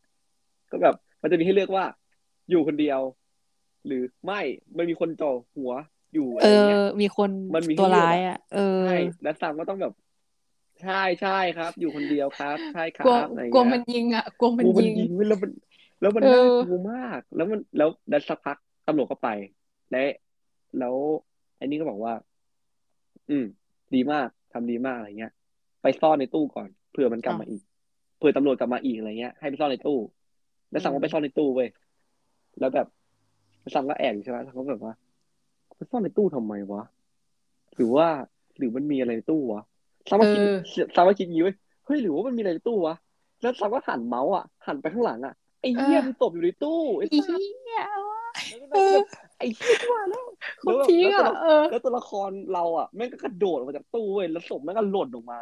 ก็แบบมันจะมีให้เลือกว่า อยู่คนเดียว หรือไม่ไม่มีคนจ่อหัวอยู่อะเอไรอเงี้ยมีคนมันมีให้ตัวเลือกร้ายอะอะเออใช่แล้วซัมก็ต้องแบบใช่ใช่ครับ อยู่คนเดียวครับ ใช่ครักลัวบอะไรกลัวเงี้มัยนยิงอะกลัวมันกูมันยิงยิงเว้ยแล้วมันแล้วมันเอน่าอกลัวมาก แล้วมันแล้วแล้วสักพักตำรวจก็ไป และ แล้วไอ้นี่ก็บอกว่า อืม ดีมากทำดีมากอะไรเงี้ย ไปซ่อนในตู้ก่อนเผื่อมันกลับอ้าวมาอีกเผื่อตำรวจกลับมาอีกอะไรเงี้ยให้ไปซ่อนในตู้ แล้วสั่งอืมว่าไปซ่อนในตู้เว้ยแล้วแบบสั่งก็แอบอยู่ใช่ไหมสั่งก็แบบว่าไปซ่อนในตู้ทำไมวะหรือว่าหรือมันมีอะไรในตู้วะสั่งว่าคิดเออสั่งว่าคิดอย่างงี้เว้ยเฮ้ยหรือว่ามันมีอะไรในตู้วะแล้วสั่งก็หันเมาส์อะหันไปข้างหลังอะไอ้เหี้ยเออมีศพอยู่ในตู้ไอ้อีสัสเหี้ยแล้วก็แบบไอ้เหี้ยว่าแล้วโค แล้วตรแบบพีคแล้วตัวอะละเออแล้วตัวละครเราอะแม่งก็กระโดดออกมาจากตู้เว้ยแล้วศพแม่งก็หล่นออกมา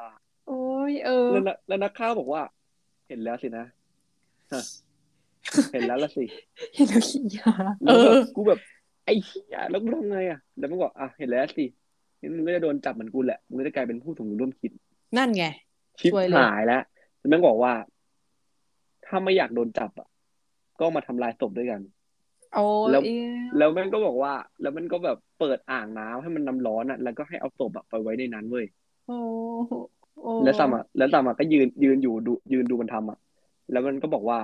โอ้ยเออ แล้วนะแล้วนักข่าวบอกว่า เห็นแล้วสินะฮะเห็นแล้วละสิ เห็นแล้วขี้ยาเอแล้วแบอบกูแบบไอ้เหี้ยแล้วกูทำไงอะแล้วมันบอกอะเห็นแล้วสิงั้นมึงก็จะโดนจับเหมือนกูแหละมึงก็จะกลายเป็นผู้ถูกร่วมคิด นั่นไงชิบช่วยเลยหายแล้วแล้วแม่งบอกว่า ถ้าไม่อยากโดนจับอะ ก็มาทำลายศพด้วยกันโอ้ แล้วเอี๊ยแล้วแม่งก็บอกว่า แล้วมันก็แบบเปิดอ่างน้ำให้มันน้ำร้อนอะ แล้วก็ให้เอาศพอะไปไว้ในนั้นเว้ยโอ้โอ้แล้วซัมอะแล้วซัมอะก็ยืนยืนอยู่ดูยืนดูมันทำอะ แล้วมันก็บอกว่า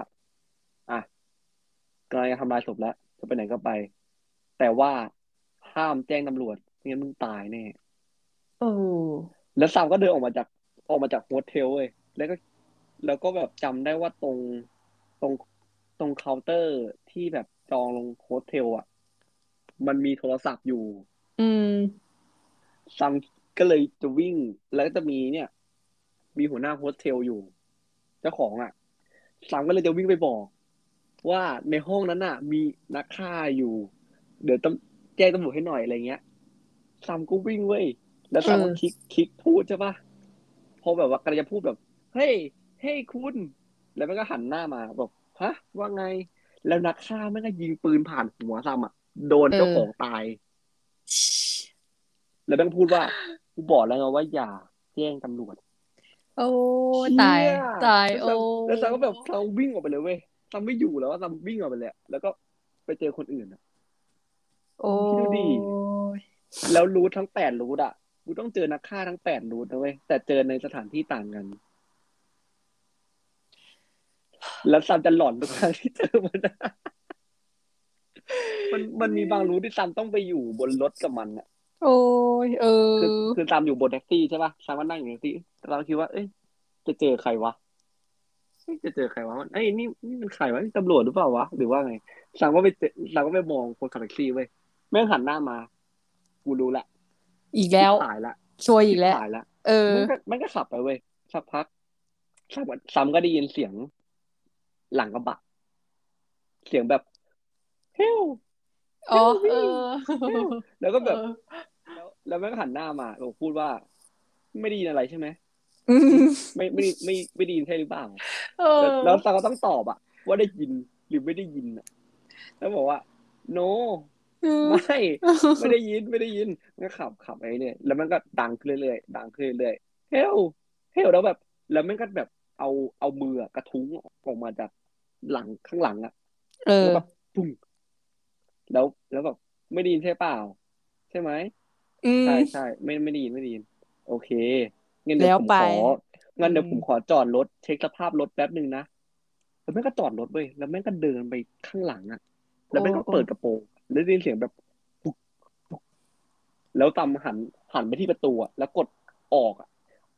อะกำลังจะทำลายศพแล้วจะไปไหนก็ไป แต่ว่าห้ามแจ้งตำรวจไม่งั้นมึงตายแน่โอ้แล้วซัมก็เดินออกมาจากออกมาจากโฮสเทลเว้ยแล้วก็ แล้วก็แบบจำได้ว่าตรงตรงตรงเคาน์เตอร์ที่แบบ จองลงโฮสเทลอะ มันมีโทรศัพท์อยู่ อืมซัมก็เลยจะวิ่งแล้วก็จะมีเนี่ย มีหัวหน้าโฮสเทลอยู่ เจ้าของอะซัมก็เลยจะวิ่งไปบอก ว่าในห้องนั้นน่ะ มีนักฆ่าอยู่ เดี๋ยวต้องแจ้งตำรวจให้หน่อยอะไรเงี้ยซัมก็วิ่งเว้ยแล้วซัมก็เออคลิกคลิกพูดใช่ปะพอแบบว่ากำลังจะพูดแบบ เฮ้ยเฮ้ยคุณ แล้วมันก็หันหน้ามาบอกฮะว่าไง แล้วนักฆ่ามันก็ยิงปืนผ่านหัวซัมอะโดนเจ้าของตาย แล้วมันก็พูดว่ากูบอกแล้วไงว่าอย่าแจ้งตำรวจ โอ้ตายเชี่ตายแล้วโอ้ซัมแล้วซัมก็แบบซัมวิ่งออกไปเลยเว้ยซัมไม่อยู่แล้วซัมวิ่งออกไปเลยอะแล้วก็ไปเจอคนอื่นอะโอ้คิดดูดิแล้วรูททั้งแปดรูทอะกูต้องเจอนักฆ่าทั้งแปดรูทนะเว้ยแต่เจอในสถานที่ต่างกัน แล้วซัมจะหลอนทุกครั้งที่เจอมันอะมันมันมีบาง route ที่ซัมต้องไปอยู่บนรถกับมันอะโอ้ยเออ คือคือซัมอยู่บนแท็กซี่ใช่ป่ะซัมก็นั่งอยู่ในแท็กซี่แต่เราคิดว่า เอ้ยจะเจอใครวะเอ้ยจะเจอใครวะเอ้ยนี่นี่มันใครวะนี่ตำรวจหรือเปล่าวะหรือว่าไงซัมก็ไปเจอซัมก็ไปมองคนขับแท็กซี่เว้ยแม่งหันหน้ามา กูรู้ละอีกแล้วตายละช่วยอีกแล้วตายละเออมันก็มันก็ขับไปเว้ยสักพักซัมก็ซัมก็ได้ยินเสียง หลังกระบะ เสียงแบบเฮลอ๋อเออ แล้วก็แบบเออแล้วแล้วแม่งก็หันหน้ามาบอกพูดว่า ไม่ได้ยินอะไรใช่ไหมอืมไม่ไม่ไม่ไม่ได้ยินใช่หรือเปล่าเออแล้วแล้วซังก็ต้องตอบอะว่าได้ยินหรือไม่ได้ยินอะแล้วบอกว่า no ไม่ไม่ได้ยินไม่ได้ยินมันก็ขับขับไปเรื่อยแล้วมันก็ดังขึ้นเรื่อยๆดังขึ้นเรื่อยๆเฮลเฮลแล้วแบบ แล้วมันก็แบบเอาเอามืออะกระทุ้งออกมาจาก หลังข้างหลังอะเออแล้วแบบปุ้งแล้วแล้วแบบไม่ได้ยินใช่เปล่า ใช่ไหมอืมใช่ใช่ไม่ไม่ได้ยินไม่ได้ยิน โอเคงั้นเดี๋ยวแล้วผมไปของั้นเดี๋ยวอืมผมขอจอดรถเช็คสภาพรถแป๊บหนึ่งนะแล้วแม่งก็จอดรถเว้ยแล้วแม่งก็เดินไปข้างหลังอะแล้วแม่งก็เปิดกระโปรงแล้วได้ยินเสียงแบบปุ๊กปุ๊กแล้วตำหันหันไปที่ประตูอะแล้วกดออกอะ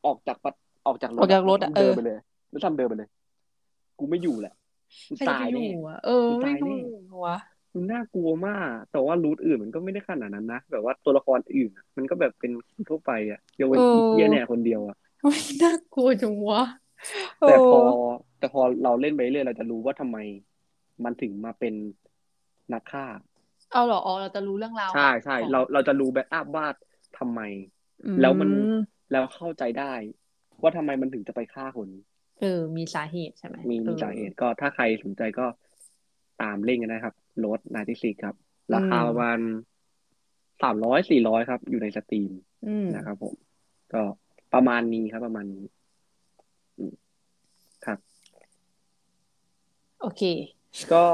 ออกจากประออกจากรถออกจากรถอะแล้วทำเดินเออไปเลย แล้วทำเดินไปเลย กูไม่อยู่แหละกู ใครจะตายไปอแน่ยู่อะเออกูตาไม่ยแน่รู้วะมันน่ากลัวมาก แต่ว่ารูทอื่นมันก็ไม่ได้ขนาดนั้นนะ แบบว่าตัวละครอื่นอะมันก็แบบเป็นทั่วไปอะยกเว้นอีเหี้ยเนี่ยคนเดียวอะไม่น่ากลัวจังวะแต่พอเออแต่พอเราเล่นไปเรื่อยเราจะรู้ว่าทำไม มันถึงมาเป็นนักฆ่า เอาเหรออ๋อเราจะรู้เรื่องราวใช่ใช่ของเราเราจะรู้แบ็กอัพว่าทำไมอืแล้วมันแล้วเข้าใจได้ ว่าทำไมมันถึงจะไปฆ่าคน เออ มีสาเหตุใช่ไหมมีเอมีอสาเหตุก็ถ้าใครสนใจก็ตามเล่นกันนะครับโรดนาทิสิกครับ ราคาอืมประมาณสามร้อยสี่ร้อยครับ อยู่ในสตรีมอืมนะครับผม ก็ประมาณนี้ครับ ประมาณนี้อืมครับ โอเค ก็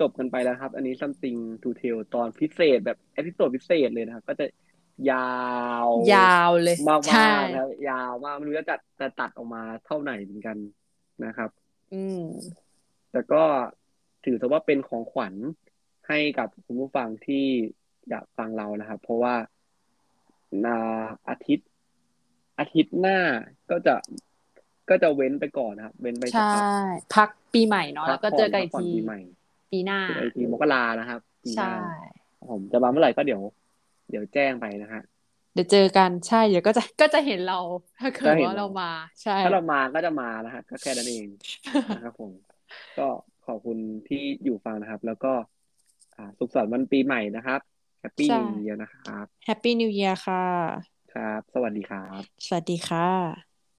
จบกันไปแล้วครับ อันนี้ something to tell ตอนพิเศษแบบ episode พิเศษเลยนะครับ ก็จะ ยาว ยาวเลยมากใช่ๆนะครับยาวมากไม่รู้จะจัดจะตัดออกมาเท่าไหร่เหมือนกันนะครับ อืมแต่ก็ถือซะว่าเป็นของขวัญให้กับคุณผู้ฟังที่อยากฟังเรานะครับ เพราะว่านาอาทิตย์ อาทิตย์หน้าก็จะก็จะเว้นไปก่อนนะครับ เว้นไปสักใช่พักพักปีใหม่เนาะพัแล้วก็เจอกันอีกพัผ่ทีปีใหม่ ปีหน้าเจอกันอีกทีมกรานะครับปีหใช่น้าผมจะมาเมื่อไหร่ก็เดี๋ยว เดี๋ยวแจ้งไปนะฮะเดี๋ยวเจอกันใช่เดี๋ยวก็จะก็จะเห็นเราถ้าเกิดก็เห็นว่าเราเรามา ใช่ ถ้าเรามาก็จะมานะฮะก็แค่นั้นเองนะครับผม ก็ขอบคุณที่อยู่ฟังนะครับ แล้วก็ อ่าสุขสันต์วันปีใหม่นะครับHappy ใช่ New Year นะครับ Happy New Year ค่ะ ครับ สวัสดีครับ สวัสดีค่ะ